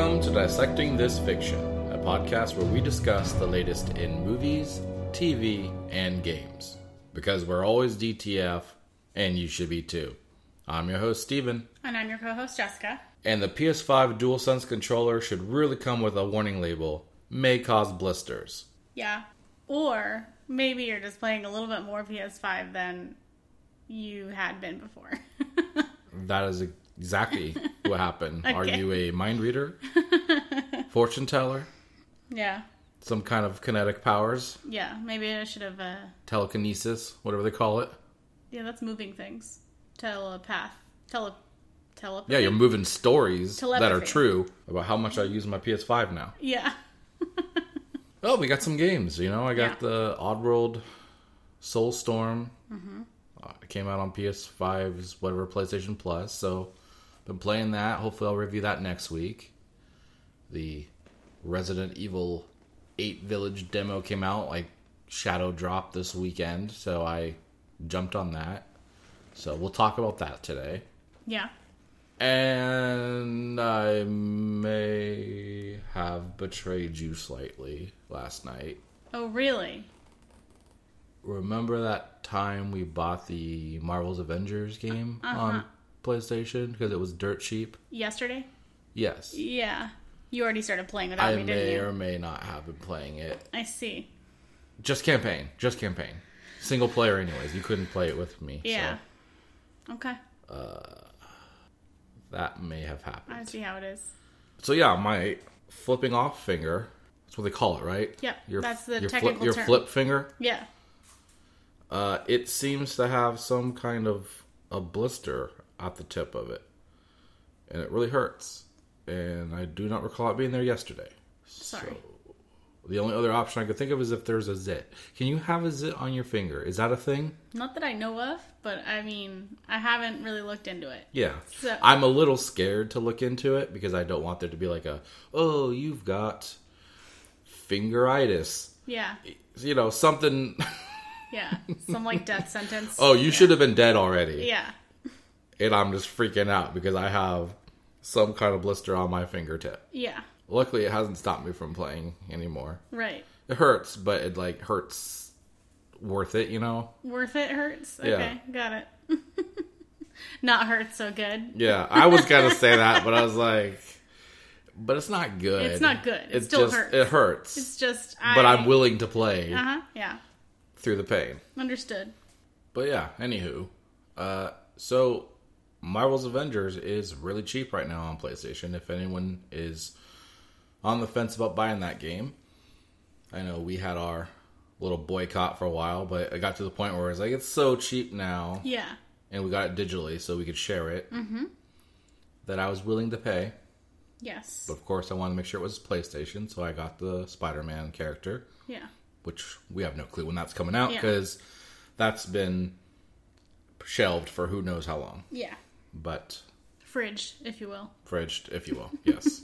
Welcome to Dissecting This Fiction, a podcast where we discuss the latest in movies, TV, and games. Because we're always DTF, and you should be too. I'm your host, Steven, And I'm your co host, Jessica. and the PS5 DualSense controller should really come with a warning label may cause blisters. Yeah. Or maybe you're just playing a little bit more PS5 than you had been before. That is exactly what happened. Are you a mind reader? Fortune teller? yeah. Some kind of kinetic powers? Yeah. Maybe I should have, uh, Telekinesis? Whatever they call it? yeah, that's moving things. Telepath. Tele. Telepathy? Yeah, you're moving stories that are true about how much I use my PS5 now. Yeah. Oh, we got some games. You know, I got Yeah. the Oddworld Soulstorm. Mm-hmm. Uh, it came out on PS5's whatever PlayStation Plus. So, been playing that. Hopefully, I'll review that next week. The Resident Evil 8 Village demo came out like shadow drop this weekend, so I jumped on that. So we'll talk about that today. Yeah. And I may have betrayed you slightly last night. Oh, really? Remember that time we bought the Marvel's Avengers game Uh-huh. on PlayStation because it was dirt cheap? Yesterday? Yes. Yeah. You already started playing without I me, didn't you? I may or may not have been playing it. I see. Just campaign. Just campaign. Single player, anyways. You couldn't play it with me. Yeah. Okay. So that may have happened. I see how it is. So yeah, my flipping off finger. That's what they call it, right? Yep, Your, that's the your technical your term. flip finger. Yeah. Uh, it seems to have some kind of a blister at the tip of it, and it really hurts. And I do not recall it being there yesterday. Sorry. The only other option I could think of is if there's a zit. Can you have a zit on your finger? Is that a thing? Not that I know of, but I mean, I haven't really looked into it. Yeah. So- I'm a little scared to look into it because I don't want there to be like a, oh, you've got fingeritis. Yeah. You know, something. Yeah. Some like death sentence. oh, you should have been dead already. Yeah. And I'm just freaking out because I have some kind of blister on my fingertip. Yeah. Luckily, it hasn't stopped me from playing anymore. Right. It hurts, but it like hurts worth it, you know? Worth it hurts. Yeah. Okay. Got it. Not hurt so good. Yeah, I was gonna say that, but I was like, but it's not good. It's not good. It still just, hurts. It hurts, It's just. I, but I'm willing to play Uh huh. Yeah. through the pain. Understood. But yeah, anywho, uh, so Marvel's Avengers is really cheap right now on PlayStation. If anyone is on the fence about buying that game, I know we had our little boycott for a while, but it got to the point where it's like it's so cheap now, Yeah. and we got it digitally so we could share it. Mm-hmm. That I was willing to pay, Yes. but of course I wanted to make sure it was PlayStation, so I got the Spider-Man character, Yeah. which we have no clue when that's coming out Yeah. because that's been shelved for who knows how long. Yeah. But Fridge, if you will. fridged, if you will. Yes.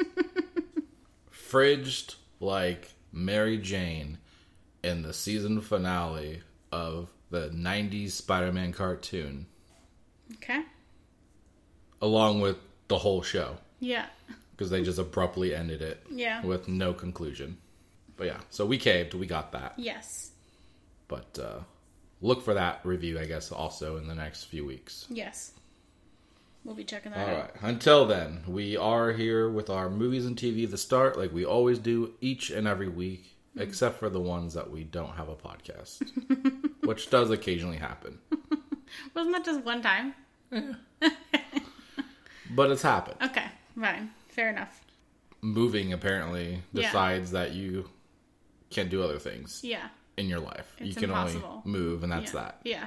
fridged like Mary Jane in the season finale of the 90s Spider Man cartoon, Okay. along with the whole show, Yeah. because they just abruptly ended it Yeah. with no conclusion. But yeah, so we caved, we got that. Yes. But uh, look for that review, I guess, also in the next few weeks. Yes. We'll be checking that All out. right. Until then, we are here with our movies and TV the start, like we always do each and every week, mm-hmm. except for the ones that we don't have a podcast, which does occasionally happen. Wasn't that just one time? Yeah. But it's happened. Okay. Fine. Fair enough. Moving apparently Yeah. decides that you can't do other things Yeah. in your life. you can impossible. only move, and that's yeah. that. Yeah.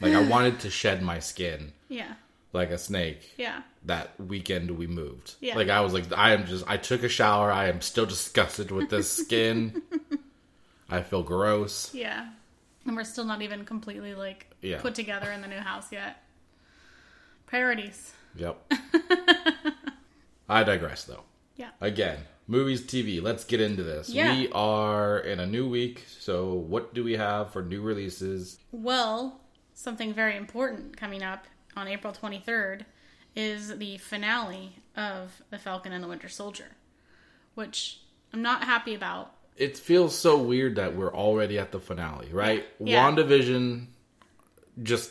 Like I wanted to shed my skin Yeah. Like a snake. Yeah. that weekend we moved. Yeah. Like I was like I am just I took a shower. I am still disgusted with this skin. I feel gross. Yeah. And we're still not even completely like Yeah. put together in the new house yet. Priorities. Yep. I digress though. Yeah. Again, movies, TV. Let's get into this. Yeah. We are in a new week, so what do we have for new releases? Well, something very important coming up on April 23rd is the finale of The Falcon and the Winter Soldier. which I'm not happy about. It feels so weird that we're already at the finale, right? Yeah. WandaVision just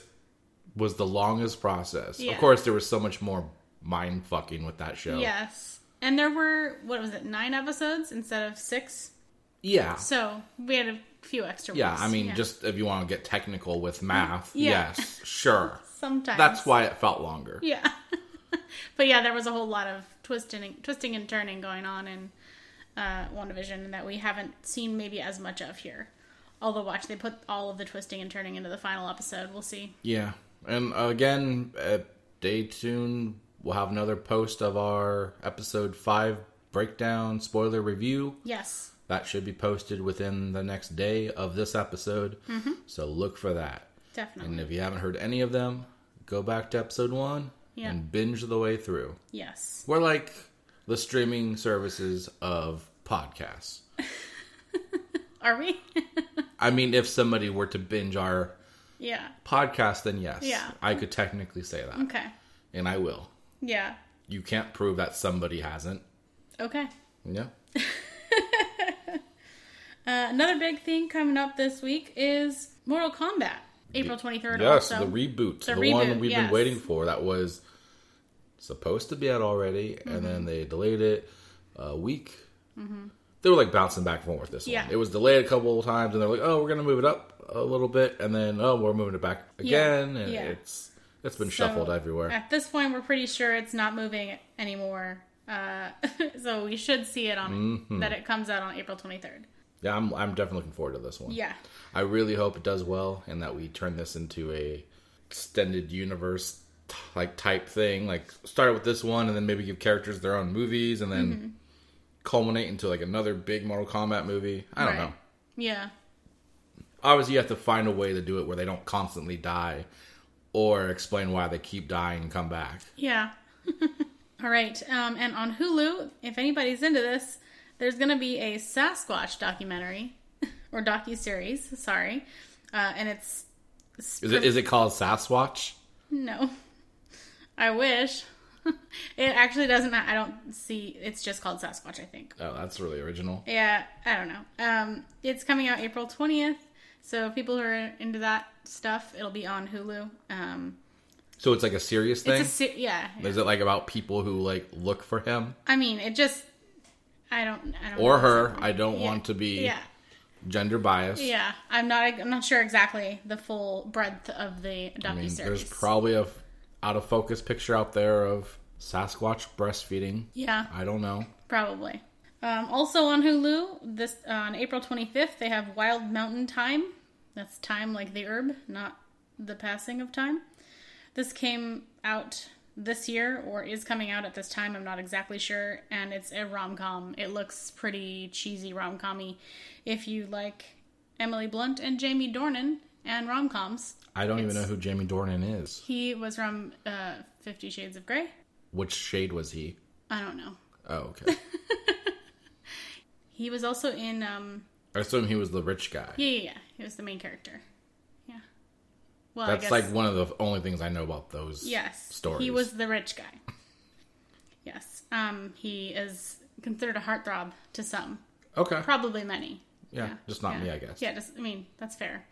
was the longest process. Yeah. Of course, there was so much more mind fucking with that show. Yes. And there were, what was it, nine episodes instead of six? Yeah. So we had a few extra Yeah. I mean, just if you want to get technical with mm, math, Yeah. yes, sure. sometimes. That's why it felt longer. Yeah. but yeah, there was a whole lot of twisting, twisting and turning going on in uh, WandaVision that we haven't seen maybe as much of here. Although, watch, they put all of the twisting and turning into the final episode. We'll see. Yeah. And again, uh, stay tuned. We'll have another post of our episode 5 breakdown spoiler review. Yes. That should be posted within the next day of this episode. Mm-hmm. So look for that. Definitely. And if you haven't heard any of them, go back to episode 1 Yeah. and binge the way through. yes. We're like the streaming services of podcasts. Are we? I mean, if somebody were to binge our yeah. podcast, then yes, Yeah. I could technically say that, Okay. and I will. Yeah. You can't prove that somebody hasn't. Okay. Yeah, Uh, another big thing coming up this week is Mortal Kombat, April 23rd. yes, also. the reboot, The the, one we've yes. been waiting for. That was supposed to be out already, and Mm-hmm. then they delayed it a week. They were like bouncing back and forth with this Yeah. one. It was delayed a couple of times, and they're like, "Oh, we're gonna move it up a little bit," and then, "Oh, we're moving it back again," and Yeah. it's it's been So, shuffled everywhere. At this point, we're pretty sure it's not moving anymore. Uh, so we should see it on Mm-hmm. that it comes out on April 23rd. Yeah, I'm I'm definitely looking forward to this one. Yeah. I really hope it does well and that we turn this into a extended universe like type thing. Like start with this one and then maybe give characters their own movies and then Mm-hmm. culminate into like another big Mortal Kombat movie. I don't Right. know. Yeah. Obviously, you have to find a way to do it where they don't constantly die or explain why they keep dying and come back. Yeah. All right. Um, and on Hulu, if anybody's into this, there's going to be a Sasquatch documentary or docu series. Sorry, uh, and it's Is it is it called Sasquatch? no. I wish. it actually doesn't. Matter. I don't see. It's just called Sasquatch. I think. Oh, that's really original. Yeah. I don't know. Um, it's coming out April twentieth. So people who are into that stuff, it'll be on Hulu. Um, So it's like a serious thing. it's a se- yeah. Is it like about people who like look for him I mean, it just. I don't. I don't. or her? I don't Yeah. want to be Yeah. gender biased. Yeah, I'm not. I'm not sure exactly the full breadth of the docu I mean, series. there's probably a f- out of focus picture out there of Sasquatch breastfeeding. yeah, I don't know. probably. Um, also on Hulu, this on April 25th, they have Wild Mountain Thyme. That's thyme like the herb, not the passing of time. This came out this year, or is coming out at this time. I'm not exactly sure, and it's a rom com. It looks pretty cheesy rom commy. If you like Emily Blunt and Jamie Dornan and rom coms, I don't even know who Jamie Dornan is. He was from uh, Fifty Shades of Grey. Which shade was he? I don't know. Oh, okay. He was also in. Um, I assume he was the rich guy. yeah, yeah, yeah. He was the main character. Yeah. Well, That's like one of the only things I know about those yes. stories. He was the rich guy. yes. Um, he is considered a heartthrob to some, okay. probably many. Yeah, just not yeah. me, I guess. Yeah, just I mean that's fair.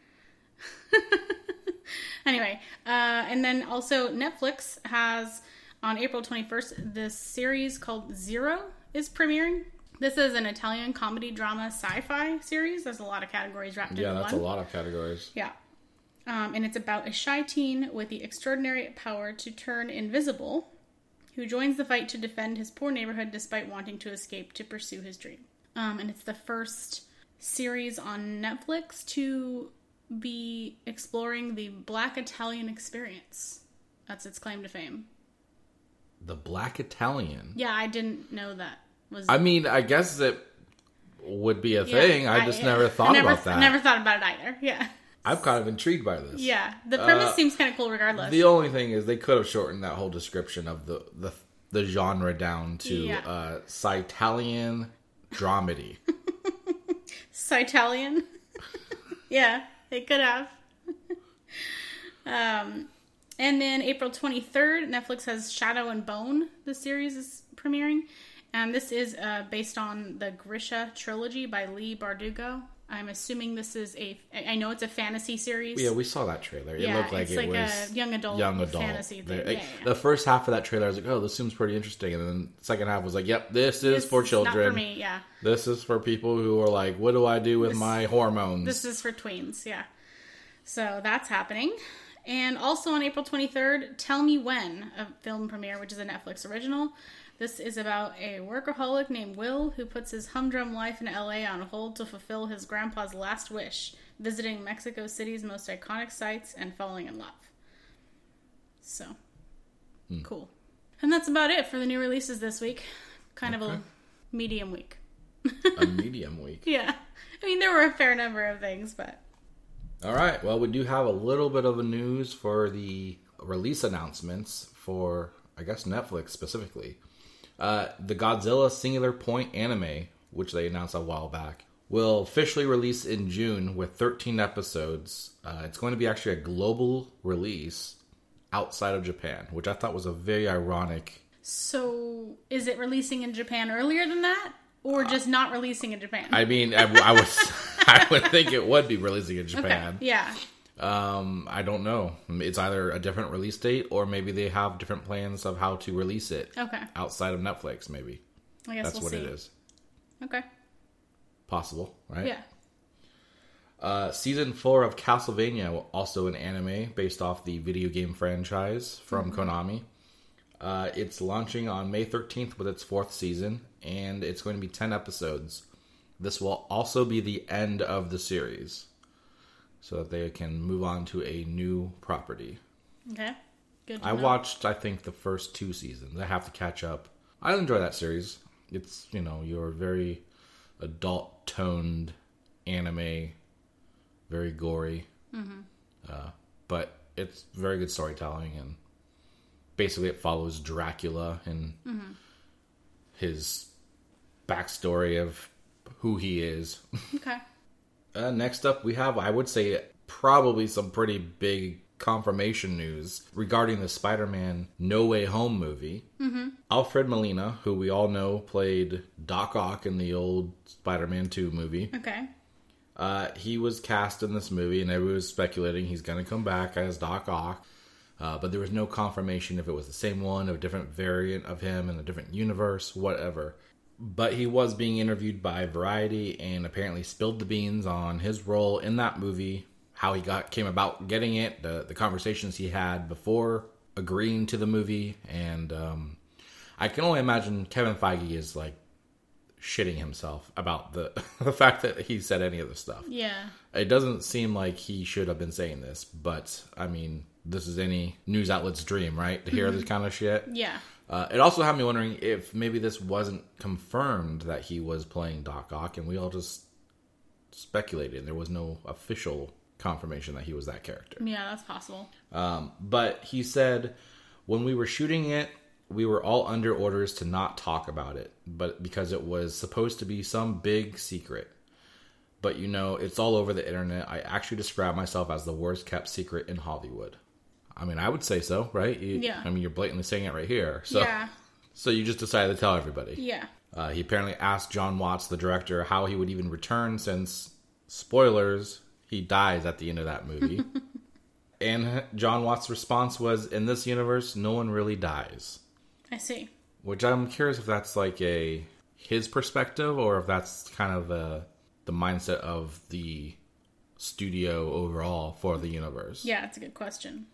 anyway, uh, and then also Netflix has on April twenty first this series called Zero is premiering. This is an Italian comedy drama sci-fi series. There's a lot of categories wrapped into it. Yeah, that's a lot of categories. Yeah. Um, and it's about a shy teen with the extraordinary power to turn invisible who joins the fight to defend his poor neighborhood despite wanting to escape to pursue his dream. Um, and it's the first series on Netflix to be exploring the Black Italian experience. That's its claim to fame. The Black Italian. Yeah, I didn't know that was. I mean, I guess it would be a yeah, thing. I just yeah. never I thought never, about that. Never thought about it either. Yeah, I'm kind of intrigued by this. yeah. The premise Uh, seems kind of cool, regardless. The only thing is they could have shortened that whole description of the the, the genre down to Yeah. uh Italian dramedy. Italian. yeah, they could have. um, and then April 23rd, Netflix has Shadow and Bone. The series is premiering. And this is uh, based on the Grisha trilogy by Leigh Bardugo. I'm assuming this is a. I know it's a fantasy series. Yeah, we saw that trailer. It Yeah, looked like it's it like was a young adult young adult fantasy thing. The, Yeah, yeah. the first half of that trailer, I was like, "Oh, this seems pretty interesting," and then the second half was like, "Yep, this is This for children. Not for me, yeah. This is for people who are like, what do I do with This- my hormones?" This is for tweens, yeah. So that's happening. And also on April 23rd, Tell Me When, a film premiere, which is a Netflix original. This is about a workaholic named Will who puts his humdrum life in LA on hold to fulfill his grandpa's last wish, visiting Mexico City's most iconic sites and falling in love. So, Hmm. cool. And that's about it for the new releases this week. Kind of a medium week. a medium week. Yeah. I mean, there were a fair number of things, but All right. Well, we do have a little bit of a news for the release announcements for, I guess, Netflix specifically. Uh, the Godzilla Singular Point anime, which they announced a while back, will officially release in June with 13 episodes. Uh, it's going to be actually a global release outside of Japan, which I thought was a very ironic. So, is it releasing in Japan earlier than that, or just not releasing in Japan? I mean, I, I was, I would think it would be releasing in okay. Japan. Yeah. Um, I don't know. It's either a different release date or maybe they have different plans of how to release it Okay. outside of Netflix. Maybe I guess that's we'll what see. it is. Okay. Possible, right? Yeah. Uh, season four of Castlevania, also an anime based off the video game franchise from Konami. Uh, it's launching on May 13th with its fourth season, and it's going to be 10 episodes. This will also be the end of the series, so that they can move on to a new property. Okay. Good. to I know. watched, I think, the first two seasons. I have to catch up. I enjoy that series. It's you know your very adult toned anime, very gory, uh, but it's very good storytelling and basically it follows Dracula and his backstory of who he is. Okay. Uh, next up, we have, I would say, probably some pretty big confirmation news regarding the Spider Man No Way Home movie. Mm-hmm. Alfred Molina, who we all know played Doc Ock in the old Spider Man 2 movie, Okay. uh, he was cast in this movie, and everyone was speculating he's going to come back as Doc Ock. Uh, but there was no confirmation if it was the same one, a different variant of him in a different universe, whatever. But he was being interviewed by Variety and apparently spilled the beans on his role in that movie, how he got came about getting it, the, the conversations he had before agreeing to the movie, and um, I can only imagine Kevin Feige is like shitting himself about the the fact that he said any of this stuff. Yeah. It doesn't seem like he should have been saying this, but I mean, this is any news outlet's dream, right? To hear this kind of shit. Yeah. Uh, it also had me wondering if maybe this wasn't confirmed that he was playing Doc Ock, and we all just speculated. There was no official confirmation that he was that character. Yeah, that's possible. Um, but he said when we were shooting it, we were all under orders to not talk about it, but because it was supposed to be some big secret. But you know, it's all over the internet. I actually describe myself as the worst kept secret in Hollywood. I mean, I would say so, right? You- Yeah. I mean, you're blatantly saying it right here. So, yeah. so you just decided to tell everybody. Yeah. Uh, he apparently asked John Watts, the director, how he would even return since, spoilers, he dies at the end of that movie. and John Watts' response was, in this universe, no one really dies. I see. Which I'm curious if that's like a his perspective or if that's kind of uh the mindset of the studio overall for the universe. Yeah, it's a good question.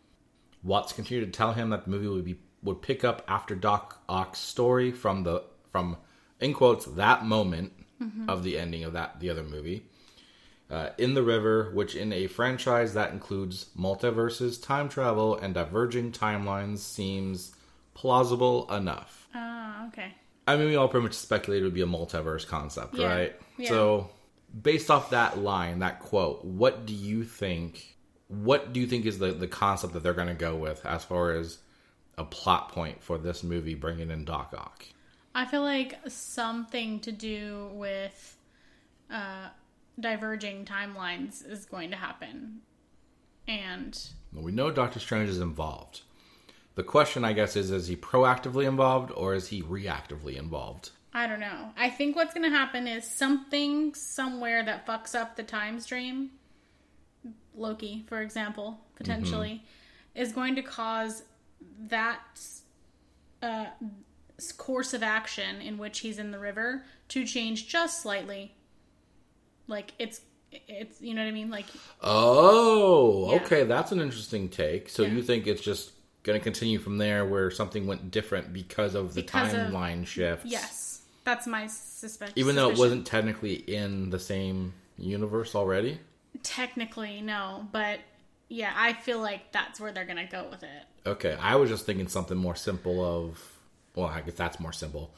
Watts continued to tell him that the movie would be would pick up after Doc Ock's story from the from in quotes that moment of the ending of that the other movie. Uh, in the river, which in a franchise that includes multiverses, time travel, and diverging timelines, seems plausible enough. Ah, okay. I mean, we all pretty much speculated it would be a multiverse concept, Yeah. right? Yeah. So, based off that line, that quote, what do you think? What do you think is the the concept that they're going to go with as far as a plot point for this movie, bringing in Doc Ock? I feel like something to do with uh, diverging timelines is going to happen. And Well, we know Doctor Strange is involved. The question, I guess, is: Is he proactively involved or is he reactively involved? I don't know. I think what's going to happen is something somewhere that fucks up the time stream, Loki, for example, potentially, is going to cause that uh, course of action in which he's in the river to change just slightly. Like it's it's you know what I mean? Like Oh, Yeah. okay, that's an interesting take. So Yeah. you think it's just going to continue from there, where something went different because of the Because of- timeline shift? yes, that's my suspicion. Even though it wasn't technically in the same universe already. Technically no, but yeah, I feel like that's where they're gonna go with it. Okay, I was just thinking something more simple. Of well, I guess that's more simple.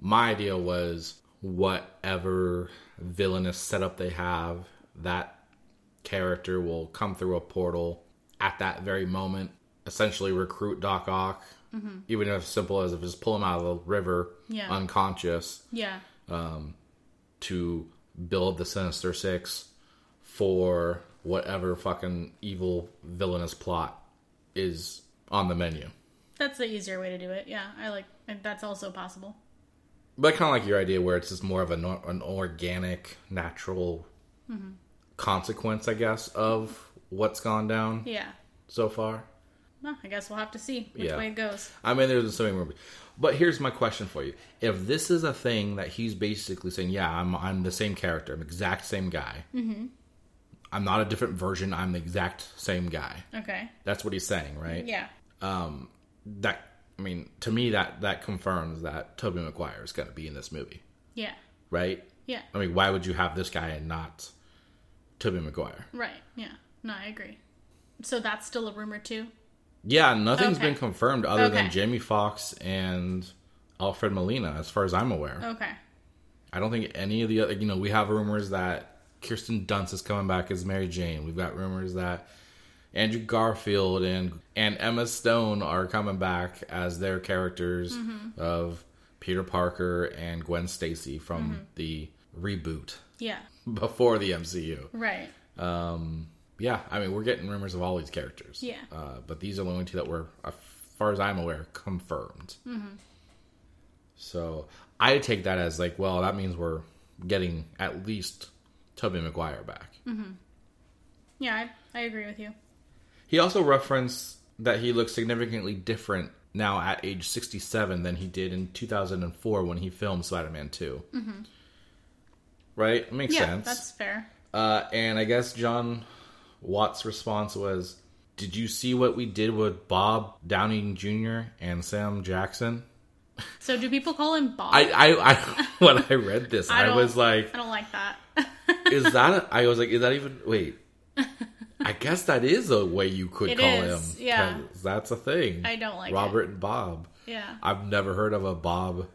My idea was whatever villainous setup they have, that character will come through a portal at that very moment, essentially recruit Doc Ock, mm-hmm. even if simple as if just pull him out of the river Yeah. unconscious Yeah, um, to build the Sinister Six for whatever fucking evil villainous plot is on the menu. that's the easier way to do it. Yeah, I like that's also possible. But kind of like your idea where it's just more of an, an organic, natural consequence, I guess, of what's gone down Yeah. so far. Well, I guess we'll have to see which Yeah. way it goes. I mean, there's so many more. But here's my question for you: If this is a thing that he's basically saying, "Yeah, I'm I'm the same character, I'm the exact same guy. Mm-hmm. I'm not a different version. I'm the exact same guy." Okay. That's what he's saying, right? Yeah. Um, That I mean, to me, that that confirms that Tobey Maguire is going to be in this movie, Yeah. right? Yeah. I mean, why would you have this guy and not Tobey Maguire? Right. Yeah. No, I agree. So that's still a rumor too. Yeah, nothing's Okay. been confirmed other than Jamie Foxx and Alfred Molina, as far as I'm aware. Okay. I don't think any of the other, you know, we have rumors that Kirsten Dunst is coming back as Mary Jane. We've got rumors that Andrew Garfield and and Emma Stone are coming back as their characters Mm-hmm. of Peter Parker and Gwen Stacy from Mm-hmm. the reboot Yeah. before the MCU. Right. Um, yeah, I mean, we're getting rumors of all these characters. Yeah. Uh, but these are the only two that were, as far as I'm aware, confirmed. Mm-hmm. So I take that as like, well, that means we're getting at least Tobey Maguire back. Yeah, I, I agree with you. He also referenced that he looks significantly different now at age 67 than he did in 2004 when he filmed Spider-Man 2. Right? Makes Mm-hmm. Yeah, sense. that's fair. Uh, and I guess John Watt's response was, "Did you see what we did with Bob Downey Jr. and Sam Jackson?" So do people call him Bob? I, I, I when I read this, I I, was like, I don't like that. "Is that?" A, I was like, "Is that even?" Wait, I guess that is a way you could It call is, him. Yeah, that's a thing. I don't like Robert and Bob. yeah. I've never heard of a Bob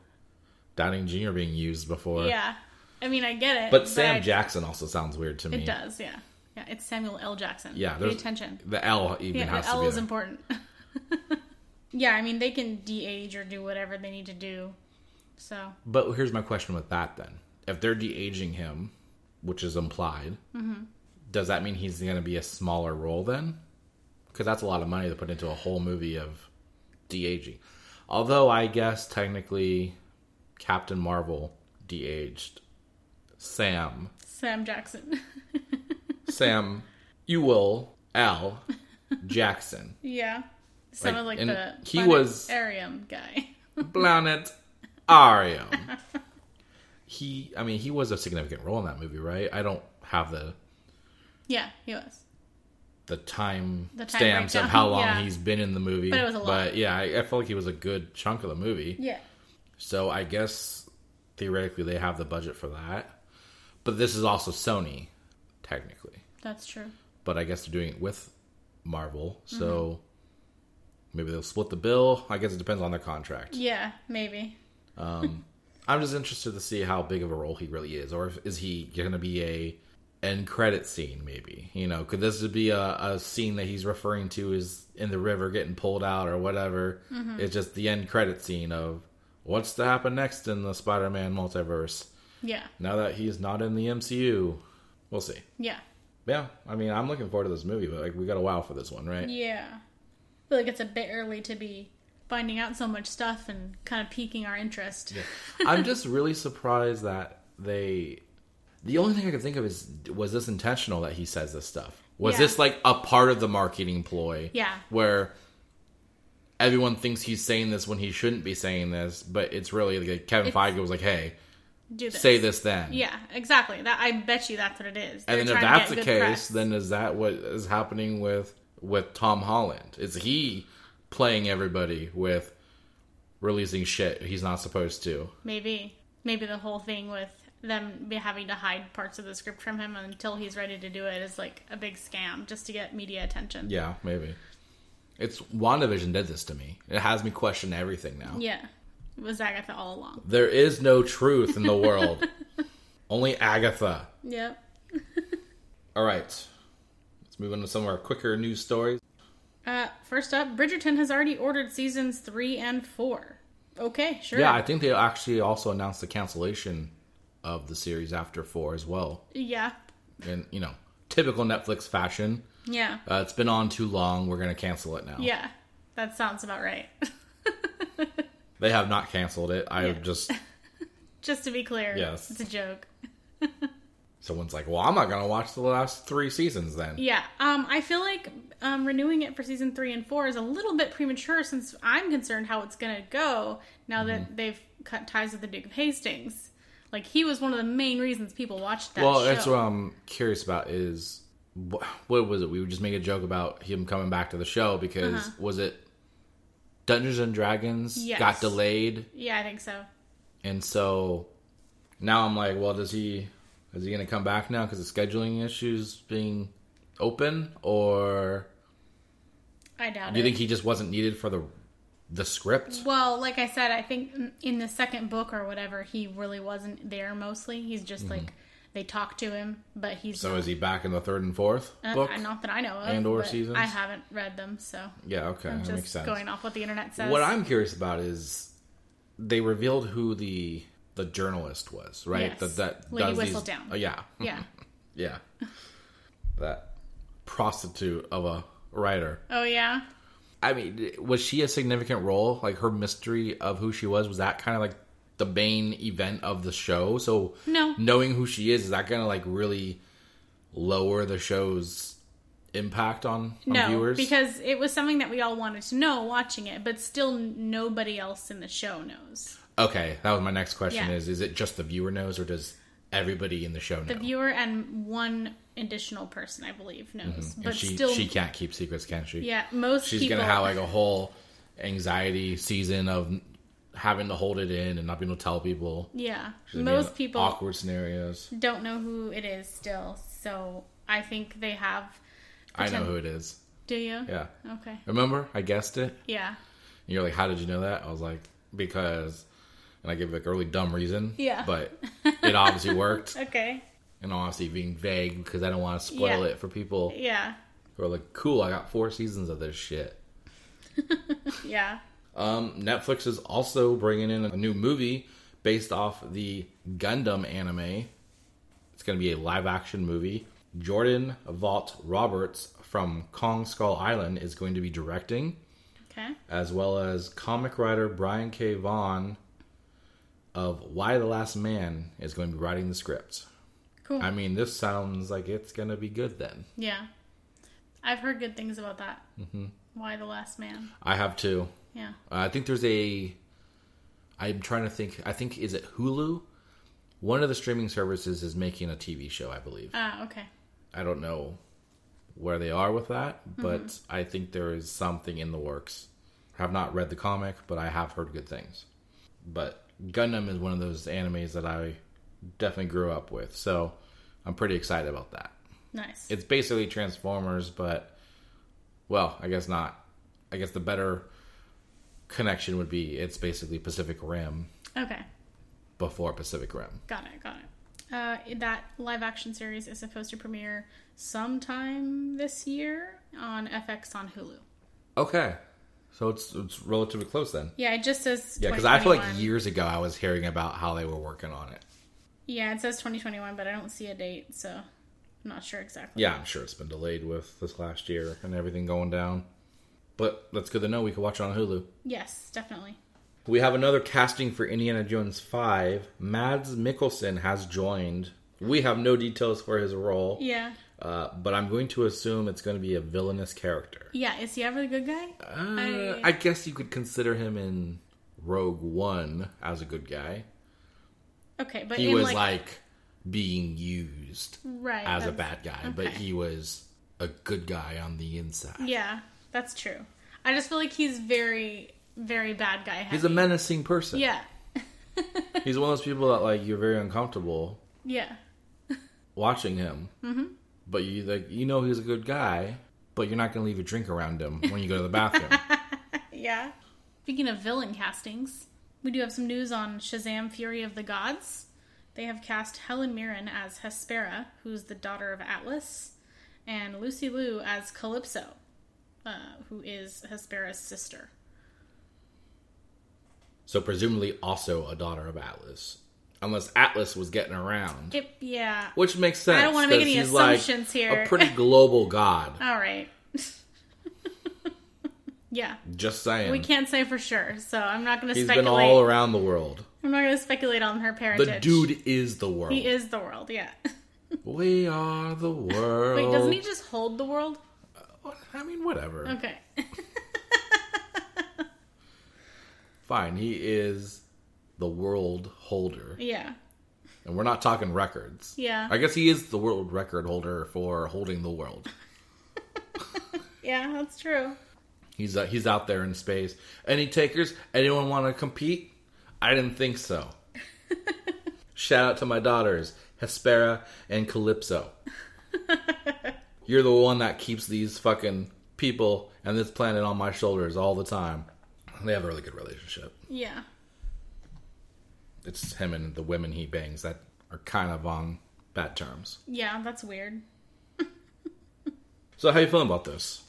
Downey Jr. being used before. Yeah. I mean, I get it. But Sam I- Jackson also sounds weird to me. It does, yeah. Yeah, it's Samuel L. Jackson. Yeah, Pay attention. The L even Yeah, has the to L be is there. important. yeah, I mean, they can de-age or do whatever they need to do. So, But here's my question with that then. If they're de aging him, which is implied, Mm-hmm. does that mean he's going to be a smaller role then? Because that's a lot of money to put into a whole movie of de aging. Although I guess technically Captain Marvel de aged Sam. Sam Jackson. Sam, you will, L. Jackson. yeah. Sounded like, and the he was- Arium guy. Planet Arium. He, I mean, he was a significant role in that movie, right? I don't have the yeah, he was. the time The time stamps of how long yeah. he's been in the movie. But it was a lot. But yeah, I, I felt like he was a good chunk of the movie. Yeah. So I guess theoretically they have the budget for that. But this is also Sony, technically. That's true. But I guess they're doing it with Marvel, so Mm-hmm. maybe they'll split the bill. I guess it depends on their contract. Yeah, maybe. I'm just interested to see how big of a role he really is, or if, is he going to be a end credit scene? Maybe you know, could this be a, a scene that he's referring to is in the river getting pulled out or whatever? Mm-hmm. It's just the end credit scene of what's to happen next in the Spider-Man multiverse Yeah. now that he's not in the MCU. We'll see. Yeah. Yeah, I mean, I'm looking forward to this movie, but like we got a while for this one, right? Yeah. I feel like it's a bit early to be finding out so much stuff and kind of piquing our interest. I'm just really surprised that they. The only thing I can think of is was this intentional that he says this stuff? Was Yeah. this like a part of the marketing ploy? Yeah. Where everyone thinks he's saying this when he shouldn't be saying this, but it's really like Kevin It's- Feige was like, "Hey, Do this. say this then." Yeah, exactly. That I bet you that's what it is. And They're then if that's the case, press. then is that what is happening with with Tom Holland? Is he playing everybody with releasing shit he's not supposed to? maybe maybe the whole thing with them be having to hide parts of the script from him until he's ready to do it is like a big scam just to get media attention. Yeah, maybe. It's WandaVision did this to me. It has me question everything now. Yeah. It was Agatha all along. There is no truth in the world. Only Agatha. Yep. All right. Let's move on to some of our quicker news stories. Uh, first up, Bridgerton has already ordered seasons three and four. Okay, sure. Yeah, I think they actually also announced the cancellation of the series after four as well. yeah, And you know, typical Netflix fashion. yeah, Uh, it's been on too long. We're going to cancel it now. yeah. That sounds about right. They have not canceled it. I Yeah. just, Just to be clear, Yes. it's a joke. someone's like, well, I'm not going to watch the last three seasons then. Yeah, um, I feel like um, renewing it for season three and four is a little bit premature since I'm concerned how it's going to go now Mm-hmm. that they've cut ties with the Duke of Hastings. Like he was one of the main reasons people watched that well, show. that's what I'm curious about is wh- what was it? We would just make a joke about him coming back to the show because was it Dungeons and Dragons Uh-huh. Yes. got delayed, yeah, I think so. and so now I'm like, well, does he is he going to come back now because of scheduling issues being open, or I doubt do you it. think he just wasn't needed for the the script? Well, like I said, I think in- the second book or whatever, he really wasn't there mostly. He's just like they talk to him, but he's Mm-hmm. So not, is he back in the third and fourth uh, book? not that I know of, and or seasons? I haven't read them, so Yeah, okay, I'm that makes sense. going off what the internet says. What I'm curious about is they revealed who the the journalist was, right? Yes. That that Lady does these- Whistledown. oh, yeah, yeah. yeah. that prostitute of a writer. Oh yeah. I mean, was she a significant role? Like her mystery of who she was was that kind of like the main event of the show? So No. knowing who she is is that going to like really lower the show's impact on, on No, viewers? because it was something that we all wanted to know watching it, but still nobody else in the show knows. Okay, that was my next question. Yeah. Is is it just the viewer knows, or does everybody in the show know? The viewer and one additional person, I believe, knows, Mm-hmm. But she still, she can't keep secrets, can she? yeah, most she's people gonna have like a whole anxiety season of having to hold it in and not being able to tell people. yeah, She's gonna be in most people awkward scenarios. don't know who it is still. So I think they have. I know who it is. Do you? Yeah, Okay. remember I guessed it. Yeah. And you're like, how did you know that? I was like, because, and I gave like a really dumb reason. Yeah. but it obviously worked. Okay. And honestly, being vague because I don't want to spoil Yeah. it for people Yeah. who are like, cool, I got four seasons of this shit. Yeah. Um, Netflix is also bringing in a new movie based off the Gundam anime. It's going to be a live action movie. Jordan Vogt-Roberts from Kong Skull Island is going to be directing, Okay. as well as comic writer Brian K. Vaughan of Y: The Last Man is going to be writing the script. Cool. I mean, this sounds like it's going to be good then. yeah. I've heard good things about that. Mm-hmm. Y: The Last Man? I have too. Yeah. Uh, I think there's a. I'm trying to think. I think is it Hulu? One of the streaming services is making a TV show. I believe. Ah. Okay. I don't know where they are with that, but I think there is something in the works. I have not read the comic, but I have heard good things. But Gundam is one of those animes that I definitely grew up with, so I'm pretty excited about that. Nice. It's basically Transformers, but well, I guess not. I guess the better connection would be it's basically Pacific Rim okay. before Pacific Rim. Got it. Got it. Uh, that live action series is supposed to premiere sometime this year on FX on Hulu. Okay, so it's it's relatively close then. Yeah, it just says Yeah, because I feel like years ago I was hearing about how they were working on it. Yeah, it says 2021, but I don't see a date, so I'm not sure exactly. Yeah, I'm sure it's been delayed with this last year and everything going down. But that's good to know. We can watch it on Hulu. Yes, definitely. We have another casting for Indiana Jones 5. Mads Mikkelsen has joined. We have no details for his role, Yeah. Uh, but I'm going to assume it's going to be a villainous character. Yeah, is he ever the good guy? Uh, I- I guess you could consider him in Rogue One as a good guy. Okay, but He was like, like, being used right as a bad guy, but he was a good guy on the inside. Yeah, that's true. I just feel like he's very, very bad guy. He's a menacing person. Yeah. He's one of those people that like you're very uncomfortable Yeah. watching him. Mm-hmm. But you like you know he's a good guy, but you're not gonna leave a drink around him when you go to the bathroom. Yeah. Speaking of villain castings, we do have some news on Shazam Fury of the Gods. They have cast Helen Mirren as Hespera, who's the daughter of Atlas, and Lucy Liu as Calypso, uh, who is Hespera's sister. so presumably also a daughter of Atlas, unless Atlas was getting around, It, yeah. which makes sense. I don't wanna make any he's, like, assumptions here. A pretty global god. All right. yeah. Just saying. We can't say for sure, so I'm not going to He's speculate. been all around the world. I'm not going to speculate on her parentage. The dude is the world. He is the world, yeah. We are the world. Wait, doesn't he just hold the world? Uh, I mean, whatever. Okay. Fine. He is the world holder. yeah. And we're not talking records. Yeah. I guess he is the world record holder for holding the world. Yeah, that's true. He's uh, he's out there in space. Any takers? Anyone want to compete? I didn't think so. Shout out to my daughters, Hespera and Calypso. You're the one that keeps these fucking people and this planet on my shoulders all the time. They have a really good relationship. Yeah. It's him and the women he bangs that are kind of on bad terms. Yeah, that's weird. So how you feeling about this?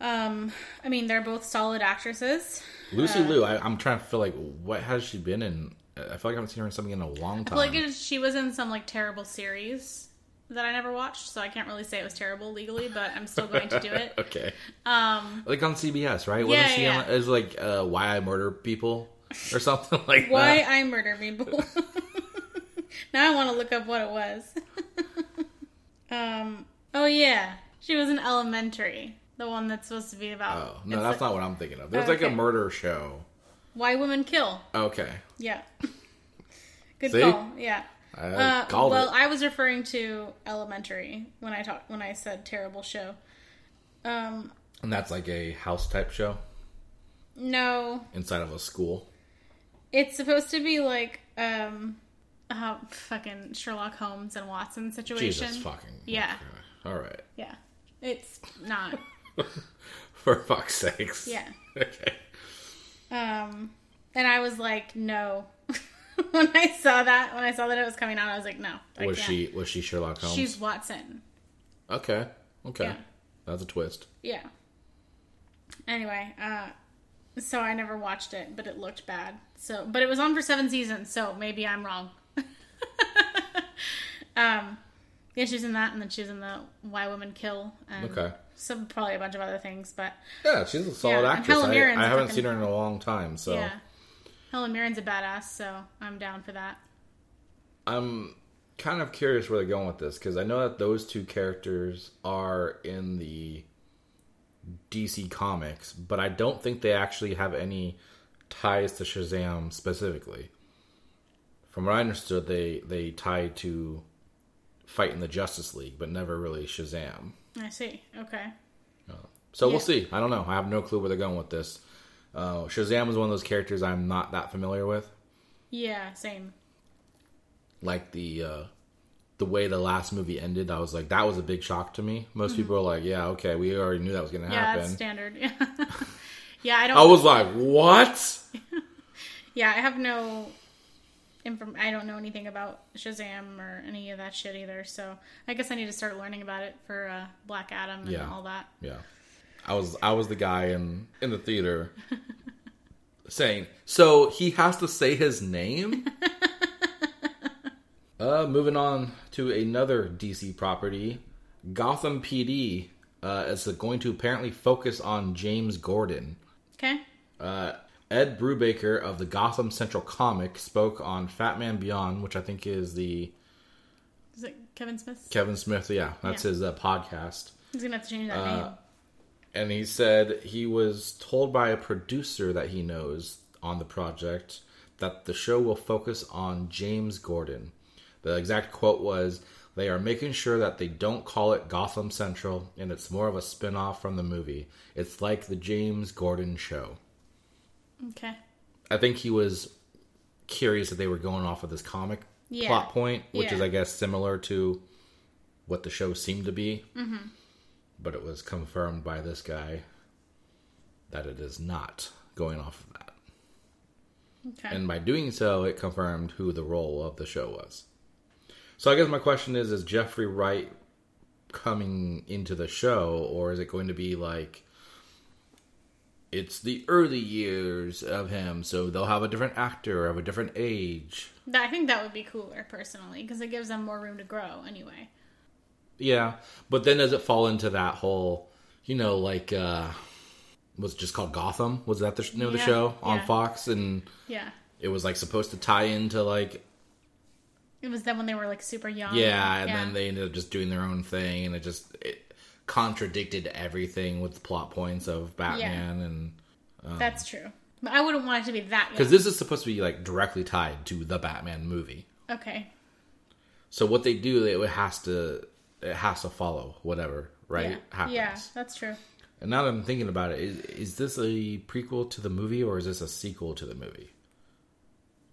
Um, I mean, they're both solid actresses. Lucy Liu, I, I'm trying to feel like what has she been in? I feel like I haven't seen her in something in a long time. like she was in some like terrible series that I never watched, so I can't really say it was terrible legally, but I'm still going to do it. okay, Um, like on CBS, right? Yeah, Wasn't she yeah. on? Was like uh, Why I Murder People or something like why that. Why I murder people. now I want to look up what it was. um, oh yeah, she was in Elementary, the one that's supposed to be about. Oh no, that's like not what I'm thinking of. There's like a murder show. Why Women Kill. Okay, Yeah. Good See? call. Yeah. I Uh, called well, it. I was referring to Elementary when I talked when I said terrible show. Um, and that's like a house type show no, inside of a school. It's supposed to be like um, uh, fucking Sherlock Holmes and Watson situation. Jesus fucking. Yeah. okay. All right. Yeah, it's not. For fuck's sakes. Yeah. Okay. Um, and I was like, no. when I saw that, when I saw that it was coming out, I was like, no. I Was can't. she was she Sherlock Holmes? She's Watson. okay. Okay. Yeah. That's a twist. Yeah. Anyway, uh, so I never watched it, but it looked bad. So, but it was on for seven seasons, so maybe I'm wrong. um, yeah, she's in that, and then she's in the Why Women Kill, and Okay. some probably a bunch of other things. But Yeah, she's a solid Yeah, actress. Helen I, Mirren's haven't fucking- seen her in a long time, so yeah, Helen Mirren's a badass, so I'm down for that. I'm kind of curious where they're going with this because I know that those two characters are in the DC comics, but I don't think they actually have any ties to Shazam specifically. From what I understood, they they tied to fighting the Justice League, but never really Shazam. I see. Okay. So Yeah. we'll see. I don't know. I have no clue where they're going with this. Uh, Shazam is one of those characters I'm not that familiar with. Yeah, same. like the uh the way the last movie ended i was like that was a big shock to me most people are like yeah okay we already knew that was gonna Mm-hmm. Yeah, that's happen standard. Yeah. yeah, I don't. i was like what Yeah, I have no inform. I don't know anything about Shazam or any of that shit either. So I guess I need to start learning about it for uh, Black Adam and Yeah. all that. yeah i was i was the guy in in the theater saying so he has to say his name uh moving on to another dc property gotham pd Uh, it's going to apparently focus on James Gordon. Okay. Uh, Ed Brubaker of the Gotham Central comic spoke on Fatman Beyond, which I think is the Is it Kevin Smith? Kevin Smith. Yeah, that's Yeah. his uh, podcast. He's gonna have to change that Uh, name. and he said he was told by a producer that he knows on the project that the show will focus on James Gordon. The exact quote was they are making sure that they don't call it Gotham Central and it's more of a spin-off from the movie. It's like the James Gordon show. Okay. I think he was curious that they were going off of this comic Yeah. plot point, which is I guess similar to what the show seemed to be. Mm-hmm. But it was confirmed by this guy that it is not going off of that. Okay. And by doing so, it confirmed who the role of the show was. So I guess my question is: Is Jeffrey Wright coming into the show, or is it going to be like it's the early years of him, so they'll have a different actor of a different age? I think that would be cooler personally because it gives them more room to grow anyway. Yeah, but then does it fall into that whole, you know, like uh was it just called Gotham? Was that the name of the show on yeah. Fox? And Yeah. it was like supposed to tie into like It was then when they were like super young. Yeah, and then they ended up just doing their own thing, and it just it contradicted everything with the plot points of Batman, and um, That's true. But I wouldn't want it to be that because this is supposed to be like directly tied to the Batman movie. Okay. So what they do, it has to it has to follow whatever right Yeah. happens. Yeah, that's true. And now that I'm thinking about it, is is this a prequel to the movie or is this a sequel to the movie?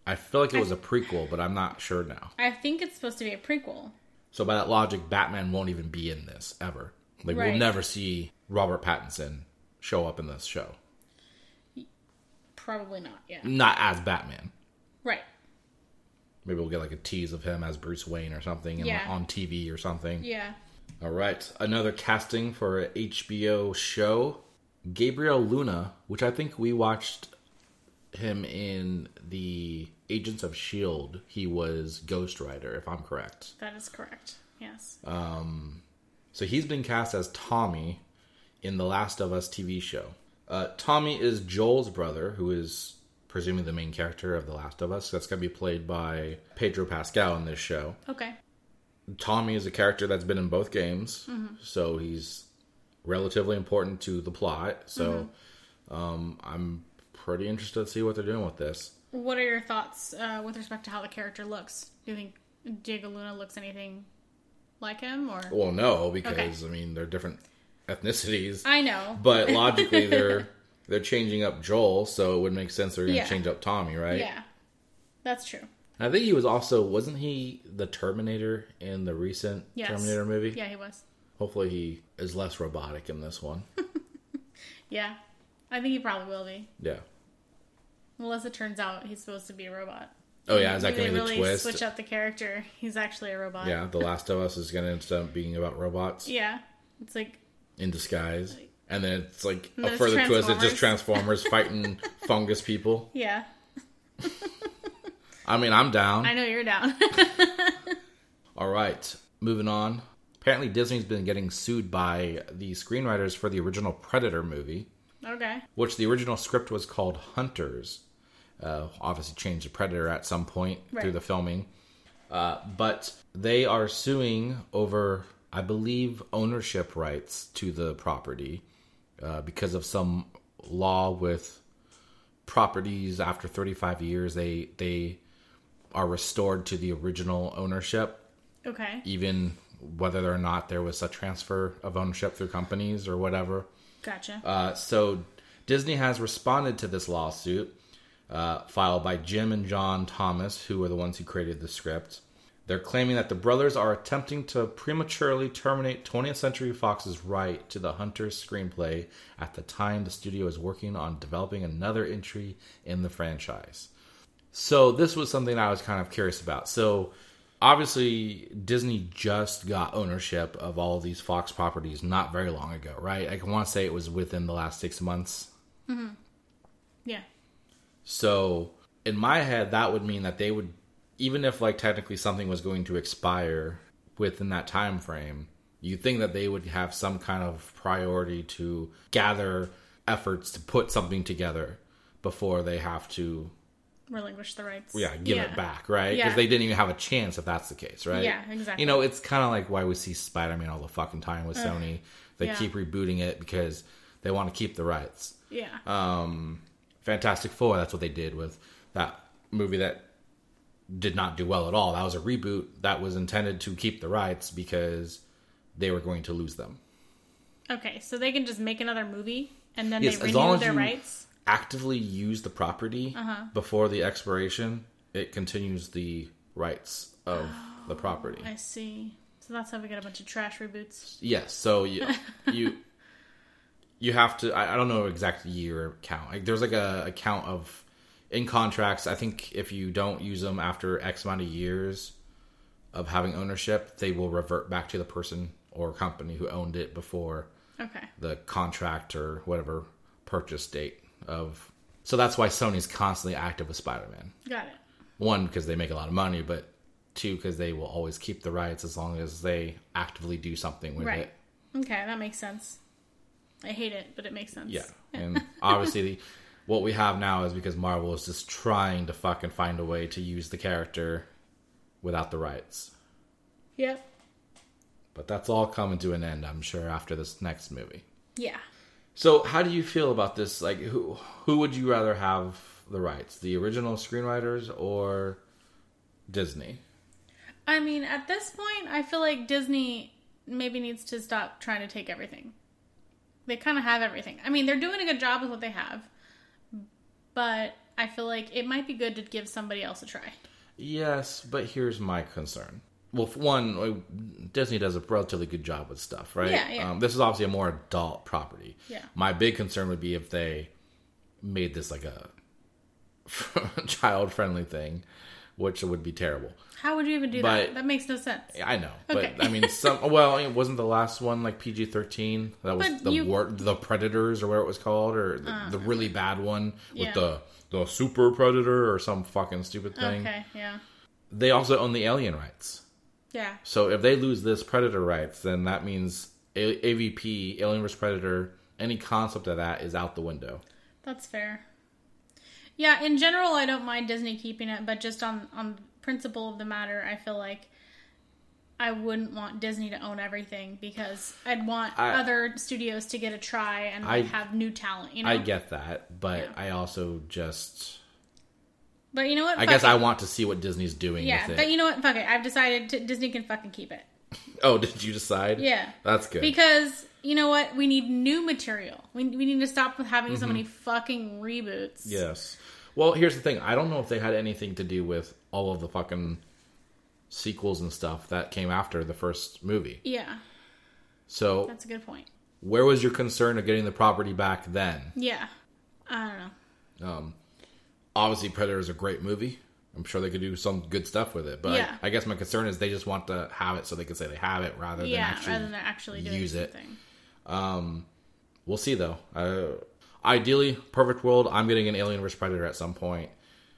I feel like it was a prequel, but I'm not sure now. I think it's supposed to be a prequel. So by that logic, Batman won't even be in this ever. Like we'll never see Robert Pattinson show up in this show, Probably not. Yeah. not as Batman. Right. Maybe we'll get like a tease of him as Bruce Wayne or something in- Yeah. on TV or something. Yeah. All right, another casting for a HBO show. Gabriel Luna, which I think we watched him in the Agents of Shield. He was Ghost Rider, if I'm correct. That is correct. Yes. Um, So he's been cast as Tommy in the Last of Us TV show. Uh, Tommy is Joel's brother, who is presumably the main character of The Last of Us. That's going to be played by Pedro Pascal in this show. okay. Tommy is a character that's been in both games, so he's relatively important to the plot. So um, I'm pretty interested to see what they're doing with this. What are your thoughts uh, with respect to how the character looks? Do you think Diego Luna looks anything like him, or Well, no, because Okay. I mean they're different ethnicities, I know, but logically they're they're changing up Joel, so it would make sense they're going to Yeah. change up Tommy, right? yeah, that's true. I think he was also wasn't he the Terminator in the recent Yes. Terminator movie? Yeah, he was. Hopefully he is less robotic in this one. Yeah, I think he probably will be, yeah. Unless it turns out he's supposed to be a robot. Oh yeah, is that going to be the really twist? switch up the character. He's actually a robot. Yeah, The Last of Us is going to end up being about robots Yeah. It's like in disguise. And then it's like a further twist. It's just. Transformers fighting fungus people. yeah. I mean, I'm down. I know you're down. All right, moving on. Apparently, Disney's been getting sued by the screenwriters for the original Predator movie, okay. which the original script was called Hunters. Uh, obviously, changed to Predator at some point through the filming. Uh, but they are suing over, I believe, ownership rights to the property uh, because of some law with properties after 35 years. They they are restored to the original ownership Okay. even whether or not there was a transfer of ownership through companies or whatever. Gotcha. Uh, so Disney has responded to this lawsuit uh, filed by Jim and John Thomas, who are the ones who created the script. They're claiming that the brothers are attempting to prematurely terminate 20th Century Fox's right to the Hunter's screenplay at the time the studio is working on developing another entry in the franchise. So this was something I was kind of curious about. So obviously Disney just got ownership of all of these Fox properties not very long ago, right? I want to say it was within the last 6 months. yeah. So in my head that would mean that they would even if like technically something was going to expire within that time frame, You think that they would have some kind of priority to gather efforts to put something together before they have to Relinquish the rights. yeah, give it back, right? Because Yeah. they didn't even have a chance if that's the case, right? Yeah, exactly. You know, it's kind of like why we see Spider Man all the fucking time with Sony. They yeah. keep rebooting it because they want to keep the rights. Yeah. Um, Fantastic Four, that's what they did with that movie that did not do well at all. That was a reboot that was intended to keep the rights because they were going to lose them. okay, so they can just make another movie and then Yes, they as long renew as their you- rights. Actively use the property Uh-huh. before the expiration, it continues the rights of the property. I see. So that's how we get a bunch of trash reboots. Yes. So you you you have to. I, I don't know exact year count. Like there's like a, a count of in contracts. I think if you don't use them after X amount of years of having ownership, they will revert back to the person or company who owned it before Okay. the contract or whatever purchase date of. So that's why Sony's constantly active with Spider-Man. Got it. One because they make a lot of money, but two because they will always keep the rights as long as they actively do something with Right. it. Okay, that makes sense. I hate it, but it makes sense. Yeah, and obviously, the, what we have now is because Marvel is just trying to fucking find a way to use the character without the rights. Yep. But that's all coming to an end, I'm sure, after this next movie. Yeah. So, how do you feel about this? Like, who who would you rather have the rights, the original screenwriters or Disney? I mean, at this point, I feel like Disney maybe needs to stop trying to take everything. They kind of have everything. I mean, they're doing a good job with what they have, but I feel like it might be good to give somebody else a try. Yes, but here's my concern. Well, for one, uh, Disney does a relatively good job with stuff, right? Yeah, yeah. Um, this is obviously a more adult property. Yeah. My big concern would be if they made this like a child-friendly thing, which would be terrible. How would you even do But- that? That makes no sense. I know, Okay. but I mean, some. Well, it wasn't the last one like PG thirteen. That was But the you- war, the Predators, or whatever it was called, or the, the ah, really bad one with Yeah. the the Super Predator or some fucking stupid thing. Okay, yeah. They also own the Alien rights. Yeah. So if they lose this Predator rights, then that means A- AVP, Alien vs Predator, any concept of that is out the window. That's fair. Yeah, in general, I don't mind Disney keeping it, but just on on principle of the matter, I feel like I wouldn't want Disney to own everything because I'd want I- other studios to get a try and like, I- have new talent. You know, I get that, but Yeah. I also just but you know what? I Fuck guess it. I want to see what Disney's doing Yeah, but you know what? Fuck it. I've decided to, Disney can fucking keep it oh, did you decide? Yeah. That's good. because you know what? We need new material. We we need to stop with having Mm-hmm. so many fucking reboots. Yes. Well, here's the thing. I don't know if they had anything to do with all of the fucking sequels and stuff that came after the first movie. Yeah, So, that's a good point. where was your concern of getting the property back then? Yeah, I don't know. Um, obviously, Predator is a great movie. I'm sure they could do some good stuff with it, but Yeah. I guess my concern is they just want to have it so they can say they have it rather than actually. rather than actually doing use it. something. We'll see though. Uh, ideally, perfect world. I'm getting an Alien vs Predator at some point.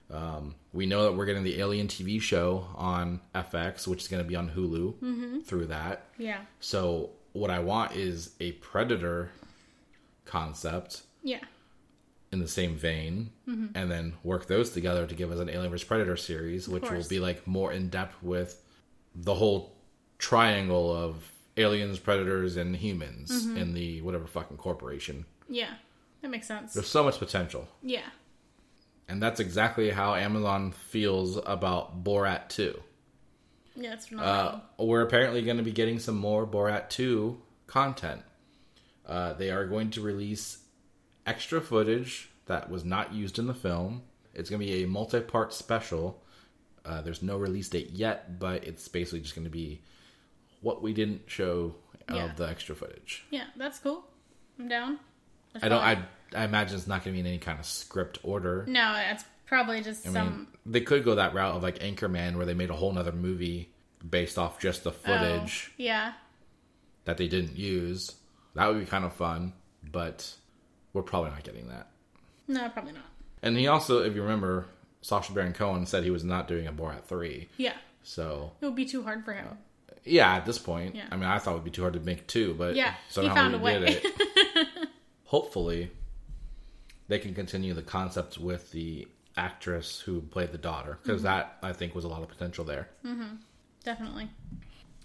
Um, we know that we're getting the Alien TV show on FX, which is going to be on Hulu Mm-hmm. through that. Yeah, So what I want is a Predator concept yeah, in the same vein, Mm-hmm. and then work those together to give us an Alien vs Predator series, which will be like more in depth with the whole triangle of aliens, predators, and humans Mm-hmm. in the whatever fucking corporation. yeah. That makes sense. There's so much potential. Yeah, And that's exactly how Amazon feels about Borat 2. yeah, it's not Uh, we're apparently going to be getting some more Borat 2 content. Uh, they are going to release extra footage that was not used in the film. It's going to be a multi part special. Uh, there's no release date yet, but it's basically just going to be what we didn't show Yeah. of the extra footage. yeah, that's cool. I'm down. That's I don't. I I imagine it's not going to be in any kind of script order. No, it's probably just I some. mean, they could go that route of like Anchorman, where they made a whole nother movie based off just the oh, footage Oh, yeah, that they didn't use. That would be kind of fun, but we're probably not getting that. no, probably not. And he also, if you remember, Sacha Baron Cohen said he was not doing a Borat three. Yeah, So it would be too hard for him. Uh, yeah, at this point. Yeah. I mean, I thought it would be too hard to make two, but Yeah, he somehow found we a way. did it. Hopefully, they can continue the concept with the actress who played the daughter because Mm-hmm. that I think was a lot of potential there. Definitely.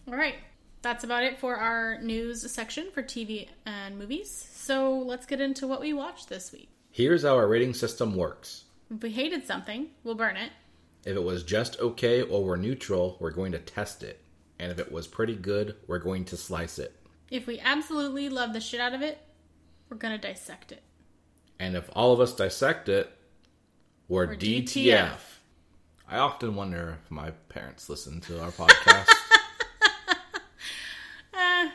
All right. That's about it for our news section for TV and movies. So let's get into what we watched this week. Here's how our rating system works. If we hated something, we'll burn it. If it was just okay or we're neutral, we're going to test it. And if it was pretty good, we're going to slice it. If we absolutely love the shit out of it, we're gonna dissect it. And if all of us dissect it, we're, We're DTF. DTF. I often wonder if my parents listen to our podcast. Uh,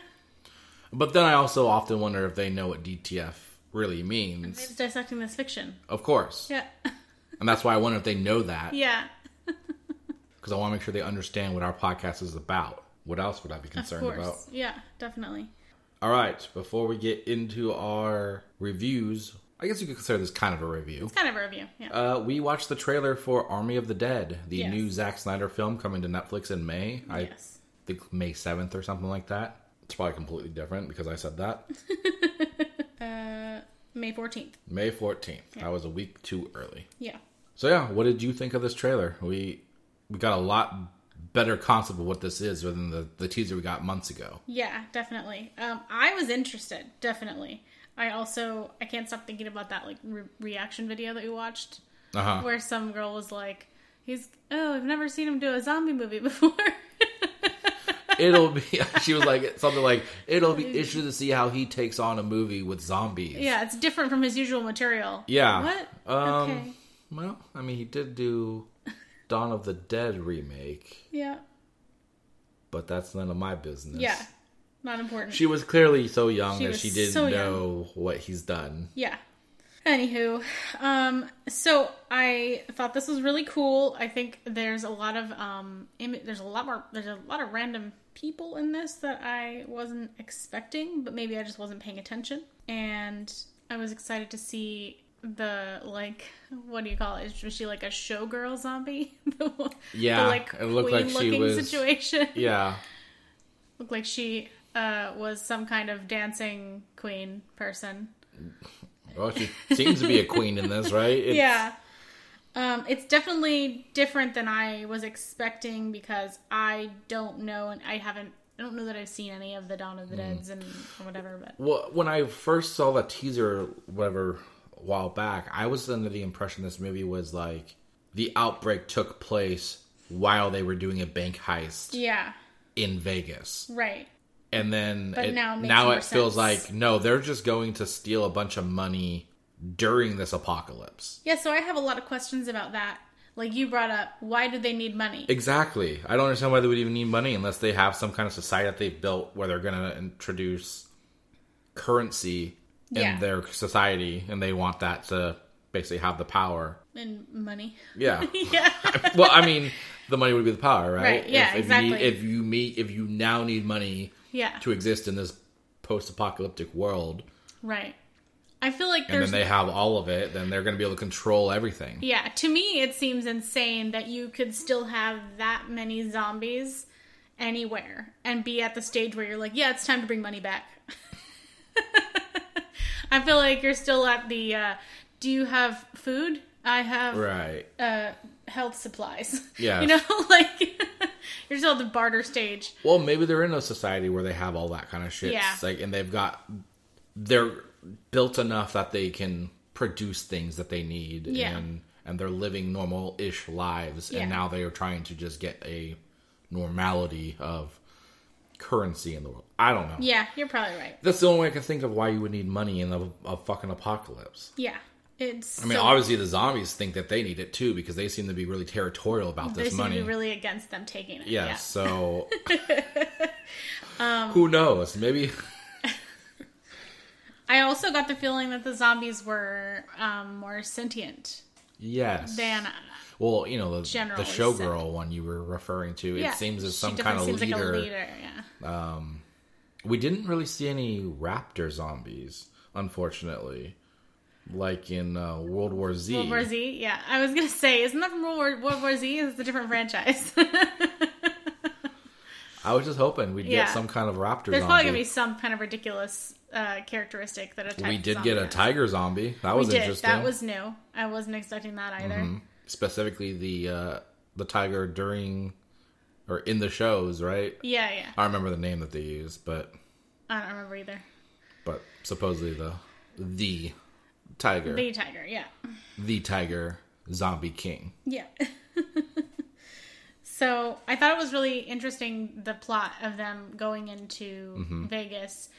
but then I also often wonder if they know what DTF really means. it's dissecting this fiction. Of course. Yeah. And that's why I wonder if they know that. yeah. Because I want to make sure they understand what our podcast is about. What else would I be concerned about? Yeah, definitely. All right. Before we get into our reviews, I guess you could consider this kind of a review. It's kind of a review. Yeah. Uh, we watched the trailer for Army of the Dead, the Yes. new Zack Snyder film coming to Netflix in May. I yes. think May 7th or something like that. It's probably completely different because I said that. Uh, May 14th. May 14th. I was a week too early. Yeah. So yeah, what did you think of this trailer? We we got a lot better concept of what this is than the, the teaser we got months ago. Yeah, definitely. Um, I was interested, definitely. I also I can't stop thinking about that like re- reaction video that we watched, Uh-huh. where some girl was like, "He's oh, I've never seen him do a zombie movie before." It'll be she was like something like it'll be interesting to see how he takes on a movie with zombies. yeah, it's different from his usual material. Yeah. What? Um, okay. Well, I mean, he did do Dawn of the Dead remake, Yeah. but that's none of my business. Yeah. Not important. She was clearly so young She that she didn't so know what he's done. Yeah. Anywho, um, so I thought this was really cool. I think there's a lot of um, Im- there's a lot more, there's a lot of random people in this that I wasn't expecting, but maybe I just wasn't paying attention. And I was excited to see the like, what do you call it? Was she like a showgirl zombie? the, Yeah, the, like it looked like she was- situation. Yeah. Looked like she uh, was some kind of dancing queen person. Well, she seems to be a queen in this, right? It's- yeah. Um, it's definitely different than I was expecting because I don't know and I haven't I don't know that I've seen any of the Dawn of the Mm. Dead's and or whatever, but Well, when I first saw the teaser, whatever, a while back, I was under the impression this movie was like the outbreak took place while they were doing a bank heist yeah, in Vegas. right. And then But it, now it now it feels sense. like no they're just going to steal a bunch of money during this apocalypse Yeah, so I have a lot of questions about that. Like you brought up, why do they need money? exactly i don't understand why they would even need money unless they have some kind of society that they've built where they're going to introduce currency Yeah. in their society and they want that to basically have the power And money. yeah yeah. well i mean the money would be the power right, Right, yeah, if, if exactly. you need, if you meet if you now need money yeah. to exist in this post-apocalyptic world Right. I feel like and then they have all of it, then they're going to be able to control everything. Yeah, to me it seems insane that you could still have that many zombies anywhere and be at the stage where you're like, yeah, it's time to bring money back. I feel like you're still at the uh do you have food? I have Right. uh health supplies. yeah You know, like you're still at the barter stage. Well, maybe they're in a society where they have all that kind of shit. Yeah. Like, and they've got they're built enough that they can produce things that they need. Yeah. And and they're living normal-ish lives, Yeah. and now they are trying to just get a normality of currency in the world. I don't know. Yeah, you're probably right. That's the only way I can think of why you would need money in a, a fucking apocalypse. Yeah. It's I mean, so- obviously the zombies think that they need it too because they seem to be really territorial about this money. to be really against them taking it. Yeah, Yeah. so Um, who knows? Maybe I also got the feeling that the zombies were um, more sentient yes. than well, you know the, the showgirl one you were referring to. yeah. It seems as some kind of leader. Like a leader, yeah. We didn't really see any raptor zombies, unfortunately, like in uh, World War Z. World War Z, yeah. I was gonna say, isn't that from World War, World War Z? It's a different franchise. I was just hoping we'd Yeah. get some kind of raptor There's zombie. probably gonna be some kind of ridiculous uh, characteristic that attacks. we did get a tiger zombie. That We was did. interesting. Mm-hmm. That was new. I wasn't expecting that either. specifically the uh, the tiger during or in the shows, right? Yeah, yeah. I remember the name that they used, but I don't remember either. but supposedly the the tiger, the, tiger. Yeah. The Tiger zombie king. Yeah. so I thought it was really interesting the plot of them going into Mm-hmm. Vegas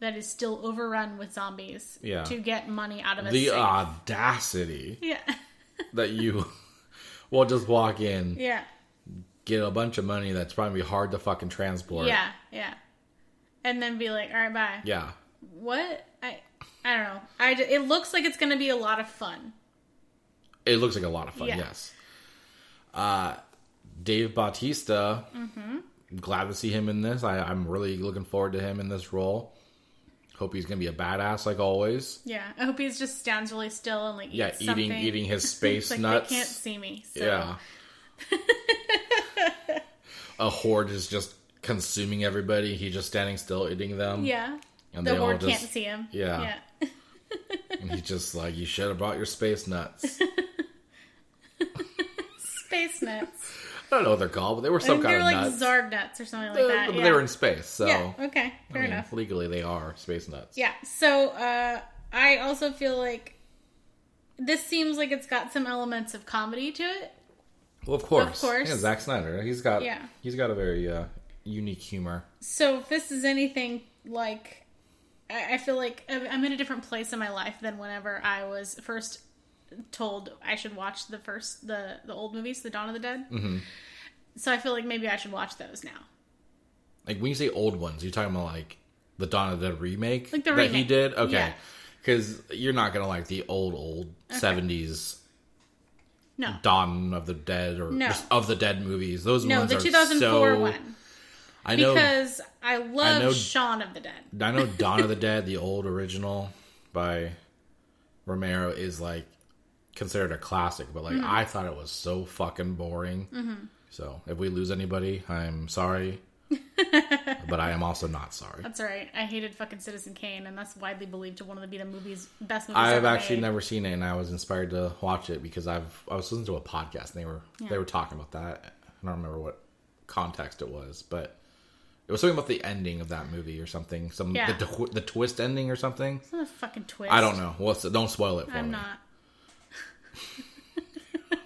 that is still overrun with zombies Yeah. to get money out of a The safe. audacity yeah. that you will just walk in, yeah. get a bunch of money that's probably hard to fucking transport. Yeah. Yeah. And then be like, all right, bye. Yeah. What? I I don't know. I it looks like it's going to be a lot of fun. It looks like a lot of fun, Yeah. yes. Uh Dave Bautista, Mm-hmm. glad to see him in this. I, I'm really looking forward to him in this role. Hope he's gonna be a badass like always. Yeah. I hope he just stands really still and like Yeah, eating something. eating his space like nuts. they can't see me. So. Yeah. a horde is just consuming everybody. He's just standing still eating them. Yeah. And the they all horde just- can't see him. Yeah. Yeah. And he's just like, you should have brought your space nuts. Space nuts. I don't know what they're called, but they were I some kind they were of like nuts. Zarg nuts or something like that. but yeah. They were in space, so yeah. Okay. Fair I mean, enough. legally they are space nuts. Yeah. So uh, I also feel like this seems like it's got some elements of comedy to it. Well, of course. Of course. Yeah, Zack Snyder. He's got Yeah. he's got a very uh, unique humor. So if this is anything like, I I feel like I'm in a different place in my life than whenever I was first told I should watch the first the the old movies, the Dawn of the Dead. Mm-hmm. So I feel like maybe I should watch those now. Like when you say old ones, you're talking about like the Dawn of the Dead remake Like the that he did. Okay, Yeah. because you're not gonna like the old old '70s No, Dawn of the Dead or No. just of the Dead movies. Those no, ones the are 2004 so, one I know. because I love know- Shaun of the Dead. I know Dawn of the Dead, the old original by Romero, is like considered a classic, but like Mm-hmm. I thought it was so fucking boring. So if we lose anybody, I'm sorry, but I am also not sorry. That's all right. I hated fucking Citizen Kane, and that's widely believed to one of the be the movies best movies. I've actually made. never seen it, and I was inspired to watch it because I've I was listening to a podcast and they were they were talking about that. I don't remember what context it was, but it was something about the ending of that movie or something. Some Yeah. the, tw- the twist ending or something. It's not a fucking twist. I don't know. It? Don't spoil it for me. I'm not.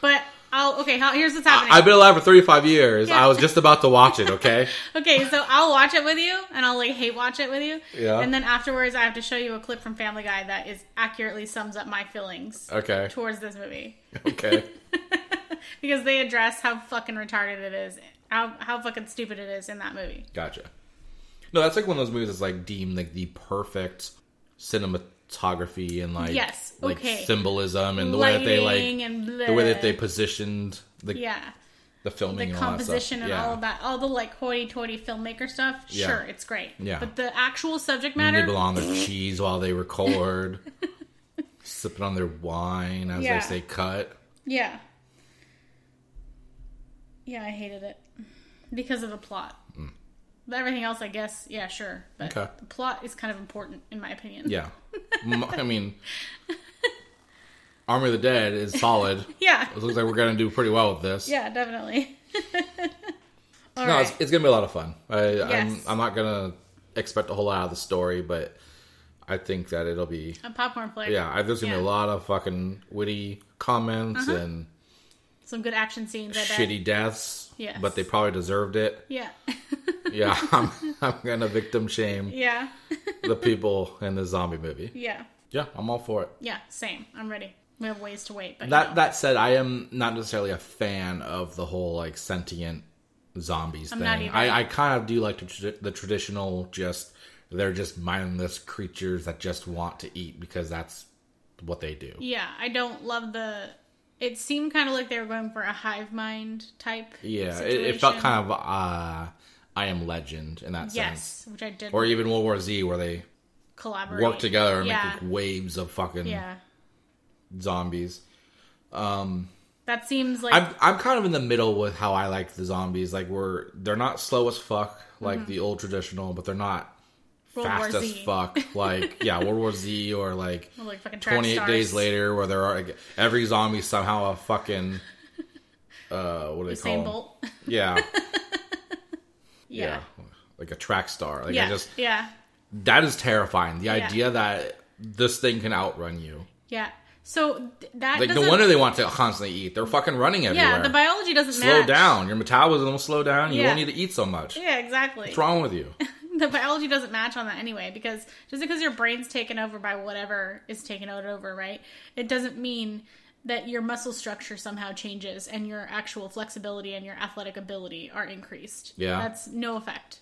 but I'll okay. How, here's what's happening. I, have been alive for 35 years. Yeah. I was just about to watch it, okay? okay, so I'll watch it with you, and I'll like hate watch it with you. Yeah. And then afterwards, I have to show you a clip from Family Guy that is accurately sums up my feelings Okay. towards this movie Okay. because they address how fucking retarded it is, how how fucking stupid it is in that movie. Gotcha. No, that's like one of those movies that's like deemed like the perfect cinematography and like Yes, like okay. symbolism and the way that they like the way that they positioned the yeah. the filming the and all composition and yeah. all of that, all the like hoity-toity filmmaker stuff. Yeah. Sure, it's great. Yeah. but the actual subject matter, they blow on their cheese while they record, sipping on their wine as Yeah. they say cut. yeah, yeah, I hated it because of the plot. But everything else, I guess, yeah, sure. But Mm. Okay. the plot is kind of important, in my opinion. Yeah. I mean, Army of the Dead is solid. yeah, It looks like we're gonna do pretty well with this. yeah, definitely. All No, right. it's, it's gonna be a lot of fun. I, I'm, Yes. I'm not gonna expect a whole lot out of the story, but I think that it'll be a popcorn flick. yeah. There's gonna be Yeah. Uh-huh. a lot of fucking witty comments and Some good action scenes. I bet. shitty deaths. Yes. but they probably deserved it. Yeah. Yeah, I'm, I'm gonna victim shame yeah. the people in the zombie movie. yeah. Yeah, I'm all for it. Yeah. Same. I'm ready. We have ways to wait, but you That know. that said, I am not necessarily a fan of the whole like sentient zombies I'm thing. I, I kind of do like the, the traditional, just they're just mindless creatures that just want to eat because that's what they do. Yeah, I don't love the. It seemed kind of like they were going for a hive mind type. Yeah, it, it felt kind of uh, I Am Legend in that sense, Yes, which I did or even World War Z, where they collaborate. work together and Yeah, make like, waves of fucking yeah, zombies. Um, That seems like I'm I'm kind of in the middle with how I like the zombies. Like we're they're not slow as fuck like the old traditional, but they're not Mm-hmm. World fast War as fuck. Like yeah, World War Z or like Well, like 28 stars. days later where there are like, every zombie somehow a fucking uh what do they Usain call? Bolt. Yeah, yeah. yeah, like a track star. Like Yeah. I just yeah. that is terrifying. The Yeah. idea that this thing can outrun you. Yeah. So th- that Like no wonder they want to constantly eat. They're fucking running everywhere. Yeah, the biology doesn't slow match. down. Your metabolism will slow down. You Yeah. won't need to eat so much. Yeah, exactly. What's wrong with you? the biology doesn't match on that anyway because just because your brain's taken over by whatever is taken out over, right? It doesn't mean that your muscle structure somehow changes and your actual flexibility and your athletic ability are increased. Yeah. That's no effect.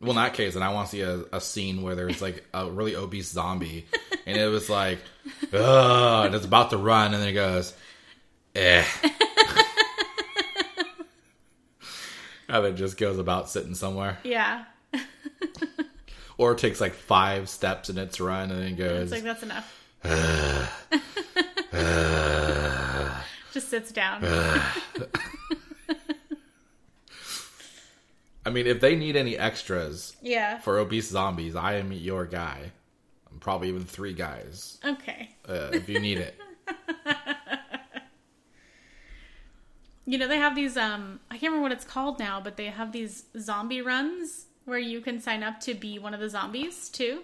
Well, in that case, then I want to see a, a scene where there's like a really obese zombie, and it was like, ugh, and it's about to run, and then it goes, eh. and it just goes about sitting somewhere. Yeah. Or it takes like five steps in its run, and then it goes, It's like that's enough. Just sits down. I mean, if they need any extras yeah. for obese zombies, I am your guy. I'm probably even three guys Okay. uh, if you need it. You know, they have these um I can't remember what it's called now, but they have these zombie runs where you can sign up to be one of the zombies too.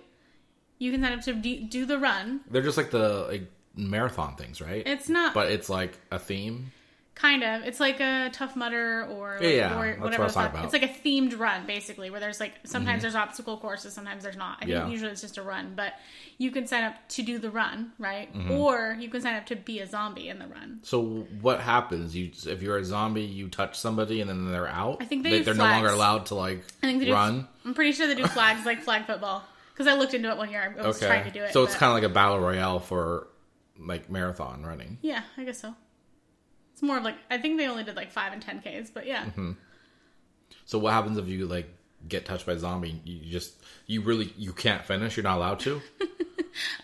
You can sign up to do, do the run. They're just like the like marathon things, right? It's not but it's like a theme. Kind of. It's like a tough mudder or Yeah, yeah, or what whatever. I was the fuck. talking about. It's like a themed run basically, where there's like sometimes there's obstacle courses, sometimes there's not. I think usually it's just a run, but you can sign up to do the run, right? Mm-hmm. Or you can sign up to be a zombie in the run. So what happens? You if you're a zombie, you touch somebody and then they're out. I think they do are no longer allowed to like I think they do, run. I'm pretty sure they do flags like flag football because I looked into it one year. I was Okay, trying to do it. so it's kind of like a battle royale for like marathon running. Yeah, I guess so. More of like I think they only did like five and ten Ks, but yeah. Mm-hmm. So what happens if you like get touched by a zombie? You just you really you can't finish. You're not allowed to.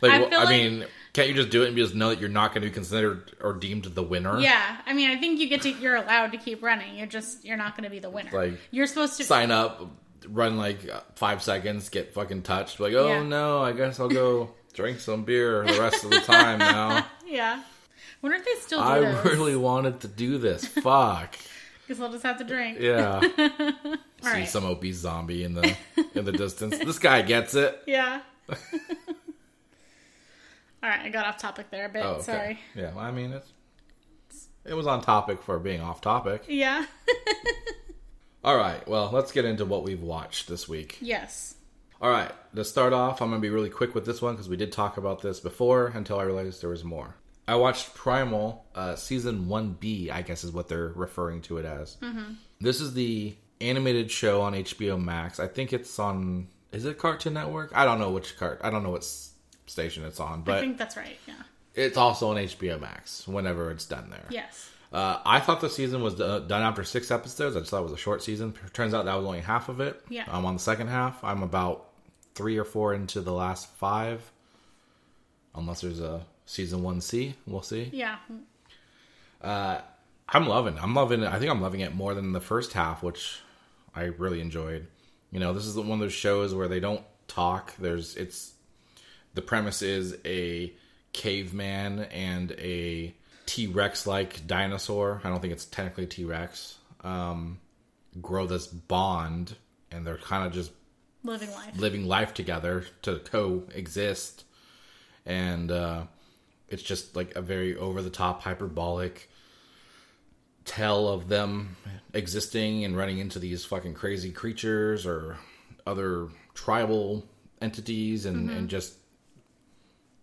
Like I feel I like- mean, can't you just do it and just know that you're not going to be considered or deemed the winner? Yeah, I mean, I think you get to you're allowed to keep running. You're just you're not going to be the winner. Like, you're supposed to. Sign up, run like five seconds, get fucking touched. Like, oh Yeah. no, I guess I'll go drink some beer the rest of the time now. Yeah. Wonder if they still do I those. really wanted to do this. Fuck. Guess I'll just have to drink. Yeah. See right. some obese zombie in the in the distance. This guy gets it. Yeah. All right, I got off topic there a bit. Oh, okay. Sorry. Yeah, well, I mean it's it was on topic for being off topic. Yeah. All right, well, let's get into what we've watched this week. yes. All right, to start off, I'm going to be really quick with this one because we did talk about this before until I realized there was more. I watched Primal uh, season 1B, I guess is what they're referring to it as. Mm-hmm. This is the animated show on HBO Max. I think it's on. Is it Cartoon Network? I don't know which cart. I don't know what s- station it's on, but I think that's right. Yeah. it's also on HBO Max whenever it's done there. Yes. Uh, I thought the season was do- done after six episodes. I just thought it was a short season. Turns out that was only half of it. Yeah. I'm on the second half. I'm about three or four into the last five. Unless there's a season one C, we'll see. Yeah. I'm loving. it. I'm loving it. I think I'm loving it more than the first half, which I really enjoyed. You know, this is one of those shows where they don't talk. There's it's the premise is a caveman and a T Rex like dinosaur. I don't think it's technically T Rex. Um, grow this bond, and they're kind of just Living life. living life together to coexist and uh it's just like a very over the top hyperbolic tell of them existing and running into these fucking crazy creatures or other tribal entities and, and just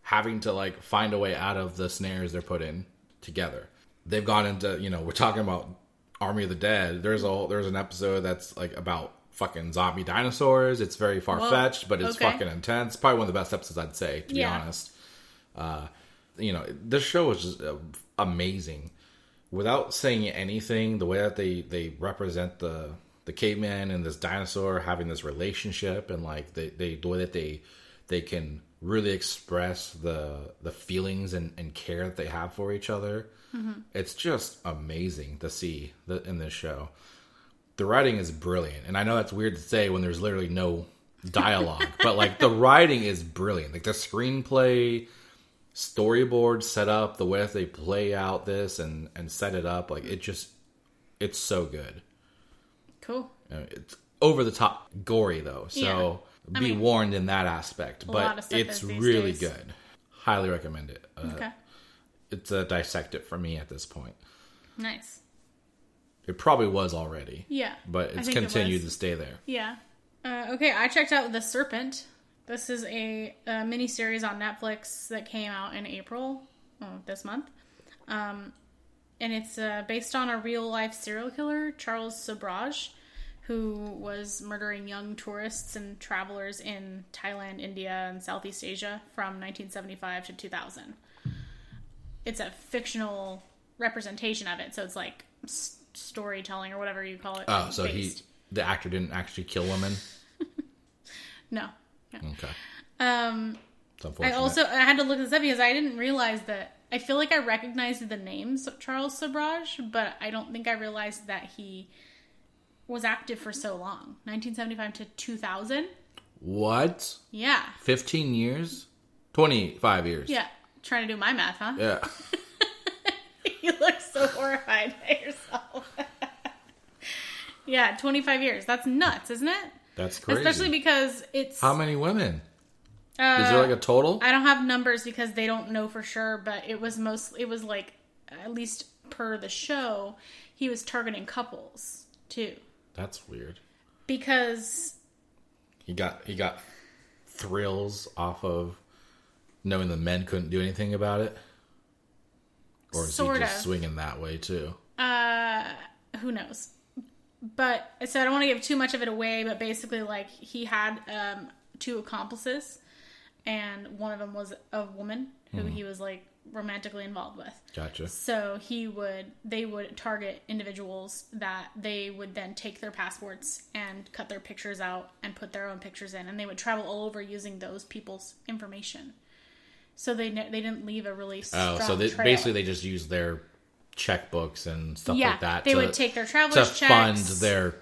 having to like find a way out of the snares they're put in together. They've gone into you know we're talking about Army of the Dead. There's a there's an episode that's like about fucking zombie dinosaurs. It's very far fetched, but it's okay. fucking intense. Probably one of the best episodes I'd say to Yeah. be honest. Uh, you know this show is just uh, amazing. Without saying anything, the way that they they represent the the caveman and this dinosaur having this relationship and like they, they the way that they they can really express the the feelings and, and care that they have for each other. It's just amazing to see the, in this show. The writing is brilliant, and I know that's weird to say when there's literally no dialogue, but like the writing is brilliant. Like the screenplay, storyboard set up, the way they play out this and and set it up, like it just it's so good. Cool. It's over the top gory though, so Yeah. Be mean, warned in that aspect. But it's really days. good. Highly recommend it. Uh, Okay. It's a dissect it for me at this point. Nice. It probably was already, Yeah. but it's think it continued to stay there. Yeah. Uh, okay, I checked out The Serpent. This is a, a mini series on Netflix that came out in April oh, this month. Um, and it's uh, based on a real life serial killer, Charles Sobhraj, who was murdering young tourists and travelers in Thailand, India, and Southeast Asia from 1975 to 2000. It's a fictional representation of it, so it's like s- storytelling or whatever you call it. Oh, so he the actor didn't actually kill women. No. Okay, Um, I also I had to look this up because I didn't realize that. I feel like I recognized the name Charles Sobhraj, but I don't think I realized that he was active for so long, 1975 to 2000. what? Yeah, Fifteen years? Twenty five years? yeah. Trying to do my math, huh? Yeah. you look so horrified at yourself. yeah, 25 years. That's nuts, isn't it? That's crazy. Especially because it's. How many women? uh, Is there like a total? I don't have numbers because they don't know for sure, but it was most it was like at least per the show, he was targeting couples too. That's weird. Because He got he got thrills off of knowing the men couldn't do anything about it, or is Sort he just of. swinging that way too? uh who knows. But so I don't want to give too much of it away, but basically like he had um two accomplices and one of them was a woman who he was like romantically involved with. Gotcha. So he would, they would target individuals that they would then take their passports and cut their pictures out and put their own pictures in, and they would travel all over using those people's information. So they ne- they didn't leave a really strong Oh, so they, basically they just use their checkbooks and stuff yeah, like that. they to, would take their travelers to travelers fund their.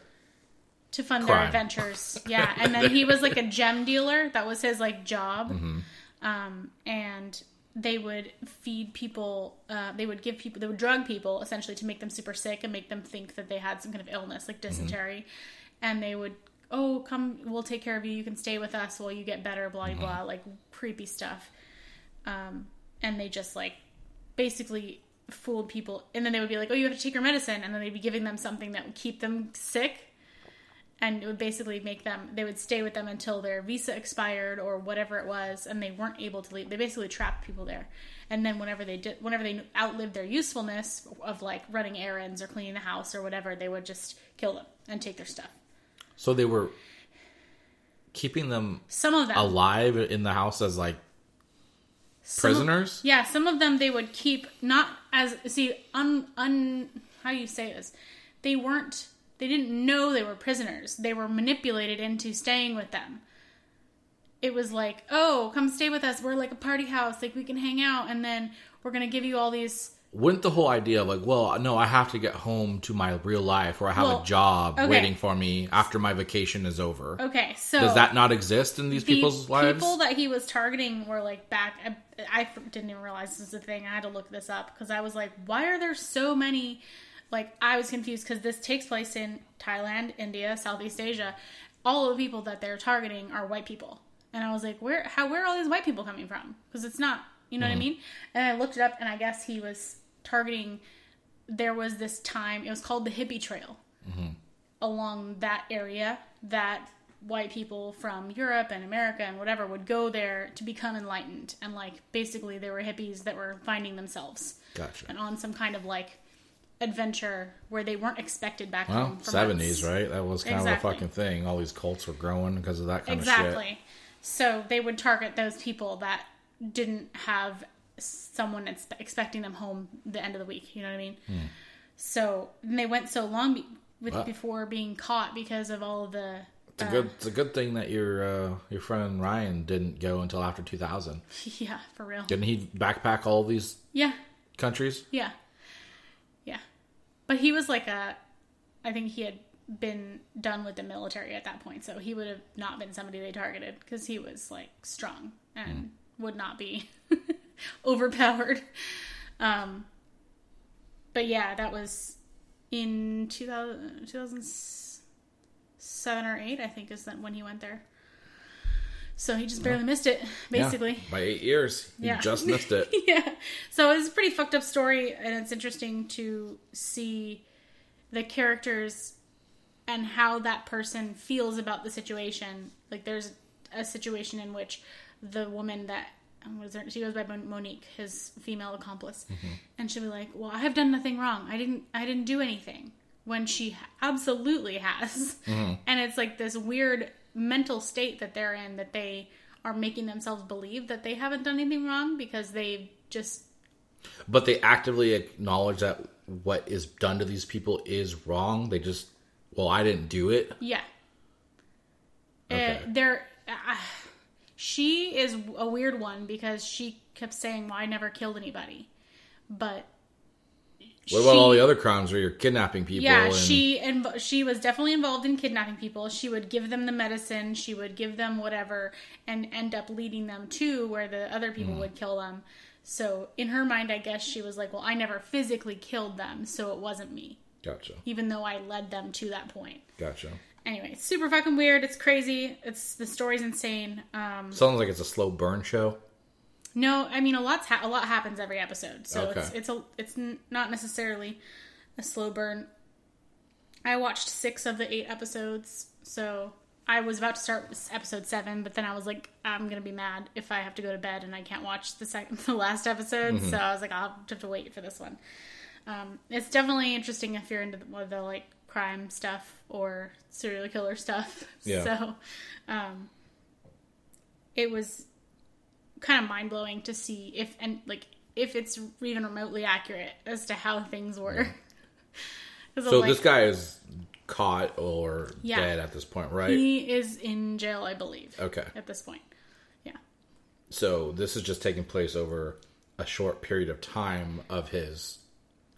to fund crime. their adventures. Yeah, and then he was like a gem dealer. That was his like job. Mm-hmm. Um, and they would feed people. Uh, they would give people. They would drug people essentially to make them super sick and make them think that they had some kind of illness like Mm-hmm. dysentery. And they would, oh, come, we'll take care of you. You can stay with us while you get better. Blah Mm-hmm. blah, like creepy stuff. Um, and they just like basically fooled people. And then they would be like, oh, you have to take your medicine. And then they'd be giving them something that would keep them sick and it would basically make them they would stay with them until their visa expired or whatever it was and they weren't able to leave they basically trapped people there and then whenever they did whenever they outlived their usefulness of like running errands or cleaning the house or whatever they would just kill them and take their stuff So they were keeping them some of them alive in the house as like some of- prisoners. yeah some of them they would keep not as see un un how do you say this? They weren't they didn't know they were prisoners. They were manipulated into staying with them. It was like oh come stay with us. We're like a party house. Like we can hang out and then we're gonna give you all these Wouldn't the whole idea of like, well, no, I have to get home to my real life, or I have Well, a job okay. waiting for me after my vacation is over. okay so Does that not exist in these the people's lives? people that he was targeting were like back I, I didn't even realize this was a thing i had to look this up because i was like why are there so many like i was confused because this takes place in thailand india southeast asia all of the people that they're targeting are white people and i was like where how where are all these white people coming from because it's not you know what i mm-hmm. mean and i looked it up and i guess he was targeting there was this time it was called the hippie trail mm-hmm. along that area that white people from Europe and America and whatever would go there to become enlightened and like basically they were hippies that were finding themselves Gotcha. and on some kind of like adventure where they weren't expected back Well, home seventies, right? That was kind Exactly. of a fucking thing. All these cults were growing because of that kind of shit. Exactly. So they would target those people that didn't have someone ex- expecting them home the end of the week. You know what I mean? Hmm. So and they went so long be- with Wow. before being caught because of all of the It's a uh, good. It's a good thing that your uh, your friend Ryan didn't go until after 2000. Yeah, for real. Didn't he backpack all these Yeah, countries? yeah, yeah. But he was like a, I think he had been done with the military at that point, so he would have not been somebody they targeted because he was like strong and hmm. would not be overpowered. Um, but yeah, that was in 2000, 2007 or 8, I think, is that when he went there. So he just barely missed it, basically. Yeah, by eight years, you Yeah. just missed it. yeah. So it's a pretty fucked up story, and it's interesting to see the characters and how that person feels about the situation. Like, there's a situation in which the woman that what is her, she goes by Monique, his female accomplice, and she'll be like, "Well, I have done nothing wrong. I didn't. I didn't do anything." When she absolutely has, and it's like this weird mental state that they're in that they are making themselves believe that they haven't done anything wrong because they just But they actively acknowledge that what is done to these people is wrong. They just, well, I didn't do it. yeah. Okay. Uh, they're uh, she is a weird one because she kept saying, "Well, I never killed anybody," but What about all the other crimes where you're kidnapping people? Yeah, and, she and she was definitely involved in kidnapping people. She would give them the medicine, she would give them whatever, and end up leading them to where the other people Mm. would kill them. So in her mind, I guess she was like, "Well, I never physically killed them, so it wasn't me, Gotcha. even though I led them to that point." Gotcha. Anyway, it's super fucking weird. It's crazy. It's the story's insane. Um, Sounds like it's a slow burn show. no, I mean a lot's ha- a lot happens every episode, so it's Okay. it's a it's n- not necessarily a slow burn. I watched six of the eight episodes, so I was about to start episode seven, but then I was like, I'm gonna be mad if I have to go to bed and I can't watch the second, the last episode. So I was like, I'll have to wait for this one. Um, it's definitely interesting if you're into the, the like crime stuff or serial killer stuff. Yeah. So, um, it was kind of mind blowing to see if and like if it's even remotely accurate as to how things were. So like, this guy is caught or Yeah. dead at this point, right? he is in jail, I believe. Okay. At this point, yeah, So this is just taking place over a short period of time of his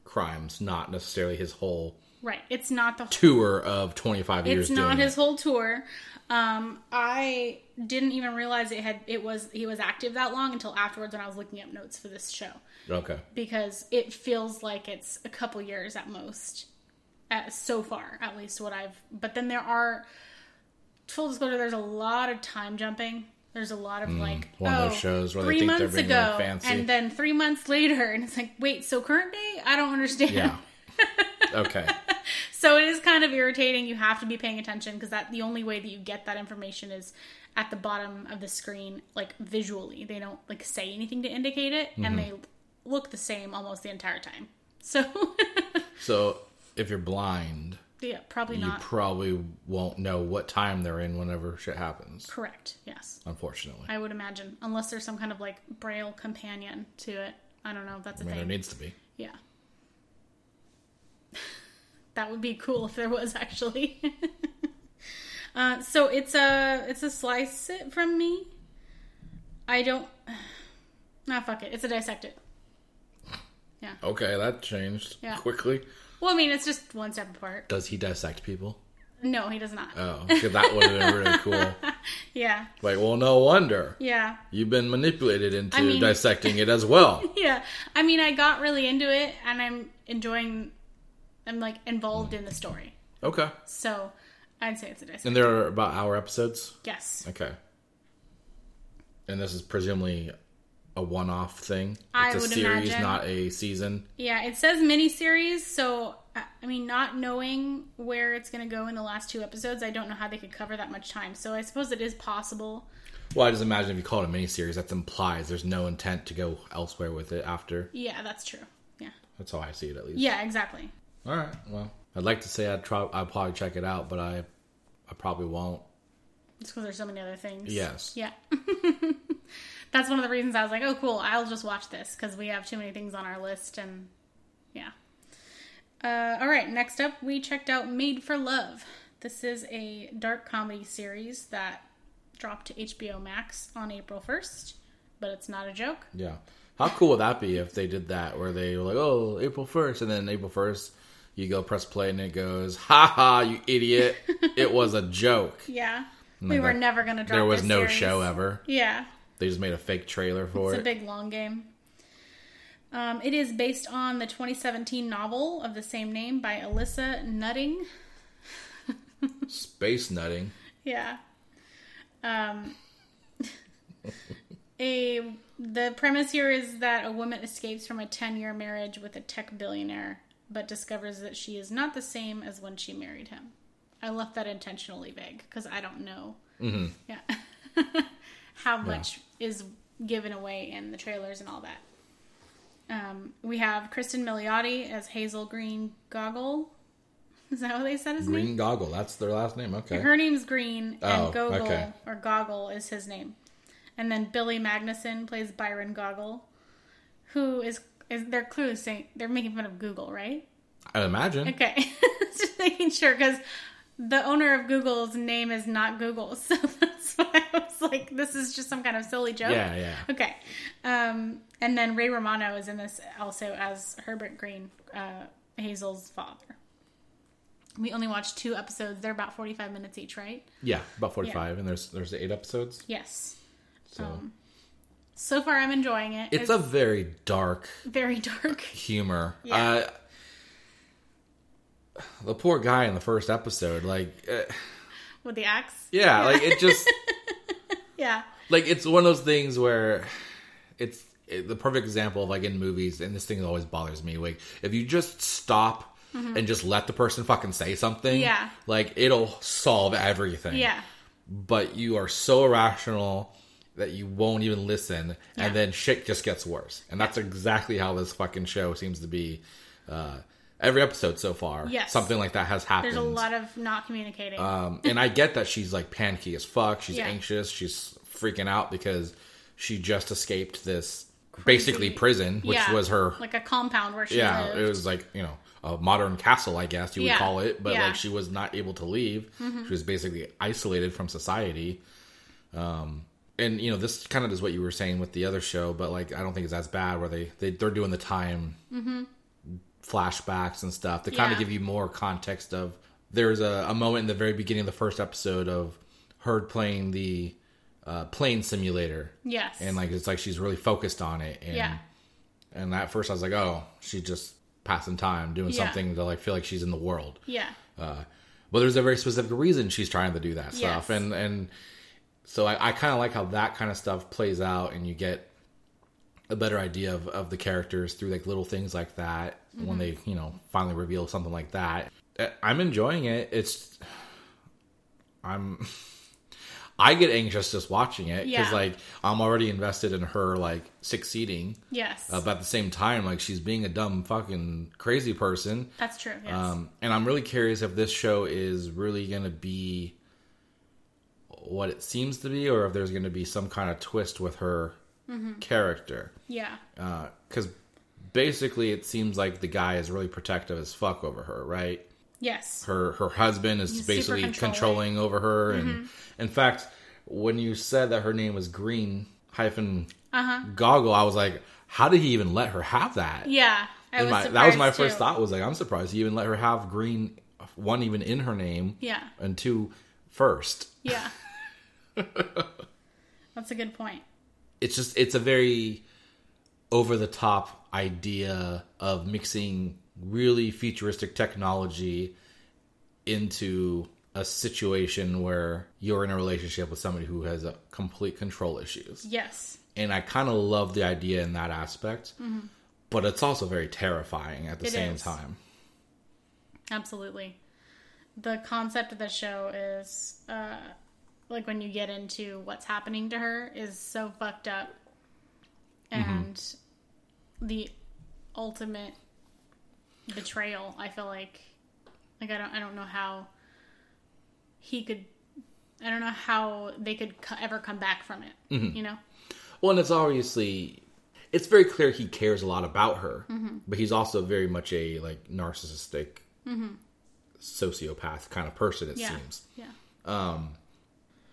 crimes, not necessarily his whole right. It's not the tour of 25 years it's not his it. whole tour. Um, I didn't even realize it had it was he was active that long until afterwards when I was looking up notes for this show Okay. because it feels like it's a couple years at most, at, so far at least what I've. But then there are full disclosure. There's a lot of time jumping. There's a lot of like Mm, one of oh, those shows where they three think they're months ago, really fancy. and then three months later, and it's like, wait, so current day? I don't understand. Yeah. Okay. So it is kind of irritating. You have to be paying attention because that the only way that you get that information is at the bottom of the screen, like visually. They don't like say anything to indicate it, Mm-hmm. and they look the same almost the entire time. So So if you're blind, yeah, probably you not probably won't know what time they're in whenever shit happens. correct. Yes, Unfortunately. I would imagine unless there's some kind of like braille companion to it. I don't know if that's a I mean, there needs to be. Yeah. That would be cool if there was actually. uh, so it's a it's a slice it from me. I don't. Nah, fuck it. It's a dissect it. Yeah. Okay, that changed Yeah. quickly. Well, I mean, it's just one step apart. Does he dissect people? No, he does not. Oh, that would have been really cool. yeah, Like, well, no wonder yeah, you've been manipulated into I mean- dissecting it as well. yeah. I mean, I got really into it, and I'm enjoying. I'm like involved mm. in the story, Okay. so I'd say it's a dissect. And there are about hour episodes. Yes, Okay. And this is presumably a one-off thing. It's I a would series, imagine. not a season. Yeah, it says miniseries, so I I mean, not knowing where it's going to go in the last two episodes, I don't know how they could cover that much time. So I suppose it is possible. Well, I just imagine if you call it a miniseries, that implies there's no intent to go elsewhere with it after. Yeah, that's true. Yeah. That's how I see it, at least. Yeah, exactly. All right. Well, I'd like to say I'd try. I'd probably check it out, but I, I probably won't. Just because there's so many other things. Yes. Yeah. that's one of the reasons I was like, oh, cool, I'll just watch this because we have too many things on our list. And yeah. Uh, all right, next up, we checked out Made for Love. This is a dark comedy series that dropped to HBO Max on April 1st, but it's not a joke. Yeah. How cool would that be if they did that, where they were like, "Oh, April 1st, and then April first, you go press play, and it goes, "Ha ha, you idiot! it was a joke." Yeah. And we were that- never going to drop There was no series. show ever. Yeah. They just made a fake trailer for it. It's a big long game. Um, it is based on the 2017 novel of the same name by Alissa Nutting. Space nutting. Yeah. Um, a the premise here is that a woman escapes from a 10-year marriage with a tech billionaire, but discovers that she is not the same as when she married him. I left that intentionally vague because I don't know. Mm-hmm. Yeah. How much is given away in the trailers and all that. Um, we have Kristen Milioti as Hazel Green Gogol. Is that what they said his name? Green Gogol. That's their last name. Okay. Her name's Green, and Oh, Gogol okay. or Gogol is his name. And then Billy Magnuson plays Byron Gogol, who is is they're clearly saying they're making fun of Google, right? I imagine. Okay, just making sure because the owner of Google's name is not Google, so that's why I was like, this is just some kind of silly joke. Yeah, yeah. Okay, um, and then Ray Romano is in this also as Herbert Green, uh, Hazel's father. We only watched two episodes. They're about forty-five minutes each, right? Yeah, about forty-five, and there's there's eight episodes. Yes. So Um, So far, I'm enjoying it. it's a very dark very dark. humor. Yeah. Uh, the poor guy in the first episode, like, uh, with the axe. yeah, like it just Yeah. like it's one of those things where it's it, the perfect example of like in movies, and this thing always bothers me. Like if you just stop and just let the person fucking say something, Mm-hmm. Yeah. like it'll solve everything. Yeah. but you are so irrational that you won't even listen Yeah. and then shit just gets worse and that's exactly how this fucking show seems to be uh, every episode so far Yes. something like that has happened There's a lot of not communicating. um, and i get that she's like panicky as fuck she's Yeah. anxious she's freaking out because she just escaped this basically prison which yeah. was her like a compound where she yeah lived. it was like you know a modern castle i guess you would Yeah. call it but. Mm-hmm. like she was not able to leave she was basically isolated from society um and you know this kind of is what you were saying with the other show but like i don't think it's as bad where they, they they're doing the time flashbacks and stuff to kind of Mm-hmm. Give you more context of there's a, a moment in the very beginning of the first episode of her playing the uh, plane simulator yes. and like it's like she's really focused on it and yeah. and at first I was like, oh, she's just passing time, doing Yeah. something to like feel like she's in the world. Yeah. Uh, but there's a very specific reason she's trying to do that Yes. stuff, and and so I, I kind of like how that kind of stuff plays out, and you get a better idea of, of the characters through like little things like that Mm-hmm. when they you know finally reveal something like that. Uh, I'm enjoying it. It's I'm. I get anxious just watching it because Yeah. like I'm already invested in her like succeeding, Yes. uh, but at the same time, like she's being a dumb fucking crazy person. That's true. Yes. Um, and I'm really curious if this show is really going to be what it seems to be, or if there's going to be some kind of twist with her character. yeah. Because basically, it seems like the guy is really protective as fuck over her, right? Yes. Her her husband is He's basically controlling. Mm-hmm. controlling over her, and in fact, when you said that her name was Green hyphen Uh-huh. Gogol, I was like, how did he even let her have that? Yeah. I was my, that was my first too. thought was like I'm surprised he even let her have green one even in her name Yeah. and two first. Yeah. That's a good point. It's just it's a very over the top idea of mixing really futuristic technology into a situation where you're in a relationship with somebody who has a complete control issues. Yes. And I kind of love the idea in that aspect. But it's also very terrifying at the Mm-hmm. It same is. time. Absolutely. The concept of the show is uh like when you get into what's happening to her is so fucked up. Mm-hmm. And the ultimate betrayal, I feel like like I don't I don't know how he could I don't know how they could co- ever come back from it, mm-hmm. you know? Well, and it's obviously it's very clear he cares a lot about her, Mm-hmm. but he's also very much a like narcissistic mm-hmm. sociopath kind of person. It Yeah. seems Yeah. Um,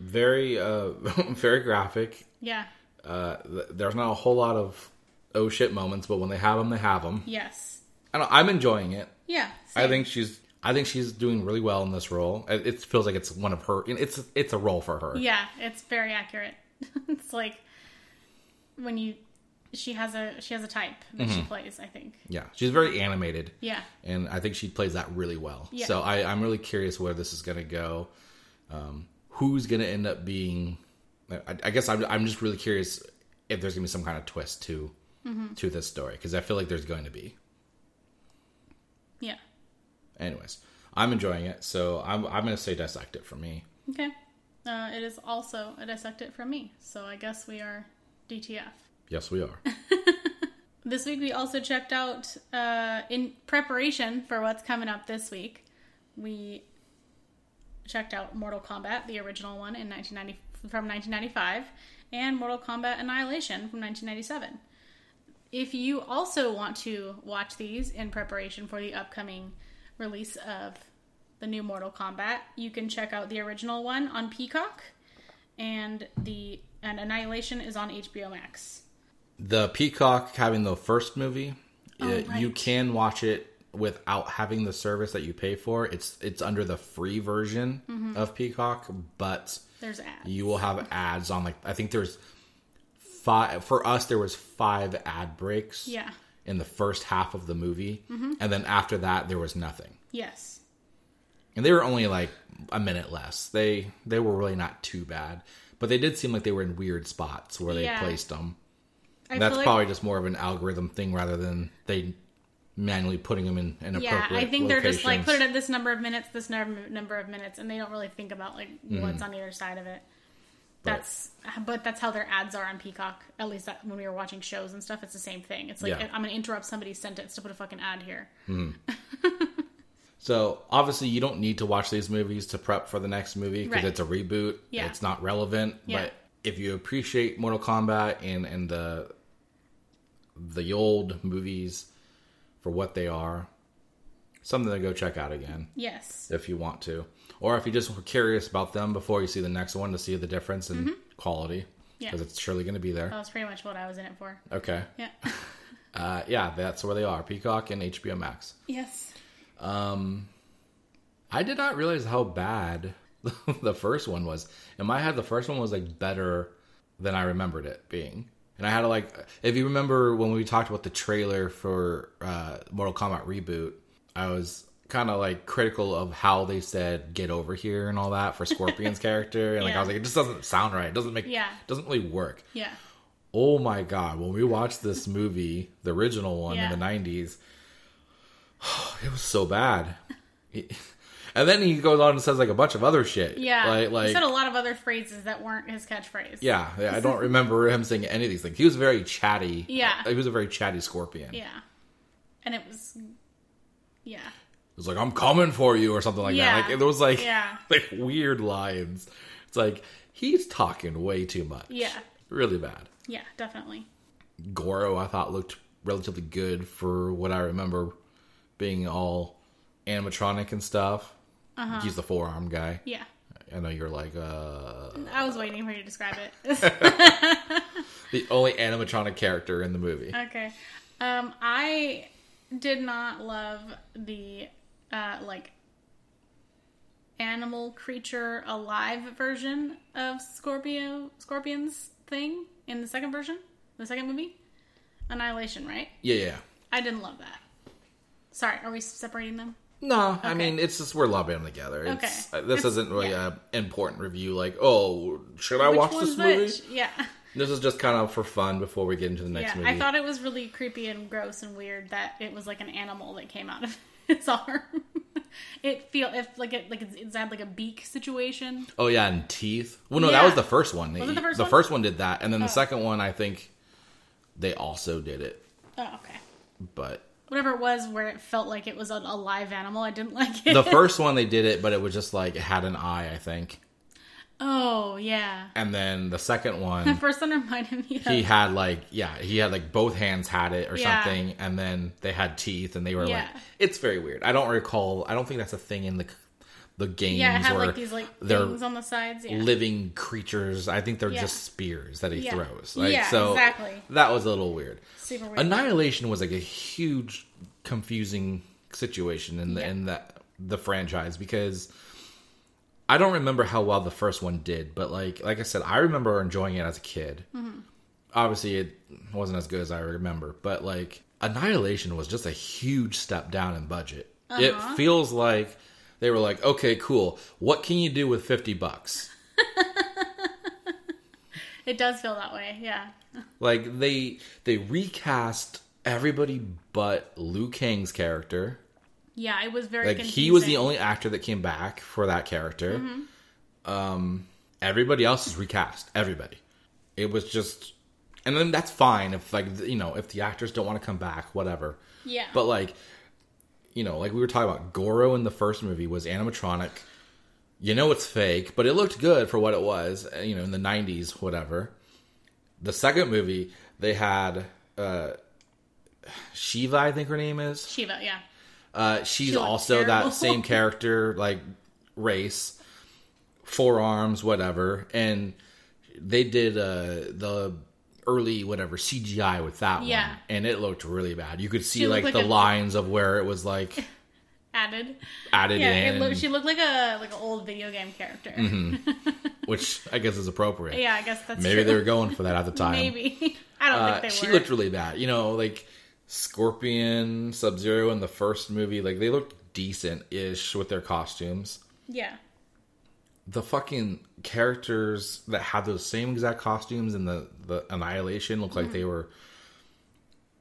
very uh very graphic. Yeah. Uh, th- there's not a whole lot of oh shit moments, but when they have them, they have them. Yes. I don't, I'm enjoying it. Yeah. I think she's I think she's doing really well in this role. It, it feels like it's one of her. It's it's a role for her. Yeah, it's very accurate. it's like when you she has a she has a type that Mm-hmm. she plays, I think. Yeah, she's very animated. Yeah. and I think she plays that really well. Yeah. So I, I'm really curious where this is going to go. Um, who's going to end up being? I, I guess I'm, I'm just really curious if there's going to be some kind of twist to Mm-hmm. to this story because I feel like there's going to be. Yeah. Anyways, I'm enjoying it, so I'm I'm going to say dissect it for me. Okay. Uh, it is also a dissect it from me, so I guess we are DTF. Yes, we are. This week we also checked out, uh, in preparation for what's coming up this week, we checked out Mortal Kombat, the original one in 1990 from 1995, and Mortal Kombat Annihilation from 1997. If you also want to watch these in preparation for the upcoming release of the new Mortal Kombat, you can check out the original one on Peacock, and the and Annihilation is on HBO Max. the Peacock having the first movie, Oh, uh, you can watch it without having the service that you pay for. It's it's under the free version Mm-hmm. of Peacock, but There's ads. you will have ads on like I think there's five for us there was five ad breaks Yeah. in the first half of the movie Mm-hmm. and then after that there was nothing. Yes. And they were only like a minute less. They they were really not too bad, but they did seem like they were in weird spots where they Yeah. placed them. I That's like- probably just more of an algorithm thing rather than they manually putting them in an Yeah, appropriate I think they're just like put it at this number of minutes, this num- number of minutes, and they don't really think about like mm-hmm. what's on either side of it. That's but that's how their ads are on Peacock. At least that, when we were watching shows and stuff, it's the same thing. It's like Yeah. I'm gonna interrupt somebody's sentence to put a fucking ad here. Mm-hmm. So obviously you don't need to watch these movies to prep for the next movie because Right. it's a reboot. Yeah. It's not relevant. Yeah. But if you appreciate Mortal Kombat and and the the old movies for what they are, something to go check out again Yes. if you want to, or if you just were curious about them before you see the next one to see the difference in quality Mm-hmm. Yeah. because it's surely going to be there. That was pretty much what I was in it for. Okay. Yeah. Uh, yeah, that's where they are. Peacock and HBO Max. yes. Um, I did not realize how bad the first one was. In my head, the first one was like better than I remembered it being. And I had to like, if you remember when we talked about the trailer for uh, Mortal Kombat reboot, I was kind of like critical of how they said "get over here" and all that for Scorpion's character, and like I was like, it just doesn't sound right. It doesn't make, Yeah. doesn't really work. Yeah. Oh my god, when we watched this movie, the original one Yeah. in the 90s, it was so bad. And then he goes on and says like a bunch of other shit. Yeah. Like he said a lot of other phrases that weren't his catchphrase. yeah, yeah, I don't remember him saying any of these things. He was very chatty. Yeah. Uh, he was a very chatty scorpion. Yeah. And it was. Yeah. It was like, I'm coming for you or something like Yeah. that. Like it was like Yeah. like weird lines. It's like he's talking way too much. Yeah. Really bad. Yeah. Definitely. Goro I thought looked relatively good for what I remember being all animatronic and stuff. Uh-huh. He's the forearm guy. Yeah. I know you're like uh I was waiting for you to describe it. the only animatronic character in the movie. okay. Um, I did not love the uh, like animal creature alive version of Scorpio Scorpion's thing in the second version, the second movie, Annihilation. Right? Yeah, yeah. I didn't love that. Sorry, are we separating them? No, I mean it's just we're them together. It's, Okay. uh, this It's- isn't really yeah. a important review. Like, oh, should I Which watch this movie? which? Yeah. This is just kind of for fun before we get into the next yeah, movie. I thought it was really creepy and gross and weird that it was like an animal that came out of its arm. it feel if like it like it's, it's had like a beak situation. oh yeah, and teeth. Well, no, that was the first one. Was it the first the one? first one did that, and then the Oh. second one, I think they also did it. Oh, okay. But Whatever it was, where it felt like it was a, a live animal, I didn't like it. the first one they did it, but it was just like it had an eye. I think. Oh yeah. and then the second one, The first one reminded me of he had like yeah he had like both hands had it or Yeah. something and then they had teeth and they were Yeah. like it's very weird i don't recall i don't think that's a thing in the the games yeah, it had where like these like they're things on the sides. Yeah. living creatures i think they're Yeah. just spears that he throws like Yeah, so exactly. that was a little weird Super weird. annihilation was like a huge confusing situation in the in that the franchise because I don't remember how well the first one did, but like like I said, I remember enjoying it as a kid. Mm-hmm. Obviously, it wasn't as good as I remember, but like Annihilation was just a huge step down in budget. It Uh-huh. feels like they were like, okay, cool. What can you do with fifty bucks? It does feel that way. Yeah. Like they they recast everybody but Liu Kang's character. Yeah, it was very Like confusing. he was the only actor that came back for that character. Mm-hmm. Um, everybody else is recast. Everybody. It was just, and then that's fine if like you know if the actors don't want to come back, whatever. Yeah. But like, you know, like we were talking about, Goro in the first movie was animatronic. You know it's fake, but it looked good for what it was. uh, You know, in the '90s, whatever. The second movie, they had uh, Sheeva, I think her name is. Sheeva, yeah. Uh, she's She also that same character, like race, forearms, whatever, and they did uh, the early whatever CGI with that Yeah. one, and it looked really bad. You could see She like, looked the a- lines of where it was like Added. added Yeah, in, it looked, she looked like a like an old video game character. which I guess is appropriate. Yeah, I guess that's Maybe true. they were going for that at the time. Maybe. I don't Uh, think they were. she were. looked really bad. You know, like Scorpion, Sub Zero in the first movie, like they looked decent ish with their costumes. yeah. the fucking characters that had those same exact costumes in the the annihilation look like they mm-hmm. were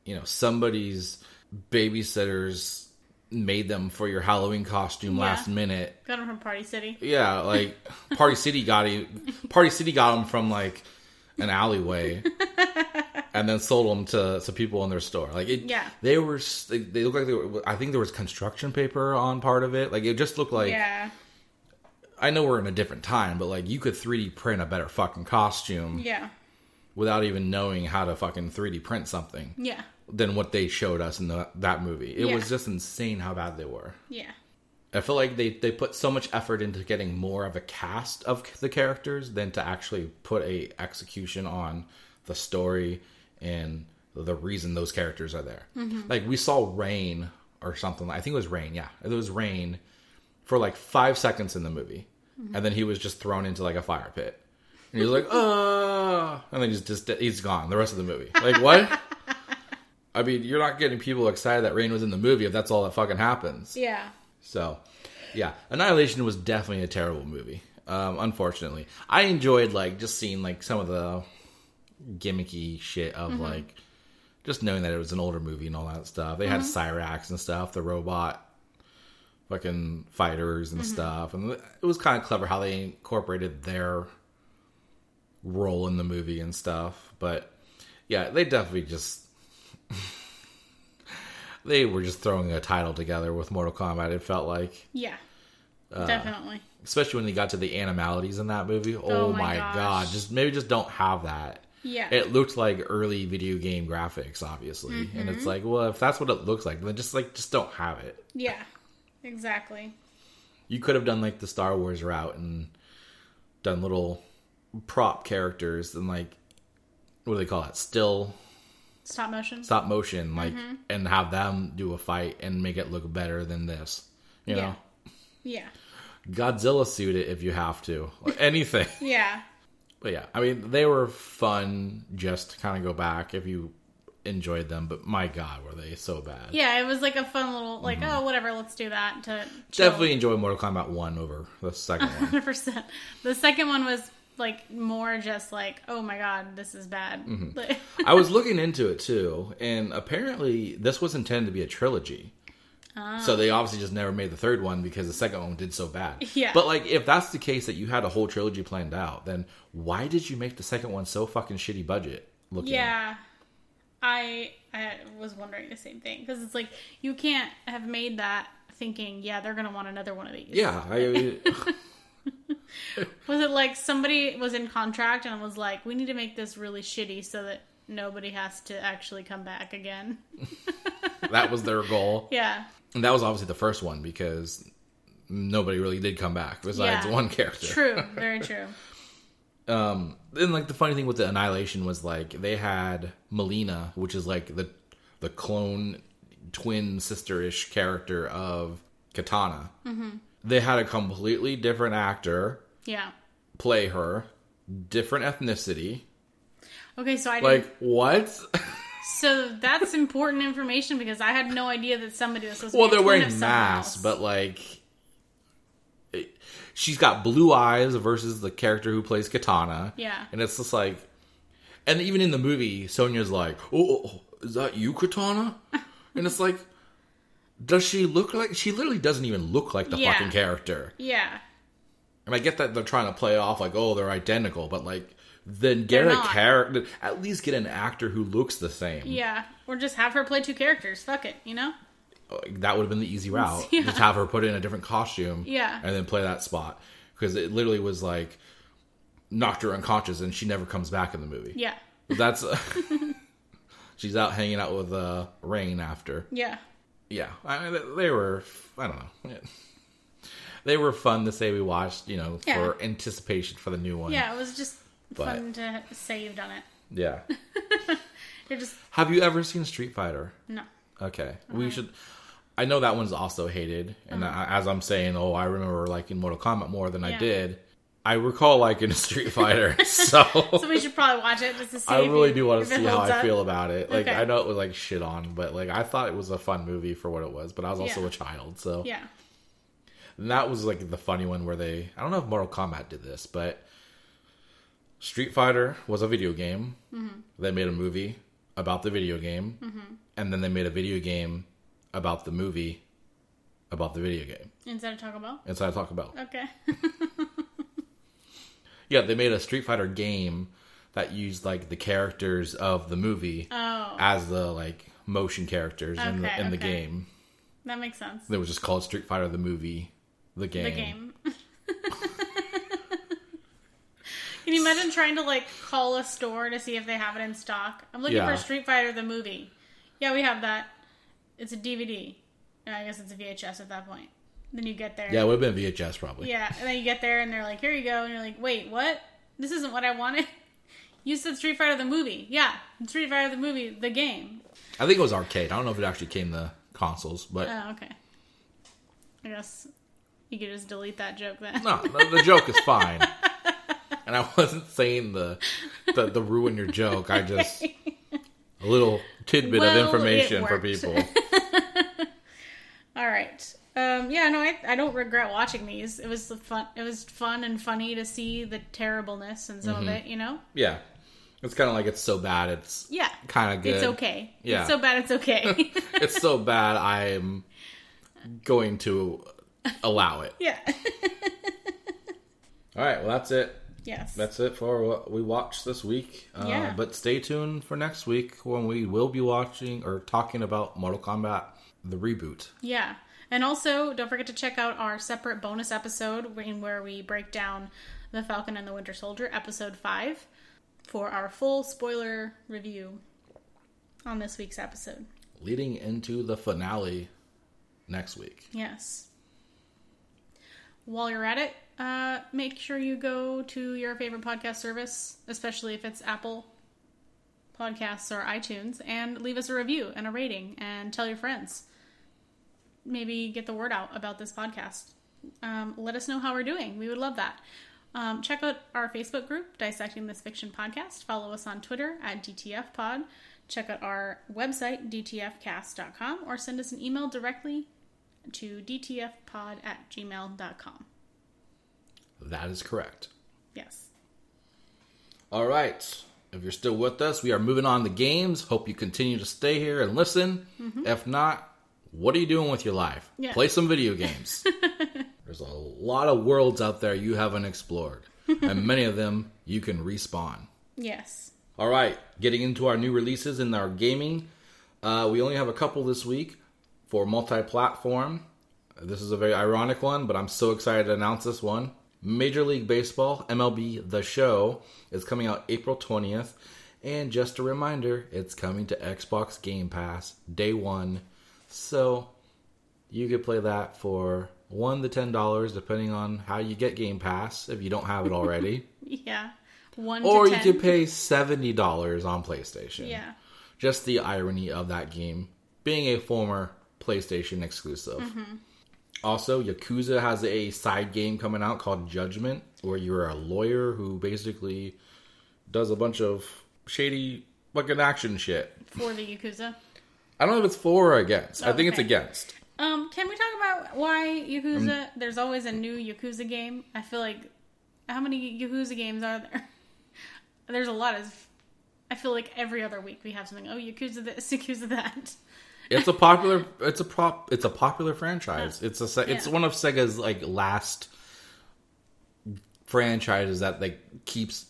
you know somebody's babysitters made them for your halloween costume Yeah. last minute Got him from Party City. yeah like party city got it party city got them from like an alleyway and then sold them to, to people in their store like it Yeah. they were they, they look like they were i think there was construction paper on part of it like it just looked like yeah. I know we're in a different time, but like you could 3D print a better fucking costume Yeah. without even knowing how to fucking 3D print something Yeah. than what they showed us in the, that movie. It Yeah. was just insane how bad they were. Yeah. I feel like they, they put so much effort into getting more of a cast of the characters than to actually put a execution on the story and the reason those characters are there. Mm-hmm. Like we saw Rain or something. I think it was Rain. Yeah, it was Rain for like five seconds in the movie, and then he was just thrown into like a fire pit, and he was like, "Uh," and then he's just he's gone the rest of the movie. Like what? I mean, you're not getting people excited that Rain was in the movie if that's all that fucking happens. Yeah. So, yeah, Annihilation was definitely a terrible movie. Um, unfortunately, I enjoyed like just seeing like some of the gimmicky shit of like just knowing that it was an older movie and all that stuff. They had Cyrax and stuff, the robot fucking fighters and stuff, and it was kind of clever how they incorporated their role in the movie and stuff. But yeah, they definitely just they were just throwing a title together with Mortal Kombat. It felt like, Yeah. Uh, Definitely. especially when they got to the animalities in that movie. Oh, Oh my, god! Just maybe just don't have that. Yeah. It looked like early video game graphics, obviously, and Mm-hmm. it's like, well, if that's what it looks like, then just like just don't have it. yeah. Exactly. You could have done like the Star Wars route and done little prop characters and like what do they call it? Still Stop motion. stop motion, like, Mm-hmm. and have them do a fight and make it look better than this. You Yeah. know, Yeah. Godzilla suit it if you have to, Like, anything. Yeah. but yeah, I mean, they were fun just to kind of go back if you enjoyed them. But my God, were they so bad? Yeah, it was like a fun little like, Mm-hmm. oh whatever, let's do that to Definitely enjoy Mortal Kombat one over the second one. hundred percent. The second one was like more just like, oh my god, this is bad. Mm-hmm. I was looking into it too, and apparently this was intended to be a trilogy. So they obviously just never made the third one because the second one did so bad. Yeah. But like, if that's the case that you had a whole trilogy planned out, then why did you make the second one so fucking shitty budget looking? yeah, I I was wondering the same thing because it's like you can't have made that thinking, yeah, they're gonna want another one of these. Yeah. I, Was it like somebody was in contract and was like, we need to make this really shitty so that nobody has to actually come back again? that was their goal. Yeah. And that was obviously the first one because nobody really did come back besides Yeah. one character. True. Very true. Um, then like the funny thing with the Annihilation was like they had Mileena, which is like the the clone twin sister-ish character of Kitana. Mm-hmm. They had a completely different actor Yeah. play her, different ethnicity. Okay, so I didn't. Like what? so that's important information because I had no idea that somebody was supposed to well, they're wearing masks, but like. She's got blue eyes versus the character who plays Kitana. Yeah. And it's just like, and even in the movie, Sonya's like, "Oh, oh, oh, is that you, Kitana?" and it's like, does she look like? She literally doesn't even look like the Yeah. fucking character. yeah. And I get that they're trying to play off like, oh, they're identical, but like, then get a character. At least get an actor who looks the same. Yeah. Or just have her play two characters. Fuck it, you know? That would have been the easy route. Yeah. Just have her put in a different costume. Yeah. And then play that spot because it literally was like knocked her unconscious and she never comes back in the movie. Yeah. That's she's out hanging out with uh, Rain after. Yeah. Yeah, I mean, they were. I don't know. They were fun to say we watched, you know, Yeah. for anticipation for the new one. Yeah, it was just But- fun to say you've done it. Yeah. You're just Have you ever seen Street Fighter? no. Okay, we should. I know that one's also hated, and I, as I'm saying, oh, I remember liking Mortal Kombat more than I did. I recall liking Street Fighter, so, So we should probably watch it just to see. I really do want to see how holds I feel about it. Like, Okay. I know it was like shit on, but like I thought it was a fun movie for what it was. But I was also Yeah. a child, so Yeah. And that was like the funny one where they I don't know if Mortal Kombat did this, but Street Fighter was a video game. Mm-hmm. They made a movie about the video game, and then they made a video game about the movie about the video game. Instead of Taco Bell. Inside Talk About. Okay. Yeah, they made a Street Fighter game that used like the characters of the movie Oh, as the like motion characters in the Okay, in the okay. game. that makes sense. It was just called Street Fighter the movie, the game. The game. Can you imagine trying to like call a store to see if they have it in stock? I'm looking Yeah. for Street Fighter the movie. Yeah, we have that. It's a DVD. I guess it's a VHS at that point. Then you get there. Yeah, it would have been VHS probably. Yeah, and then you get there and they're like, "Here you go," and you're like, "Wait, what? This isn't what I wanted." You said Street Fighter the movie. Yeah, Street Fighter the movie, the game. I think it was arcade. I don't know if it actually came to consoles, but Oh, okay. I guess you could just delete that joke then. no, no, the joke is fine. And I wasn't saying the the, the ruin your joke. I just a little tidbit Well, of information for people. All right. Um, yeah, no, I, I don't regret watching these. It was the fun. It was fun and funny to see the terribleness and some of it. You know. Yeah, it's kind of like it's so bad. It's Yeah. kind of good. It's okay. Yeah. It's so bad. It's okay. It's so bad. I'm going to allow it. yeah. All right. Well, that's it. yes. That's it for what we watched this week. Uh, Yeah. But stay tuned for next week when we will be watching or talking about Mortal Kombat the reboot. Yeah. And also, don't forget to check out our separate bonus episode in where we break down The Falcon and the Winter Soldier, episode 5, for our full spoiler review on this week's episode. leading into the finale next week. Yes. While you're at it, uh, make sure you go to your favorite podcast service, especially if it's Apple Podcasts or iTunes, and leave us a review and a rating and tell your friends. Maybe get the word out about this podcast. Um, let us know how we're doing. We would love that. Um, check out our Facebook group, Dissecting This Fiction Podcast. Follow us on Twitter at DTFPod. Check out our website, dtfcast.com, or send us an email directly to dtfpod at gmail.com. That is correct. Yes. All right. If you're still with us, we are moving on to games. Hope you continue to stay here and listen. If not, what are you doing with your life? Yeah. Play some video games. There's a lot of worlds out there you haven't explored, and many of them you can respawn. Yes. All right, getting into our new releases in our gaming. Uh, we only have a couple this week for multi platform. This is a very ironic one, but I'm so excited to announce this one. Major League Baseball, MLB The Show, is coming out April 20th. And just a reminder, it's coming to Xbox Game Pass day one. So you could play that for one to ten dollars, depending on how you get Game Pass if you don't have it already. Yeah. One or you 10. could pay seventy dollars on PlayStation. Yeah. Just the irony of that game being a former PlayStation exclusive. Mm-hmm. Also, Yakuza has a side game coming out called Judgment, where you're a lawyer who basically does a bunch of shady fucking action shit. For the Yakuza. I don't know if it's for or against. I think it's against. Um, can we talk about why Yakuza? Um, There's always a new Yakuza game. I feel like how many Yakuza games are there? There's a lot of. I feel like every other week we have something. Oh, Yakuza this, Yakuza that. It's a popular. It's a prop. It's a popular franchise. It's a. It's Yeah. one of Sega's like last franchises that like keeps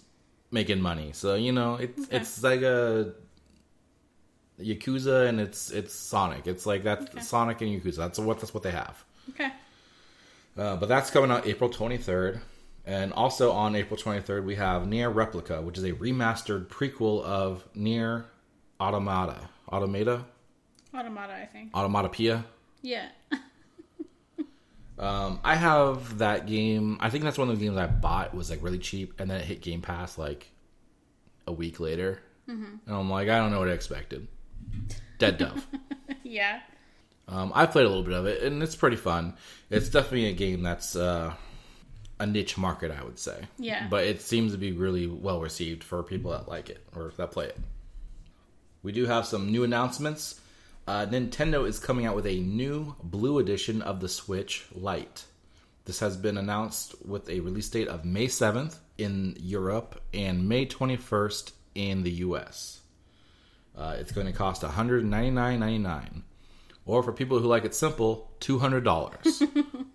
making money. So you know, it's Okay. it's Sega, Yakuza, and it's it's Sonic. It's like that's Okay. Sonic and Yakuza. That's what that's what they have. Okay. Uh, but that's coming out April 23rd. And also on April 23rd, we have NieR Replicant, which is a remastered prequel of NieR Automata. Automata? Automata, I think. Automatopoeia? Yeah. Um, I have that game. I think that's one of the games I bought was like really cheap, and then it hit Game Pass like a week later, and I'm like, I don't know what I expected. Dead Dove. yeah. um, I've played a little bit of it, and it's pretty fun. It's definitely a game that's uh, a niche market, I would say. Yeah. but it seems to be really well received for people that like it or that play it. We do have some new announcements. Uh, Nintendo is coming out with a new blue edition of the Switch Lite. This has been announced with a release date of May 7th in Europe and May 21st in the US. Uh, it's going to cost $199.99. Or for people who like it simple, $200.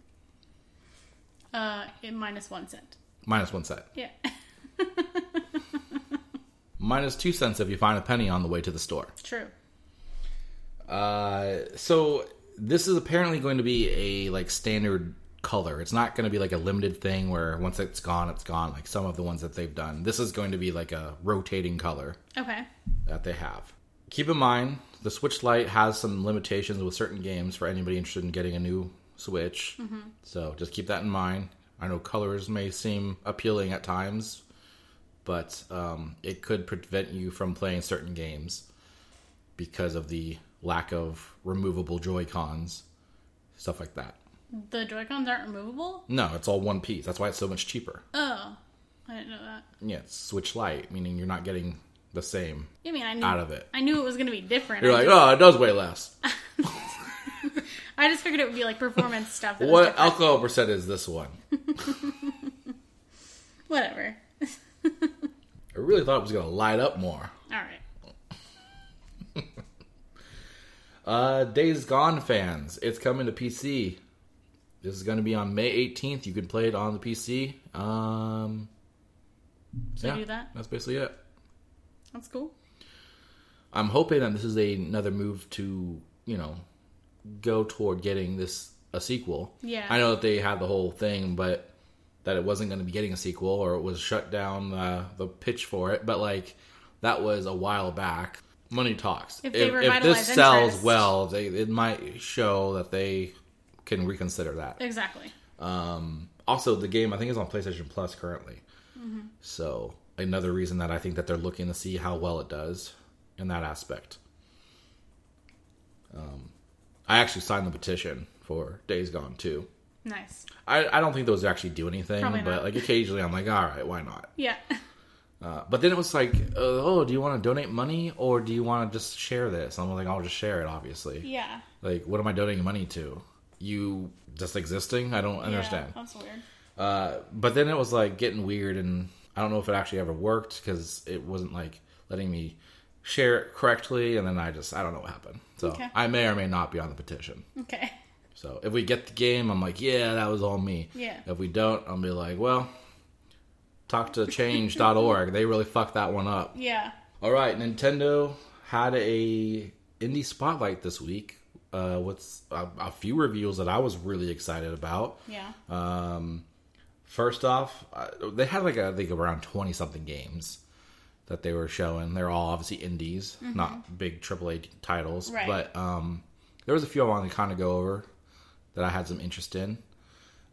Uh, minus one cent. minus one cent. Yeah. Minus two cents if you find a penny on the way to the store. True. Uh, so this is apparently going to be a like standard color. It's not going to be like a limited thing where once it's gone, it's gone. Like some of the ones that they've done. This is going to be like a rotating color Okay. that they have. Keep in mind, the Switch Lite has some limitations with certain games for anybody interested in getting a new Switch. So just keep that in mind. I know colors may seem appealing at times, but um, it could prevent you from playing certain games because of the lack of removable Joy Cons, stuff like that. The Joy Cons aren't removable. No, it's all one piece. That's why it's so much cheaper. Oh, I didn't know that. Yeah, it's Switch Lite, meaning you're not getting the same I mean, I knew out of it. I knew it was going to be different. You're I like, just, oh, it does weigh less. I just figured it would be like performance stuff. that What alcohol percent is this one? Whatever. I really thought it was going to light up more. All right. Uh, Days Gone fans, it's coming to PC. This is going to be on May 18th. You can play it on the PC. Um, So do that. That's basically it. That's cool. I'm hoping that this is a, another move to, you know, go toward getting this a sequel. Yeah. I know that they had the whole thing, but that it wasn't going to be getting a sequel or it was shut down uh, the pitch for it. But like that was a while back. Money talks. If they if, revitalize this sells well, they, it might show that they can reconsider that. Exactly. Um, also, the game I think is on PlayStation Plus currently. So another reason that I think that they're looking to see how well it does in that aspect. Um, I actually signed the petition for Days Gone too. Nice. I, I don't think those actually do anything, but like occasionally I'm like, all right, why not? Yeah. Uh, but then it was like, uh, oh, do you want to donate money or do you want to just share this? I'm like, I'll just share it, obviously. Yeah. Like, what am I donating money to? You just existing? I don't understand. Yeah, that's weird. Uh, but then it was like getting weird, and I don't know if it actually ever worked because it wasn't like letting me share it correctly, and then I just I don't know what happened. So Okay. I may or may not be on the petition. Okay. So if we get the game, I'm like, yeah, that was all me. Yeah. If we don't, I'll be like, well, talk to change.org. they really fucked that one up. Yeah. All right, Nintendo had a indie spotlight this week. Uh, with a, a few reveals that I was really excited about. Yeah. Um, First off, uh, they had like I think around twenty something games that they were showing. They're all obviously indies, not big AAA titles. Right. But um, there was a few I wanted to kind of go over that I had some interest in.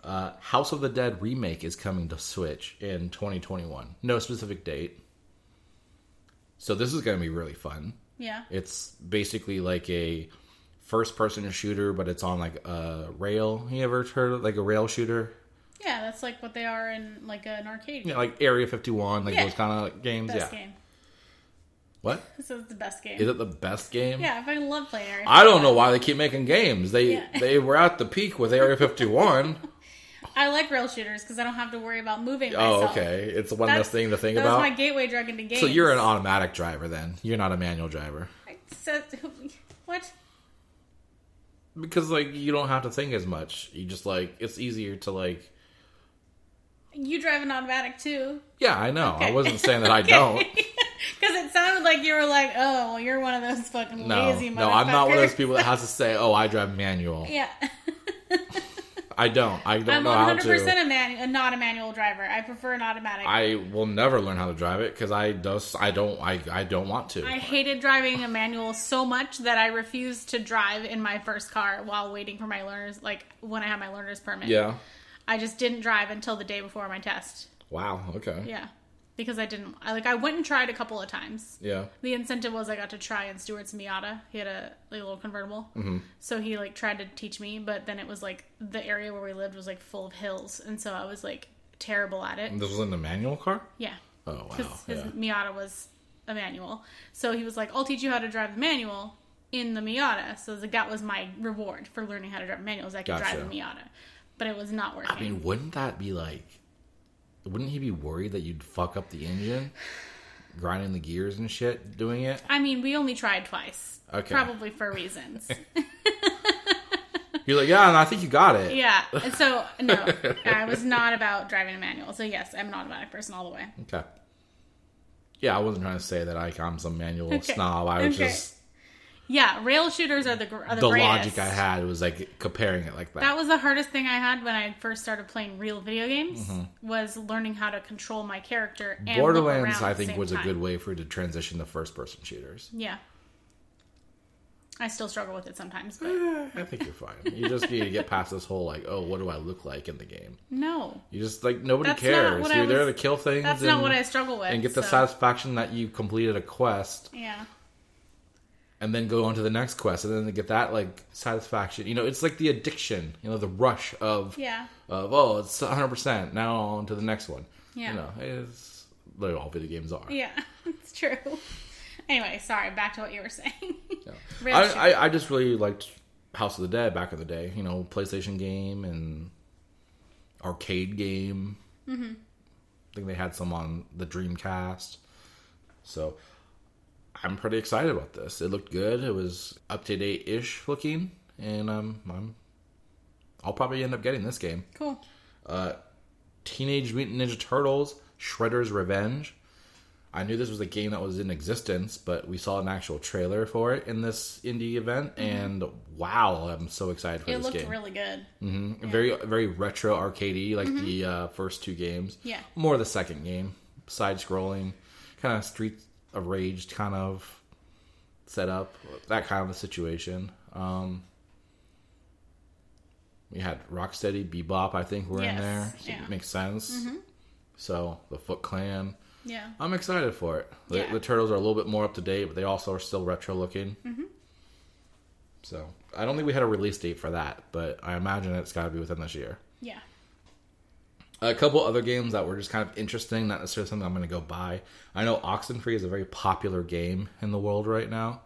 Uh, House of the Dead remake is coming to Switch in 2021. No specific date. So this is going to be really fun. Yeah. It's basically like a first person shooter, but it's on like a rail. You ever heard of like a rail shooter? Yeah, that's like what they are in like an arcade. Yeah, like Area 51, like Yeah. those kind of games. Best yeah. game. What? This is the best game. Is it the best game? yeah, I love playing Area. I don't know why they keep making games. They Yeah. they were at the peak with Area 51. I like rail shooters because I don't have to worry about moving oh, okay. It's one That's- less thing to think that about. was my gateway drug into games. so you're an automatic driver then. You're not a manual driver. I said, what? Because like you don't have to think as much. You just like it's easier to like You drive an automatic too. Yeah, I know. I wasn't saying that I don't. Because it sounded like you were like, oh, well, you're one of those fucking No, lazy no, I'm not one of those people that has to say, "Oh, I drive manual." Yeah. I don't. I don't I'm know how 100% to. a man, a not a manual driver. I prefer an automatic. I will never learn how to drive it because I just I don't I I don't want to. I hated driving a manual so much that I refused to drive in my first car while waiting for my learners, like when I had my learner's permit. yeah. I just didn't drive until the day before my test. Wow. Okay. Yeah. Because I didn't, I, like, I went and tried a couple of times. Yeah. The incentive was I got to try in Stewart's Miata. He had a, like, little convertible. Mm-hmm. So he, like, tried to teach me, but then it was, like, the area where we lived was, like, full of hills. And so I was, like, terrible at it. This was in the manual car. Yeah. Oh wow. because his Yeah. Miata was a manual. So he was like, "I'll teach you how to drive the manual in the Miata." So like, that was my reward for learning how to drive manuals. I could Gotcha. drive the Miata, but it was not working. I mean, wouldn't that be like? Wouldn't he be worried that you'd fuck up the engine, grinding the gears and shit, doing it? I mean, we only tried twice, Okay. probably for reasons. You're like, yeah, and I think you got it. yeah, and so no, I was not about driving a manual. So yes, I'm an automatic person all the way. Okay. Yeah, I wasn't trying to say that like I'm some manual Okay. snob. I was Okay. just Yeah, rail shooters are the are the, the logic I had was like comparing it like that. That was the hardest thing I had when I first started playing real video games Mm-hmm. was learning how to control my character. And Borderlands, I think, was a good way for you to transition to first person shooters. Yeah. I still struggle with it sometimes, but Eh, I think you're fine. You just need to get past this whole like, oh, what do I look like in the game? no, You just like nobody That's cares. You're there to kill things. that's and, not what I struggle with. and get the so- satisfaction that you completed a quest, Yeah, and then go on to the next quest, and then get that like satisfaction. You know, it's like the addiction. You know, the rush of yeah, of oh, it's 100 percent now on to the next one. Yeah. you know, it's like all video games are. yeah. It's true. Anyway, sorry. Back to what you were saying. Yeah. Real I. I I just really liked House of the Dead back in the day. You know, PlayStation game and arcade game. Mm-hmm. I think they had some on the Dreamcast. So I'm pretty excited about this. It looked good. It was up to date ish looking, and um, I'm I'll probably end up getting this game. cool. Uh, Teenage Mutant Ninja Turtles: Shredder's Revenge. I knew this was a game that was in existence, but we saw an actual trailer for it in this indie event, and wow, I'm so excited for Mm-hmm. It this looked game. really good. Mhm. Very, very retro arcadey, like the uh, first two games. Mm-hmm. Yeah. more the second game, side scrolling, kind of Streets of Rage kind of setup, that kind of a situation. Um, we had Rocksteady, Bebop, I think were in there. So yeah. It makes sense. So the Foot Clan. Yeah. I'm excited for it. The, Yeah. the turtles are a little bit more up to date, but they also are still retro looking. Mm-hmm. So I don't think we had a release date for that, but I imagine it's got to be within this year. Yeah. A couple other games that were just kind of interesting, not necessarily something I'm going to go buy. I know Oxenfree is a very popular game in the world right now,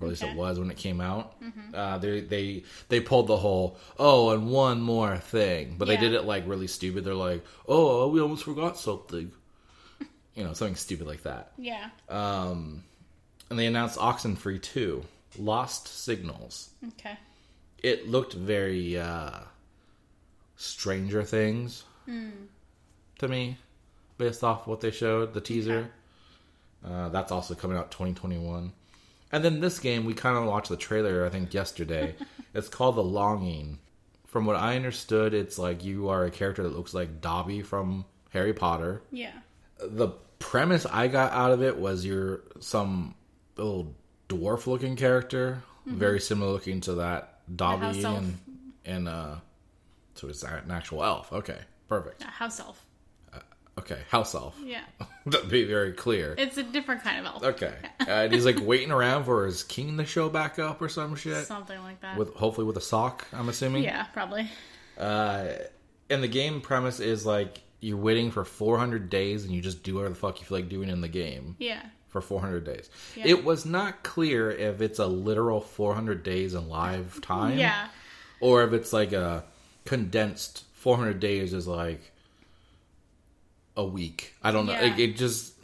or at least it was when it came out. Uh, they they they pulled the whole oh and one more thing, but they did it like really stupid. They're like oh we almost forgot something, you know something stupid like that. Yeah. Um, and they announced Oxenfree 2, Lost Signals. Okay. It looked very uh, Stranger Things to me, based off what they showed, the teaser. Uh, that's also coming out 2021. And then this game, we kind of watched the trailer, I think, yesterday. it's called The Longing from what I understood, it's like you are a character that looks like Dobby from Harry Potter. Yeah. The premise I got out of it was you're some little dwarf looking character, very similar looking to that Dobby and and uh so it's an actual elf. Okay. Perfect. House elf. Okay, house elf. Yeah. That'd be very clear. It's a different kind of elf. Okay. Uh, and he's like waiting around for his king to show back up or some shit. Something like that. With hopefully with a sock, I'm assuming. yeah, probably. Uh, and the game premise is like you're waiting for 400 days and you just do whatever the fuck you feel like doing in the game Yeah. for 400 days. Yeah. It was not clear if it's a literal 400 days in live time Yeah. or if it's like a condensed 400 days is like a week. I don't know. Yeah. It, it just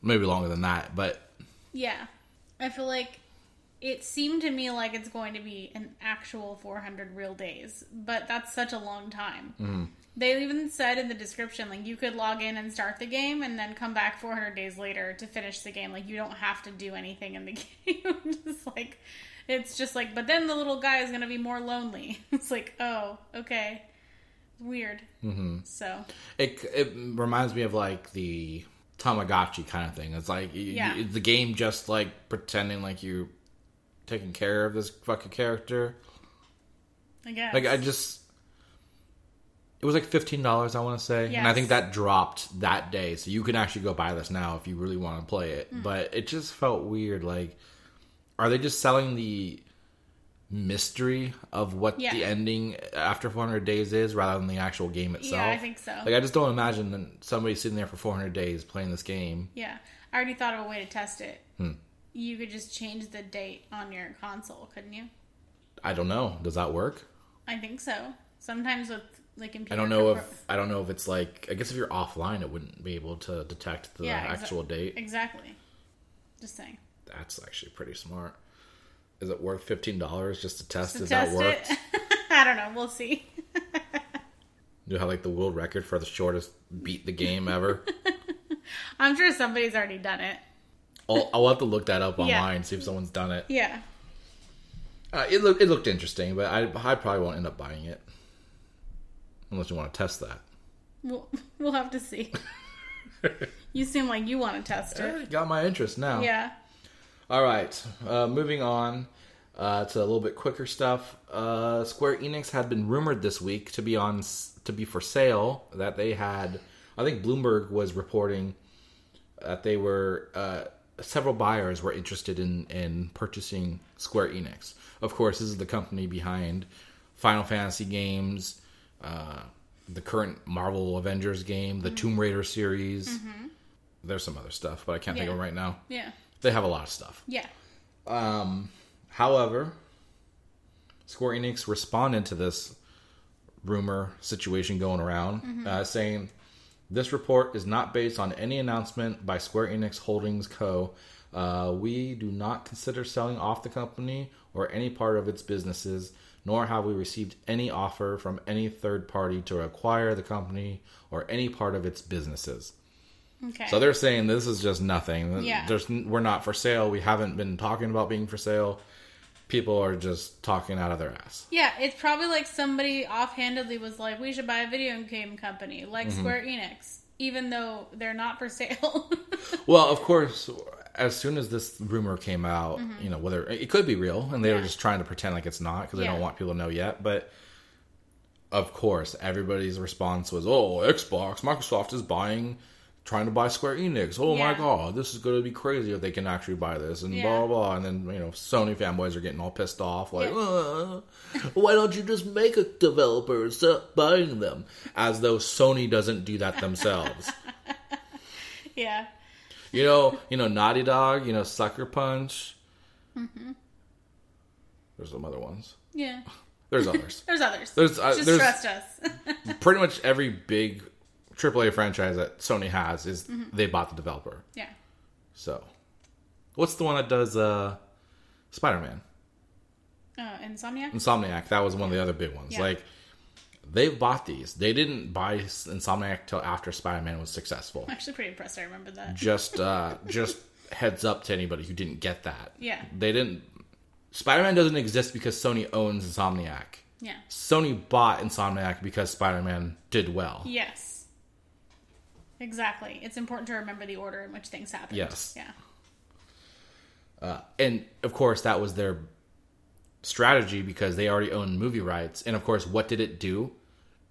maybe longer than that, but Yeah. I feel like it seemed to me like it's going to be an actual 400 real days, but that's such a long time. Mm-hmm. They even said in the description, like, you could log in and start the game and then come back 400 days later to finish the game. Like, you don't have to do anything in the game. just like, it's just like, but then the little guy is going to be more lonely. It's like, oh, okay. Weird. Mm-hmm. So, it it reminds me of like the Tamagotchi kind of thing. It's like Yeah. the game just like pretending like you're taking care of this fucking character. I guess. Like I just it was like fifteen dollars, I want to say, and I think that dropped that day. So you can actually go buy this now if you really want to play it. Mm. But it just felt weird. Like, are they just selling the mystery of what Yeah. the ending after 400 days is, rather than the actual game itself? Yeah, I think so. Like, I just don't imagine that somebody sitting there for 400 days playing this game. Yeah, I already thought of a way to test it. Hmm. You could just change the date on your console, couldn't you? I don't know. Does that work? I think so. Sometimes with like computer. I don't know if I don't know if it's like I guess if you're offline, it wouldn't be able to detect the Yeah, exa- actual date. exactly. Just saying. That's actually pretty smart. Is it worth fifteen dollars just to test To if test that works? it. I don't know. We'll see. You have like the world record for the shortest beat the game ever. I'm sure somebody's already done it. I'll, I'll have to look that up Yeah. online see if someone's done it. Yeah. Uh, it looked it looked interesting, but I I probably won't end up buying it unless you want to test that. We'll we'll have to see. you seem like you want to test it. got my interest now. Yeah. All right, uh, moving on uh, to a little bit quicker stuff. Uh, Square Enix had been rumored this week to be on to be for sale. That they had, I think Bloomberg was reporting that they were uh, several buyers were interested in in purchasing Square Enix. Of course, this is the company behind Final Fantasy games, uh, the current Marvel Avengers game, the Tomb Raider series. There's some other stuff, but I can't think of Yeah. it right now. Yeah. They have a lot of stuff. Yeah. However, Square Enix responded to this rumor situation going around, uh, saying this report is not based on any announcement by Square Enix Holdings Co. Uh, we do not consider selling off the company or any part of its businesses, nor have we received any offer from any third party to acquire the company or any part of its businesses. Okay. So they're saying this is just nothing. Yeah. There's we're not for sale. We haven't been talking about being for sale. People are just talking out of their ass. Yeah, it's probably like somebody offhandedly was like, "We should buy a video game company like Mm-hmm. Square Enix," even though they're not for sale. Well, of course, as soon as this rumor came out, you know, whether it could be real and they were Mm-hmm. Just trying to pretend like it's not because they Yeah. don't want people to know yet, but of course, everybody's response was, "Oh, Xbox, Microsoft is buying trying to buy Square Enix. Oh my god, this is going to be crazy if they can actually buy this." And Yeah. blah blah blah. And then, you know, Sony fanboys are getting all pissed off like, Yeah. "Uh, "Why don't you just make a developer and stop buying them?" As though Sony doesn't do that themselves. yeah. You know, you know, Naughty Dog, you know, Sucker Punch. Mm-hmm. There's some other ones. Yeah. There's others. There's others. There's, uh, Just there's- trust us. Pretty much every big AAA franchise that Sony has is Mm-hmm. they bought the developer. yeah. So, what's the one that does uh, Spider Man? Uh, Insomniac? Insomniac. That was one of the other big ones. Yeah. Like, they've bought these. They didn't buy Insomniac till after Spider Man was successful. I'm actually pretty impressed I remember that. just uh just heads up to anybody who didn't get that. Yeah. They didn't Spider-Man doesn't exist because Sony owns Insomniac. Yeah. Sony bought Insomniac because Spider Man did well. Yes. Exactly. It's important to remember the order in which things happen. Yes. Yeah. Uh, and of course, that was their strategy because they already owned movie rights. And of course, what did it do?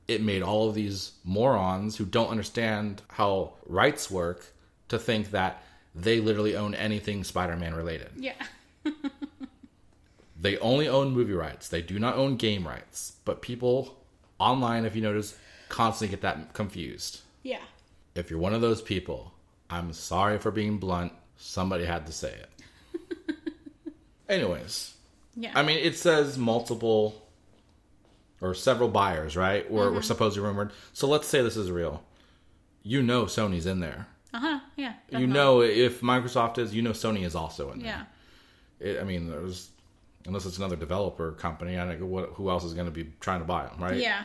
It made all of these morons who don't understand how rights work to think that they literally own anything Spider Man related. Yeah. They only own movie rights. They do not own game rights. But people online, if you notice, constantly get that confused. Yeah. If you're one of those people, I'm sorry for being blunt. Somebody had to say it. Anyways, Yeah. I mean, it says multiple or several buyers, right? Were, were supposedly rumored. So let's say this is real. You know Sony's in there. uh huh. Yeah. You know if Microsoft is, you know Sony is also in there. Yeah. It, I mean, there's unless it's another developer company, I don't know what, who else is going to be trying to buy them, right? Yeah.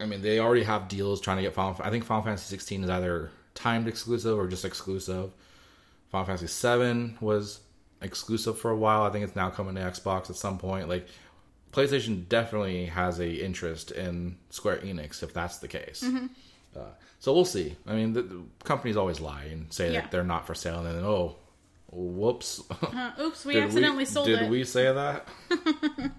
I mean, they already have deals trying to get Final. I think Final Fantasy 16 is either timed exclusive or just exclusive. Final Fantasy 7 was exclusive for a while. I think it's now coming to Xbox at some point. Like, PlayStation definitely has a interest in Square Enix if that's the case. Uh, so we'll see. I mean, the, the companies always lie and say Yeah. that they're not for sale, and then oh, whoops. Uh, oops, we accidentally sold did it. Did we say that?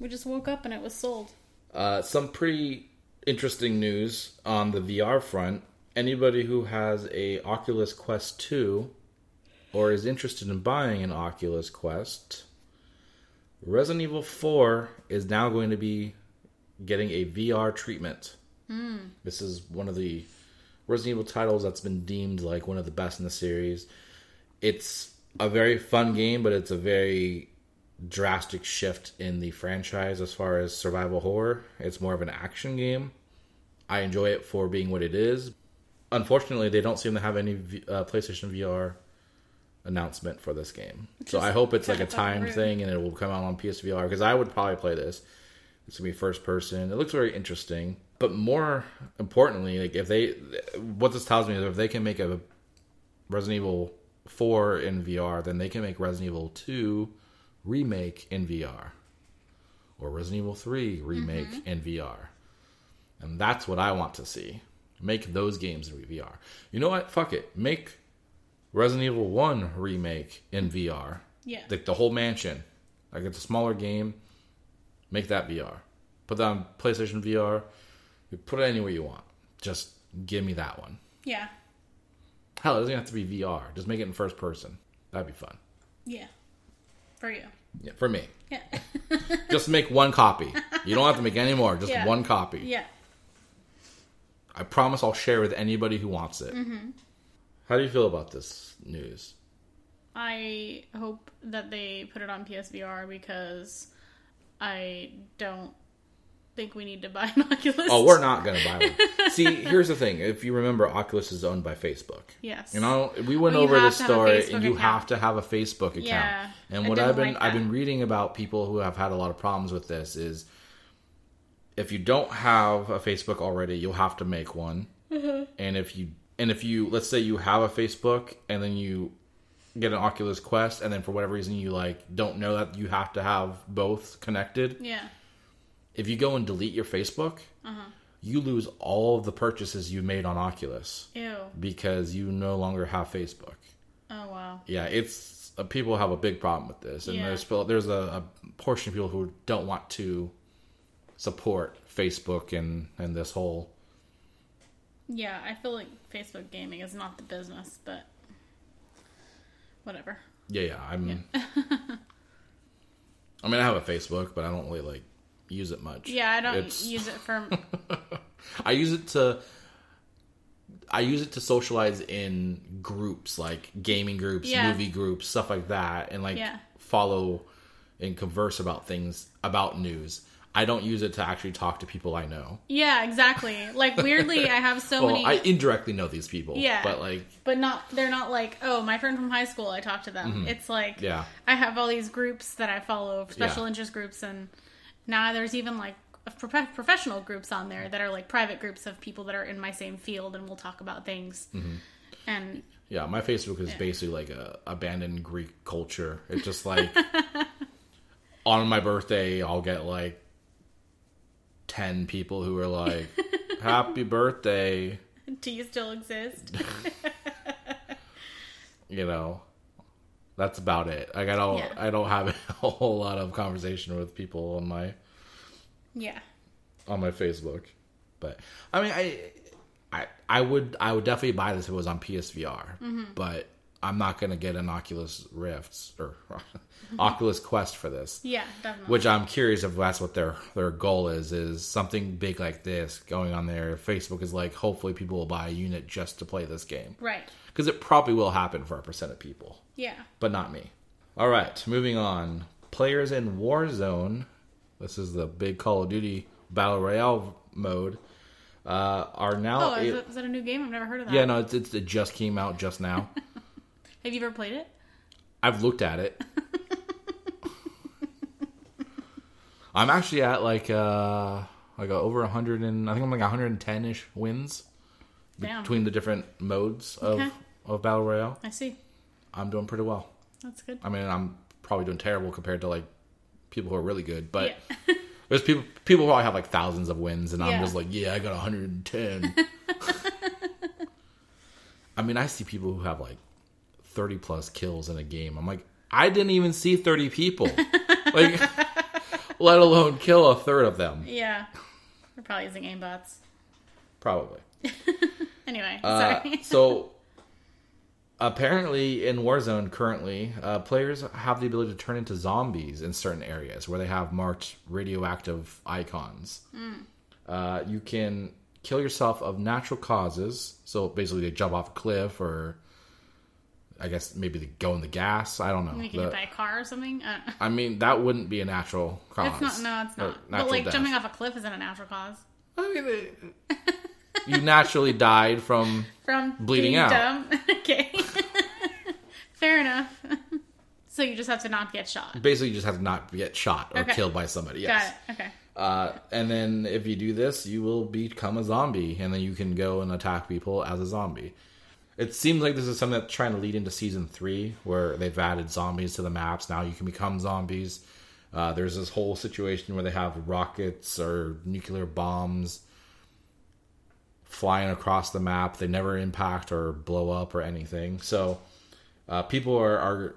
We just woke up and it was sold. Uh, some pretty interesting news on the VR front. Anybody who has a Oculus Quest 2 or is interested in buying an Oculus Quest, Resident Evil 4 is now going to be getting a VR treatment. This is one of the Resident Evil titles that's been deemed like one of the best in the series. It's a very fun game, but it's a very drastic shift in the franchise as far as survival horror. It's more of an action game. I enjoy it for being what it is. Unfortunately, they don't seem to have any v- uh, PlayStation VR announcement for this game. so I hope it's like a timed thing and it will come out on PSVR because I would probably play this. It's gonna be first person. It looks very interesting, but more importantly, like if they, what this tells me is if they can make a Resident Evil 4 in VR, then they can make Resident Evil 2 remake in VR or Resident Evil 3 remake mm-hmm. in VR. And that's what I want to see. Make those games in VR. You know what? Fuck it. Make Resident Evil 1 remake in VR. Yeah. Like the whole mansion. Like it's a smaller game. Make that VR. Put that on PlayStation VR. You put it anywhere you want. Just give me that one. Yeah. Hell, it doesn't have to be VR. Just make it in first person. That'd be fun. Yeah. For you. Yeah, for me. Yeah. Just make one copy. You don't have to make any more. Just Yeah. one copy. yeah. I promise I'll share with anybody who wants it. Mm-hmm. How do you feel about this news? I hope that they put it on PSVR because I don't think we need to buy an Oculus. Oh, we're not going to buy one. See, here's the thing. If you remember, Oculus is owned by Facebook. Yes. You know, we went Well, over this to have a story, and you account. have to have a Facebook account. Yeah, and what I've been like I've been reading about people who have had a lot of problems with this is if you don't have a Facebook already, you'll have to make one. Mm-hmm. And if you and if you let's say you have a Facebook and then you get an Oculus Quest and then for whatever reason you like don't know that you have to have both connected, Yeah. If you go and delete your Facebook, Uh-huh. you lose all of the purchases you made on Oculus Ew. because you no longer have Facebook. Oh wow. Yeah, it's uh, people have a big problem with this, and Yeah. there's there's a, a portion of people who don't want to support Facebook and and this whole. Yeah, I feel like Facebook gaming is not the business, but whatever. Yeah, yeah. I'm. I mean, I have a Facebook, but I don't really like use it much. Yeah, I don't It's- use it for. I use it to. I use it to socialize in groups like gaming groups, Yeah. movie groups, stuff like that, and like Yeah. follow and converse about things about news. I don't use it to actually talk to people I know. Yeah, exactly. Like weirdly, I have so Well, many, I indirectly know these people. Yeah. But like, but not. They're not like, oh, my friend from high school. I talk to them. It's like, Mm-hmm. yeah. I have all these groups that I follow, special Yeah. interest groups, and now there's even like prof- professional groups on there that are like private groups of people that are in my same field, and we'll talk about things. Mm-hmm. And Yeah, my Facebook is basically like a abandoned Greek culture. It's just like on my birthday, I'll get like ten people who are like, "Happy birthday," Do you still exist? you know. That's about it. Like I don't, Yeah. I don't have a whole lot of conversation with people on my yeah. on my Facebook. But I mean, I, I, I would, I would definitely buy this if it was on PSVR. Mm-hmm. But I'm not gonna get an Oculus Rifts or Oculus Quest for this. Yeah, definitely. Which I'm curious if that's what their their goal is. Is something big like this going on there? Facebook is like, hopefully people will buy a unit just to play this game right. Because it probably will happen for a percent of people Yeah. but not me. All right, moving on. Players in Warzone. This is the big Call of Duty Battle Royale mode. Uh, are now. Oh, is, it, is that a new game? I've never heard of that. yeah, no, it's, it's, it just came out just now. Have you ever played it? I've looked at it. I'm actually at like uh like a, over 100 and I think I'm like 110 ish wins Damn. between the different modes of Okay. Of Battle Royale. I see. I'm doing pretty well. That's good. I mean, I'm probably doing terrible compared to like people who are really good, but yeah. there's people people who probably have like thousands of wins, and I'm just like, yeah, I got 110. I mean, I see people who have like 30 plus kills in a game. I'm like, I didn't even see 30 people, like, let alone kill a third of them. yeah. they're probably using aimbots. Probably. Anyway, Uh, sorry. so apparently in Warzone currently, uh, players have the ability to turn into zombies in certain areas where they have marked radioactive icons. Uh, you can kill yourself of natural causes, so basically they jump off a cliff or. I guess maybe they go in the gas. I don't know. The- get by a car or something. Uh, I mean, that wouldn't be a natural cause. it's not. No, it's not. But like death. jumping off a cliff isn't a natural cause. I mean, it- you naturally died from From Bleeding out. Dumb. okay. Fair enough. so you just have to not get shot. basically you just have to not get shot or Okay. killed by somebody. Yes. Got it. Okay. Uh, and then if you do this, you will become a zombie, and then you can go and attack people as a zombie. It seems like this is something that's trying to lead into season three, where they've added zombies to the maps. Now you can become zombies. Uh, there's this whole situation where they have rockets or nuclear bombs flying across the map. They never impact or blow up or anything. So uh, people are, are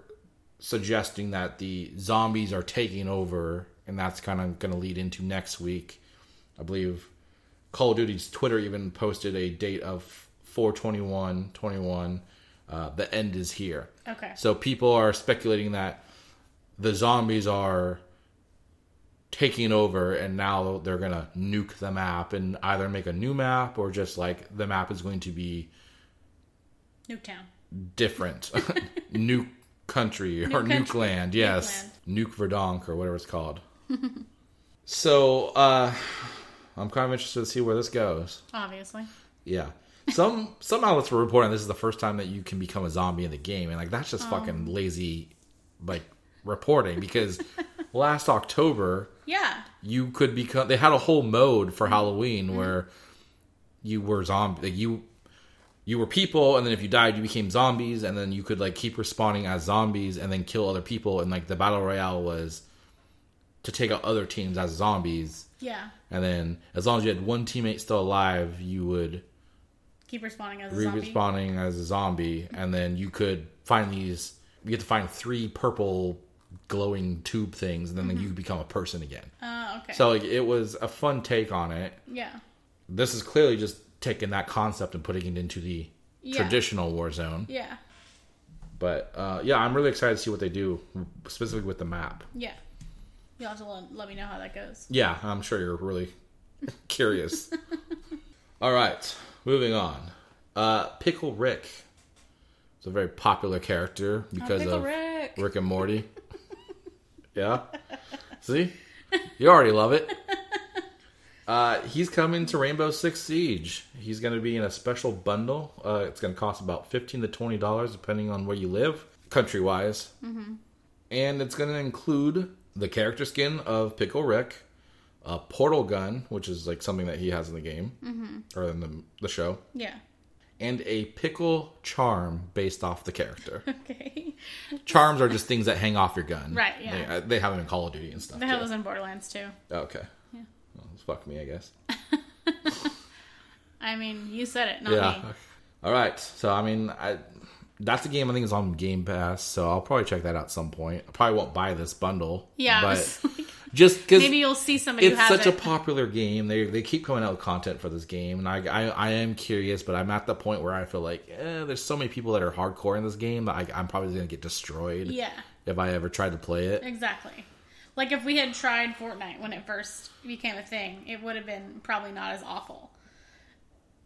suggesting that the zombies are taking over, and that's kind of going to lead into next week. I believe Call of Duty's Twitter even posted a date of 421 21. Uh, the end is here. Okay. So people are speculating that the zombies are taking over and now they're going to nuke the map and either make a new map or just like the map is going to be Nuketown. different. nuke country or Nuke nuke land. Yes. Nuke Verdonk or whatever it's called. so uh, I'm kind of interested to see where this goes. Obviously. Yeah. Some some outlets were reporting this is the first time that you can become a zombie in the game, and like that's just fucking lazy, like reporting because last October Yeah. you could become. They had a whole mode for mm-hmm. Halloween mm-hmm. where you were zombie. Like you you were people, and then if you died, you became zombies, and then you could like keep respawning as zombies and then kill other people. And like the battle royale was to take out other teams as zombies, Yeah. and then as long as you had one teammate still alive, you would Keep respawning as a zombie. re-respawning as a zombie, and then you could find these. You have to find three purple glowing tube things, and then you become a person again. Uh, okay. So like, it was a fun take on it. yeah. This is clearly just taking that concept and putting it into the Yeah. traditional Warzone. Yeah. But uh, yeah, I'm really excited to see what they do, specifically with the map. Yeah. You'll have to let, let me know how that goes. Yeah, I'm sure you're really curious. All right, moving on. Uh, Pickle Rick is a very popular character because Pickle of Rick. Rick and Morty. yeah. See, you already love it. Uh, he's coming to Rainbow Six Siege. He's going to be in a special bundle. Uh, it's going to cost about fifteen to twenty dollars, depending on where you live, country wise. Mm-hmm. And it's going to include the character skin of Pickle Rick, a portal gun, which is like something that he has in the game or in the, the show, Yeah. And a pickle charm based off the character. Okay. Charms are just things that hang off your gun. Right, yeah. They, uh, they have them in Call of Duty and stuff. They have too. those in Borderlands too. Okay. Yeah. Well, fuck me, I guess. I mean, you said it, not yeah. me. All right. So I mean, I that's a game I think is on Game Pass, so I'll probably check that out at some point. I probably won't buy this bundle. Yeah, but was like, just because maybe you'll see somebody who it's has such a popular game, they they keep coming out with content for this game, and I I, I am curious, but I'm at the point where I feel like eh, there's so many people that are hardcore in this game that I, I'm probably going to get destroyed yeah, if I ever tried to play it. exactly. Like if we had tried Fortnite when it first became a thing, it would have been probably not as awful.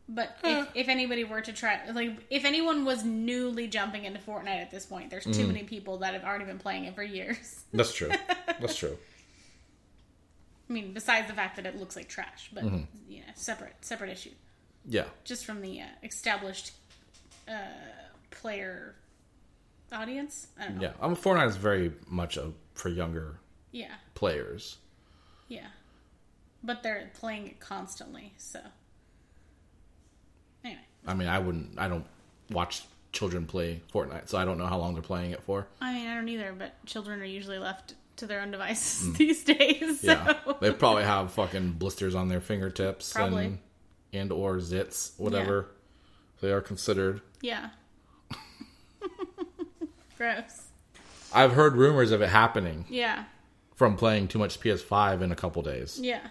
But if, if anybody were to try, like, if anyone was newly jumping into Fortnite at this point, there's too Mm-hmm. many people that have already been playing it for years. That's true. That's true. I mean, besides the fact that it looks like trash, but Mm-hmm. yeah, separate separate issue. Yeah. Just from the uh, established uh, player audience. I don't know. Yeah. I'm Fortnite is very much a, for younger Yeah, players. yeah. But they're playing it constantly, so anyway. I mean, I wouldn't. I don't watch children play Fortnite, so I don't know how long they're playing it for. I mean, I don't either, but children are usually left to their own devices these days. So. Mm. Yeah, they probably have fucking blisters on their fingertips Probably. and and or zits, whatever they are considered. yeah. Gross. I've heard rumors of it happening Yeah. from playing too much PS5 in a couple days. Yeah.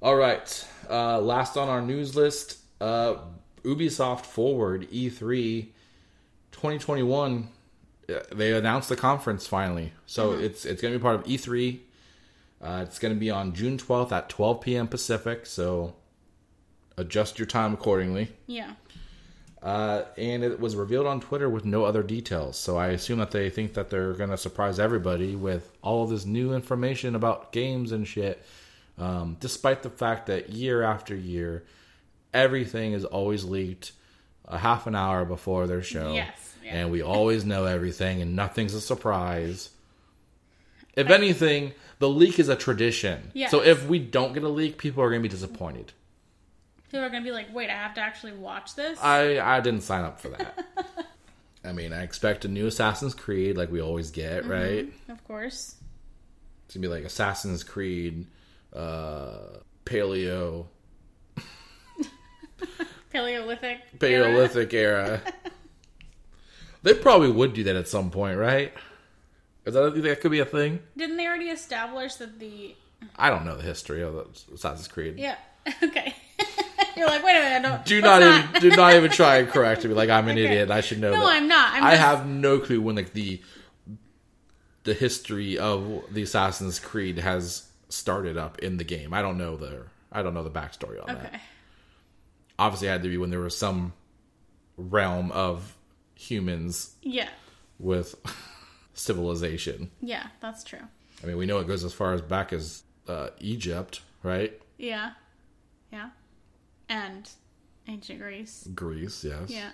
All right, uh, last on our news list, uh, Ubisoft Forward E E3 2021. Uh, They announced the conference finally, so it's it's going to be part of E3. Uh, it's going to be on June 12th at 12 p.m. Pacific, so adjust your time accordingly. Yeah. Uh, and it was revealed on Twitter with no other details. So I assume that they think that they're going to surprise everybody with all this new information about games and shit. Um, despite the fact that year after year, everything is always leaked a half an hour before their show. Yes, yeah. And we always know everything and nothing's a surprise. If anything, the leak is a tradition. Yes. So if we don't get a leak, people are going to be disappointed. People are gonna be like, "Wait, I have to actually watch this." I I didn't sign up for that. I mean, I expect a new Assassin's Creed like we always get, right? of course. It's gonna be like Assassin's Creed, uh, Paleo, Paleolithic. Paleolithic era. they probably would do that at some point, right? Is that that could be a thing? Didn't they already establish that the? I don't know the history of the Assassin's Creed. Yeah. Okay. You're like, wait a minute. I don't. Do let's not, even do not even try and correct me like I'm an Okay. idiot. I should know. No, that. I'm not. I'm I just- have no clue when like the the history of the Assassin's Creed has started up in the game. I don't know the I don't know the backstory on that. Obviously, it had to be when there was some realm of humans Yeah. with civilization. Yeah, that's true. I mean, we know it goes as far as back as uh, Egypt, right? Yeah. Yeah. And ancient Greece. Greece, yes. Yeah.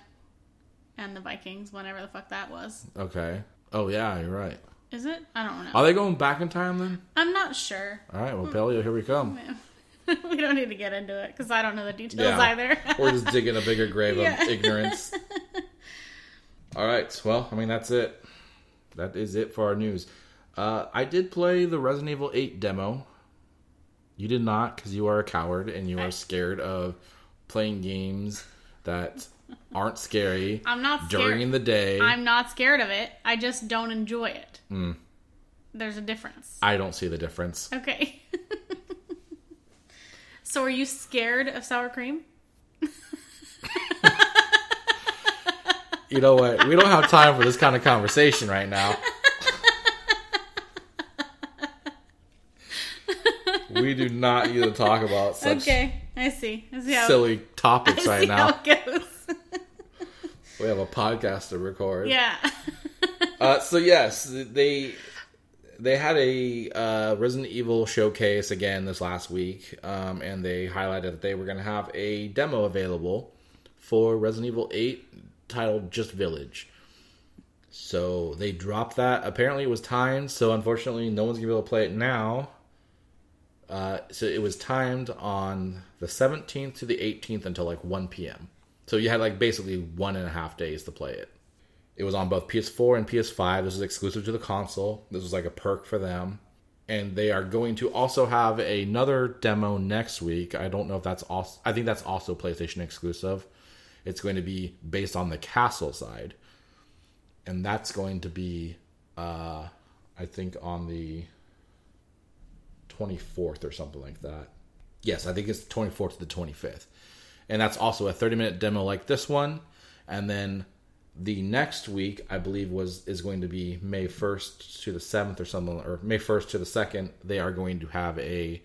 And the Vikings, whenever the fuck that was. Okay. Oh yeah, you're right. Is it? I don't know. Are they going back in time then? I'm not sure. All right, well, Paleo, here we come. we don't need to get into it because I don't know the details Yeah. either. We're just digging a bigger grave Yeah. of ignorance. All right. Well, I mean, that's it. That is it for our news. Uh, I did play the Resident Evil 8 demo. You did not because you are a coward and you are scared of playing games that aren't scary I'm not scared. during the day. I'm not scared of it. I just don't enjoy it. Hmm. There's a difference. I don't see the difference. Okay. so are you scared of sour cream? You know what? We don't have time for this kind of conversation right now. we do not need to talk about such Okay, I see. I see how, silly topics right now. We have a podcast to record. yeah. Uh, so yes, they they had a uh, Resident Evil showcase again this last week, um, and they highlighted that they were going to have a demo available for Resident Evil Eight titled "Just Village." So they dropped that. Apparently, it was timed. So unfortunately, no one's gonna be able to play it now. Uh, so it was timed on the 17th to the 18th until like 1 p.m. So you had like basically one and a half days to play it. It was on both PS4 and PS5. This was exclusive to the console. This was like a perk for them. And they are going to also have another demo next week. I don't know if that's also, I think that's also PlayStation exclusive. It's going to be based on the castle side. And that's going to be, uh, I think, on the 24th or something like that. Yes, I think it's the 24th to the 25th. And that's also a 30 minute demo like this one. And then the next week, I believe, was is going to be May 1st to the 7th or something, or May 1st to the 2nd. They are going to have a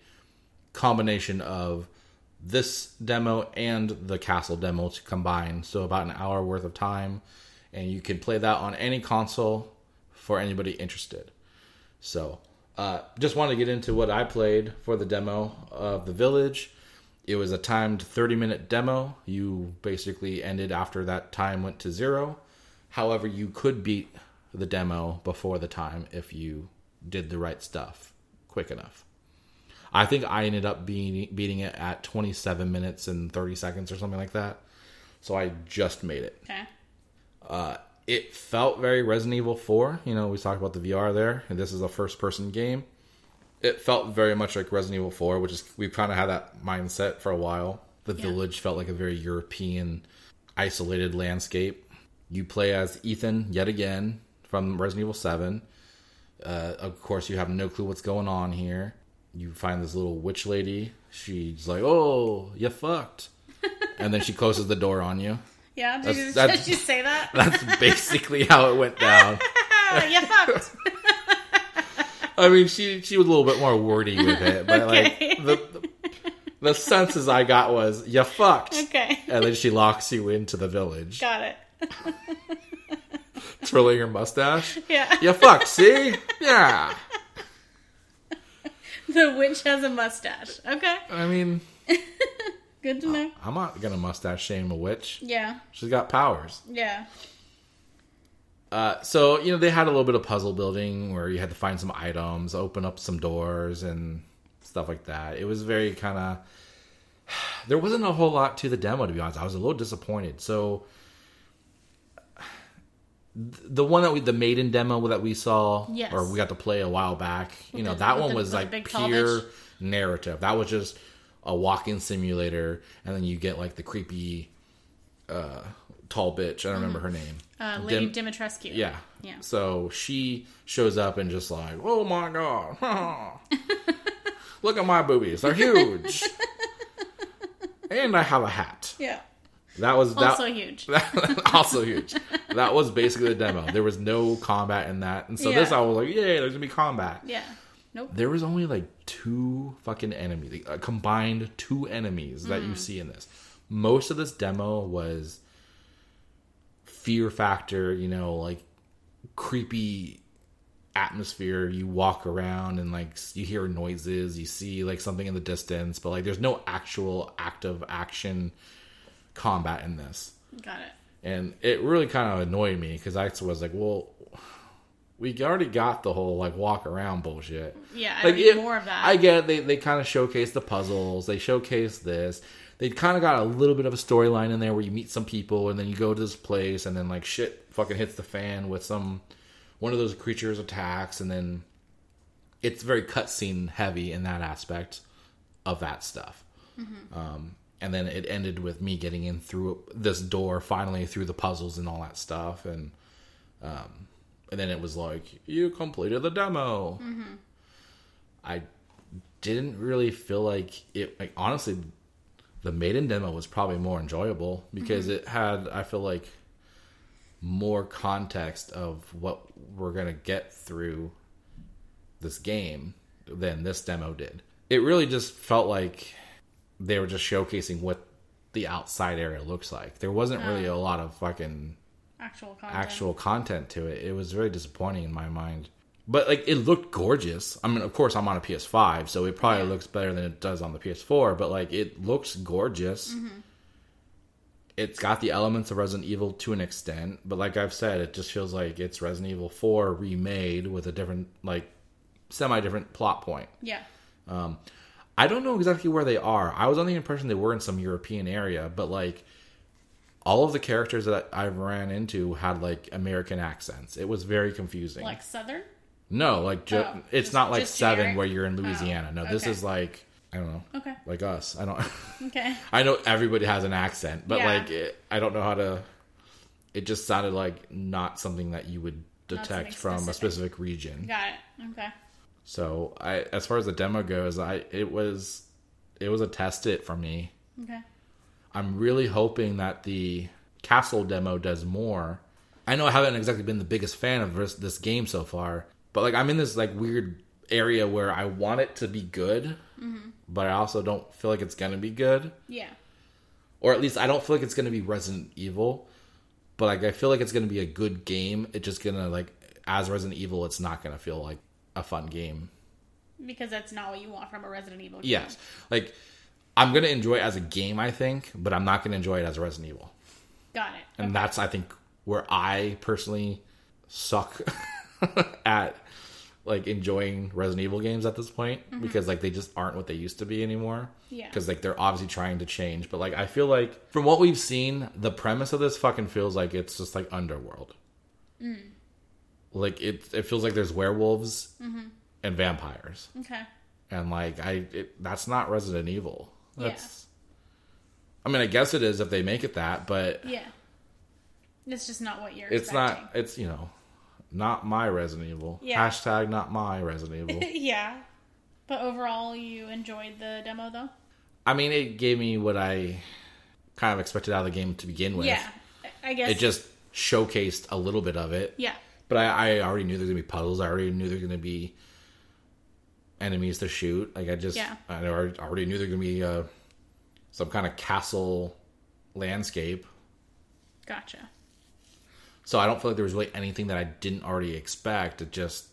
combination of this demo and the castle demo to combine. So about an hour worth of time. And you can play that on any console for anybody interested. So uh, just wanted to get into what I played for the demo of the village. It was a timed 30 minute demo. You basically ended after that time went to zero. However, you could beat the demo before the time if you did the right stuff quick enough. I think I ended up being, beating it at 27 minutes and 30 seconds or something like that. So I just made it. Okay. Uh, it felt very Resident Evil 4. You know, we talked about the VR there, and this is a first person game. It felt very much like Resident Evil 4, which is, we've kind of had that mindset for a while. The Yeah. village felt like a very European, isolated landscape. You play as Ethan yet again from Resident Evil 7. Uh, of course, you have no clue what's going on here. You find this little witch lady. She's like, "Oh, you fucked," and then she closes the door on you. Yeah. Did, That's- you, that's- did you say that? That's basically how it went down. You fucked. I mean, she she was a little bit more wordy with it, but Okay. like the, the the senses I got was you fucked, Okay. and then she locks you into the village, Got it. twirling her mustache. Yeah. You fucked, see? Yeah. The witch has a mustache. Okay. I mean, Good to know. I'm not gonna mustache shame a witch. Yeah. She's got powers. Yeah. Uh, so you know they had a little bit of puzzle building where you had to find some items, open up some doors, and stuff like that. It was very kind of. There wasn't a whole lot to the demo, to be honest. I was a little disappointed. So the one that we, the maiden demo that we saw, Yes. or we got to play a while back, you know, the- that one the- was like pure narrative. That was just a walking simulator, and then you get like the creepy uh, tall bitch. I don't remember her name. Uh, Lady Dim- Dimitrescu. yeah. Yeah. So she shows up and just like, oh my god, look at my boobies, they're huge, and I have a hat. Yeah. That was that. Also huge. also huge. That was basically the demo. There was no combat in that, and so this I was like, yeah, there's gonna be combat. Yeah. Nope. There was only like two fucking enemies, uh, combined two enemies that Mm. you see in this. Most of this demo was fear factor, you know, like creepy atmosphere. You walk around and like you hear noises, you see like something in the distance, but like there's no actual active action combat in this. Got it. And it really kind of annoyed me because I was like, well, we already got the whole like walk around bullshit. Yeah. I Like need it- more of that. I get it. They they kind of showcase the puzzles. They showcase this. They kind of got a little bit of a storyline in there where you meet some people and then you go to this place and then like shit fucking hits the fan with some one of those creatures attacks and then it's very cutscene heavy in that aspect of that stuff. Um, and then it ended with me getting in through this door finally through the puzzles and all that stuff and um, and then it was like you completed the demo. I didn't really feel like it. Like honestly, the maiden demo was probably more enjoyable because it had I feel like more context of what we're gonna get through this game than this demo did. It really just felt like they were just showcasing what the outside area looks like. There wasn't really oh. a lot of fucking Actual content. actual content to it. It was very disappointing in my mind. But like it looked gorgeous. I mean, of course, I'm on a PS5, so it probably looks better than it does on the PS4. But like, it looks gorgeous. Mm-hmm. It's got the elements of Resident Evil to an extent, but like I've said, it just feels like it's Resident Evil 4 remade with a different, like, semi different plot point. Yeah. Um, I don't know exactly where they are. I was under the impression they were in some European area, but like all of the characters that I ran into had like American accents. It was very confusing. Like Southern? no, like ju- Oh, it's just- not like Seven generic? where you're in oh, Louisiana. no, this okay. is like I don't know, Okay. like us. I don't. Okay. I know everybody has an accent, but Yeah. like it, I don't know how to. It just sounded like not something that you would detect from a specific. specific region. Got it. Okay. So I, as far as the demo goes, I it was, it was a test it for me. Okay. I'm really hoping that the castle demo does more. I know I haven't exactly been the biggest fan of this, this game so far, but like I'm in this like weird area where I want it to be good, mm-hmm. but I also don't feel like it's gonna be good, Yeah. or at least I don't feel like it's gonna be Resident Evil. But like I feel like it's gonna be a good game. It's just gonna like as Resident Evil, it's not gonna feel like a fun game. Because that's not what you want from a Resident Evil game. Yes, like I'm gonna enjoy it as a game, I think, but I'm not gonna enjoy it as a Resident Evil. Got it. and that's I think where I personally suck at like enjoying Resident Evil games at this point mm-hmm. because like they just aren't what they used to be anymore. Yeah. Because like they're obviously trying to change, but like I feel like from what we've seen, the premise of this fucking feels like it's just like Underworld. Mm. Like it, it feels like there's werewolves mm-hmm. and vampires, Okay. and like I, it, that's not Resident Evil. Yeah. That's. I mean, I guess it is if they make it that, but Yeah. It's just not what you're it's expecting. not it's you know not my resident evil Yeah. hashtag not my resident evil yeah. But overall, you enjoyed the demo, though? i mean it gave me what i kind of expected out of the game to begin with Yeah. I guess. it just showcased a little bit of it Yeah. But i, I already knew there's gonna be puzzles i already knew there's gonna be enemies to shoot like i just Yeah. i already already knew there's gonna be uh, some kind of castle landscape Gotcha. so i don't feel like there was really anything that i didn't already expect it just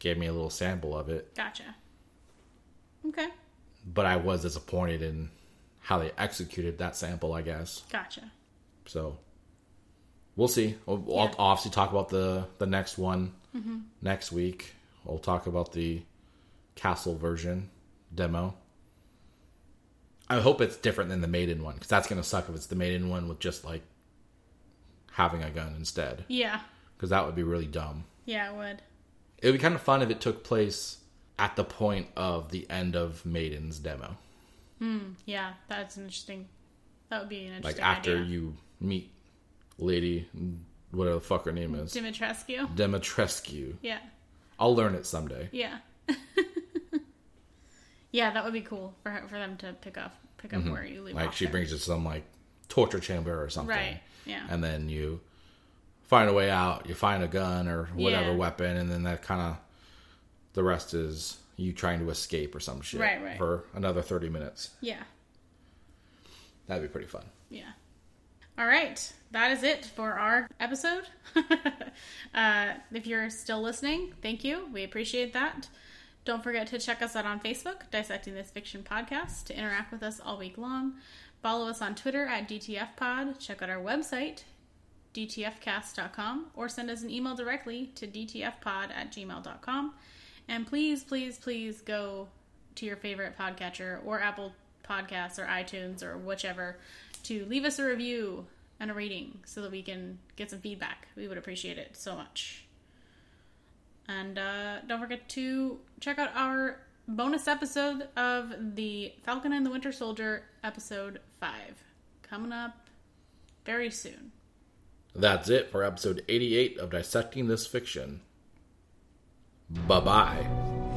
gave me a little sample of it Gotcha. Okay. but I was disappointed in how they executed that sample, I guess. Gotcha. So we'll see. We'll, we'll obviously talk about the the next one next week. We'll talk about the castle version demo. I hope it's different than the maiden one because that's gonna suck if it's the maiden one with just like having a gun instead Yeah. because that would be really dumb. Yeah, it would. It would be kind of fun if it took place at the point of the end of Maiden's demo. Hmm, yeah, that's interesting. That would be an interesting. like after idea. you meet lady whatever the fuck her name is Dimitrescu. demetrescu Yeah. i'll learn it someday Yeah. yeah, that would be cool for her, for them to pick up pick up where you leave Mm-hmm. like she there. brings you to some like torture chamber or something Right. Yeah. and then you find a way out you find a gun or whatever Yeah. weapon and then that kind of the rest is you trying to escape or some shit Right, right. for another 30 minutes yeah. that'd be pretty fun Yeah. All right. That is it for our episode. uh, if you're still listening, thank you. We appreciate that. Don't forget to check us out on Facebook, Dissecting This Fiction Podcast, to interact with us all week long. Follow us on Twitter at DTFPod. Check out our website, dtfcast.com, or send us an email directly to dtfpod at gmail.com. And please, please, please go to your favorite podcatcher or Apple Podcasts or iTunes or whichever to leave us a review and a rating so that we can get some feedback. We would appreciate it so much. And uh, don't forget to check out our bonus episode of the Falcon and the Winter Soldier, episode 5, coming up very soon. that's it for episode 88 of dissecting this fiction bye bye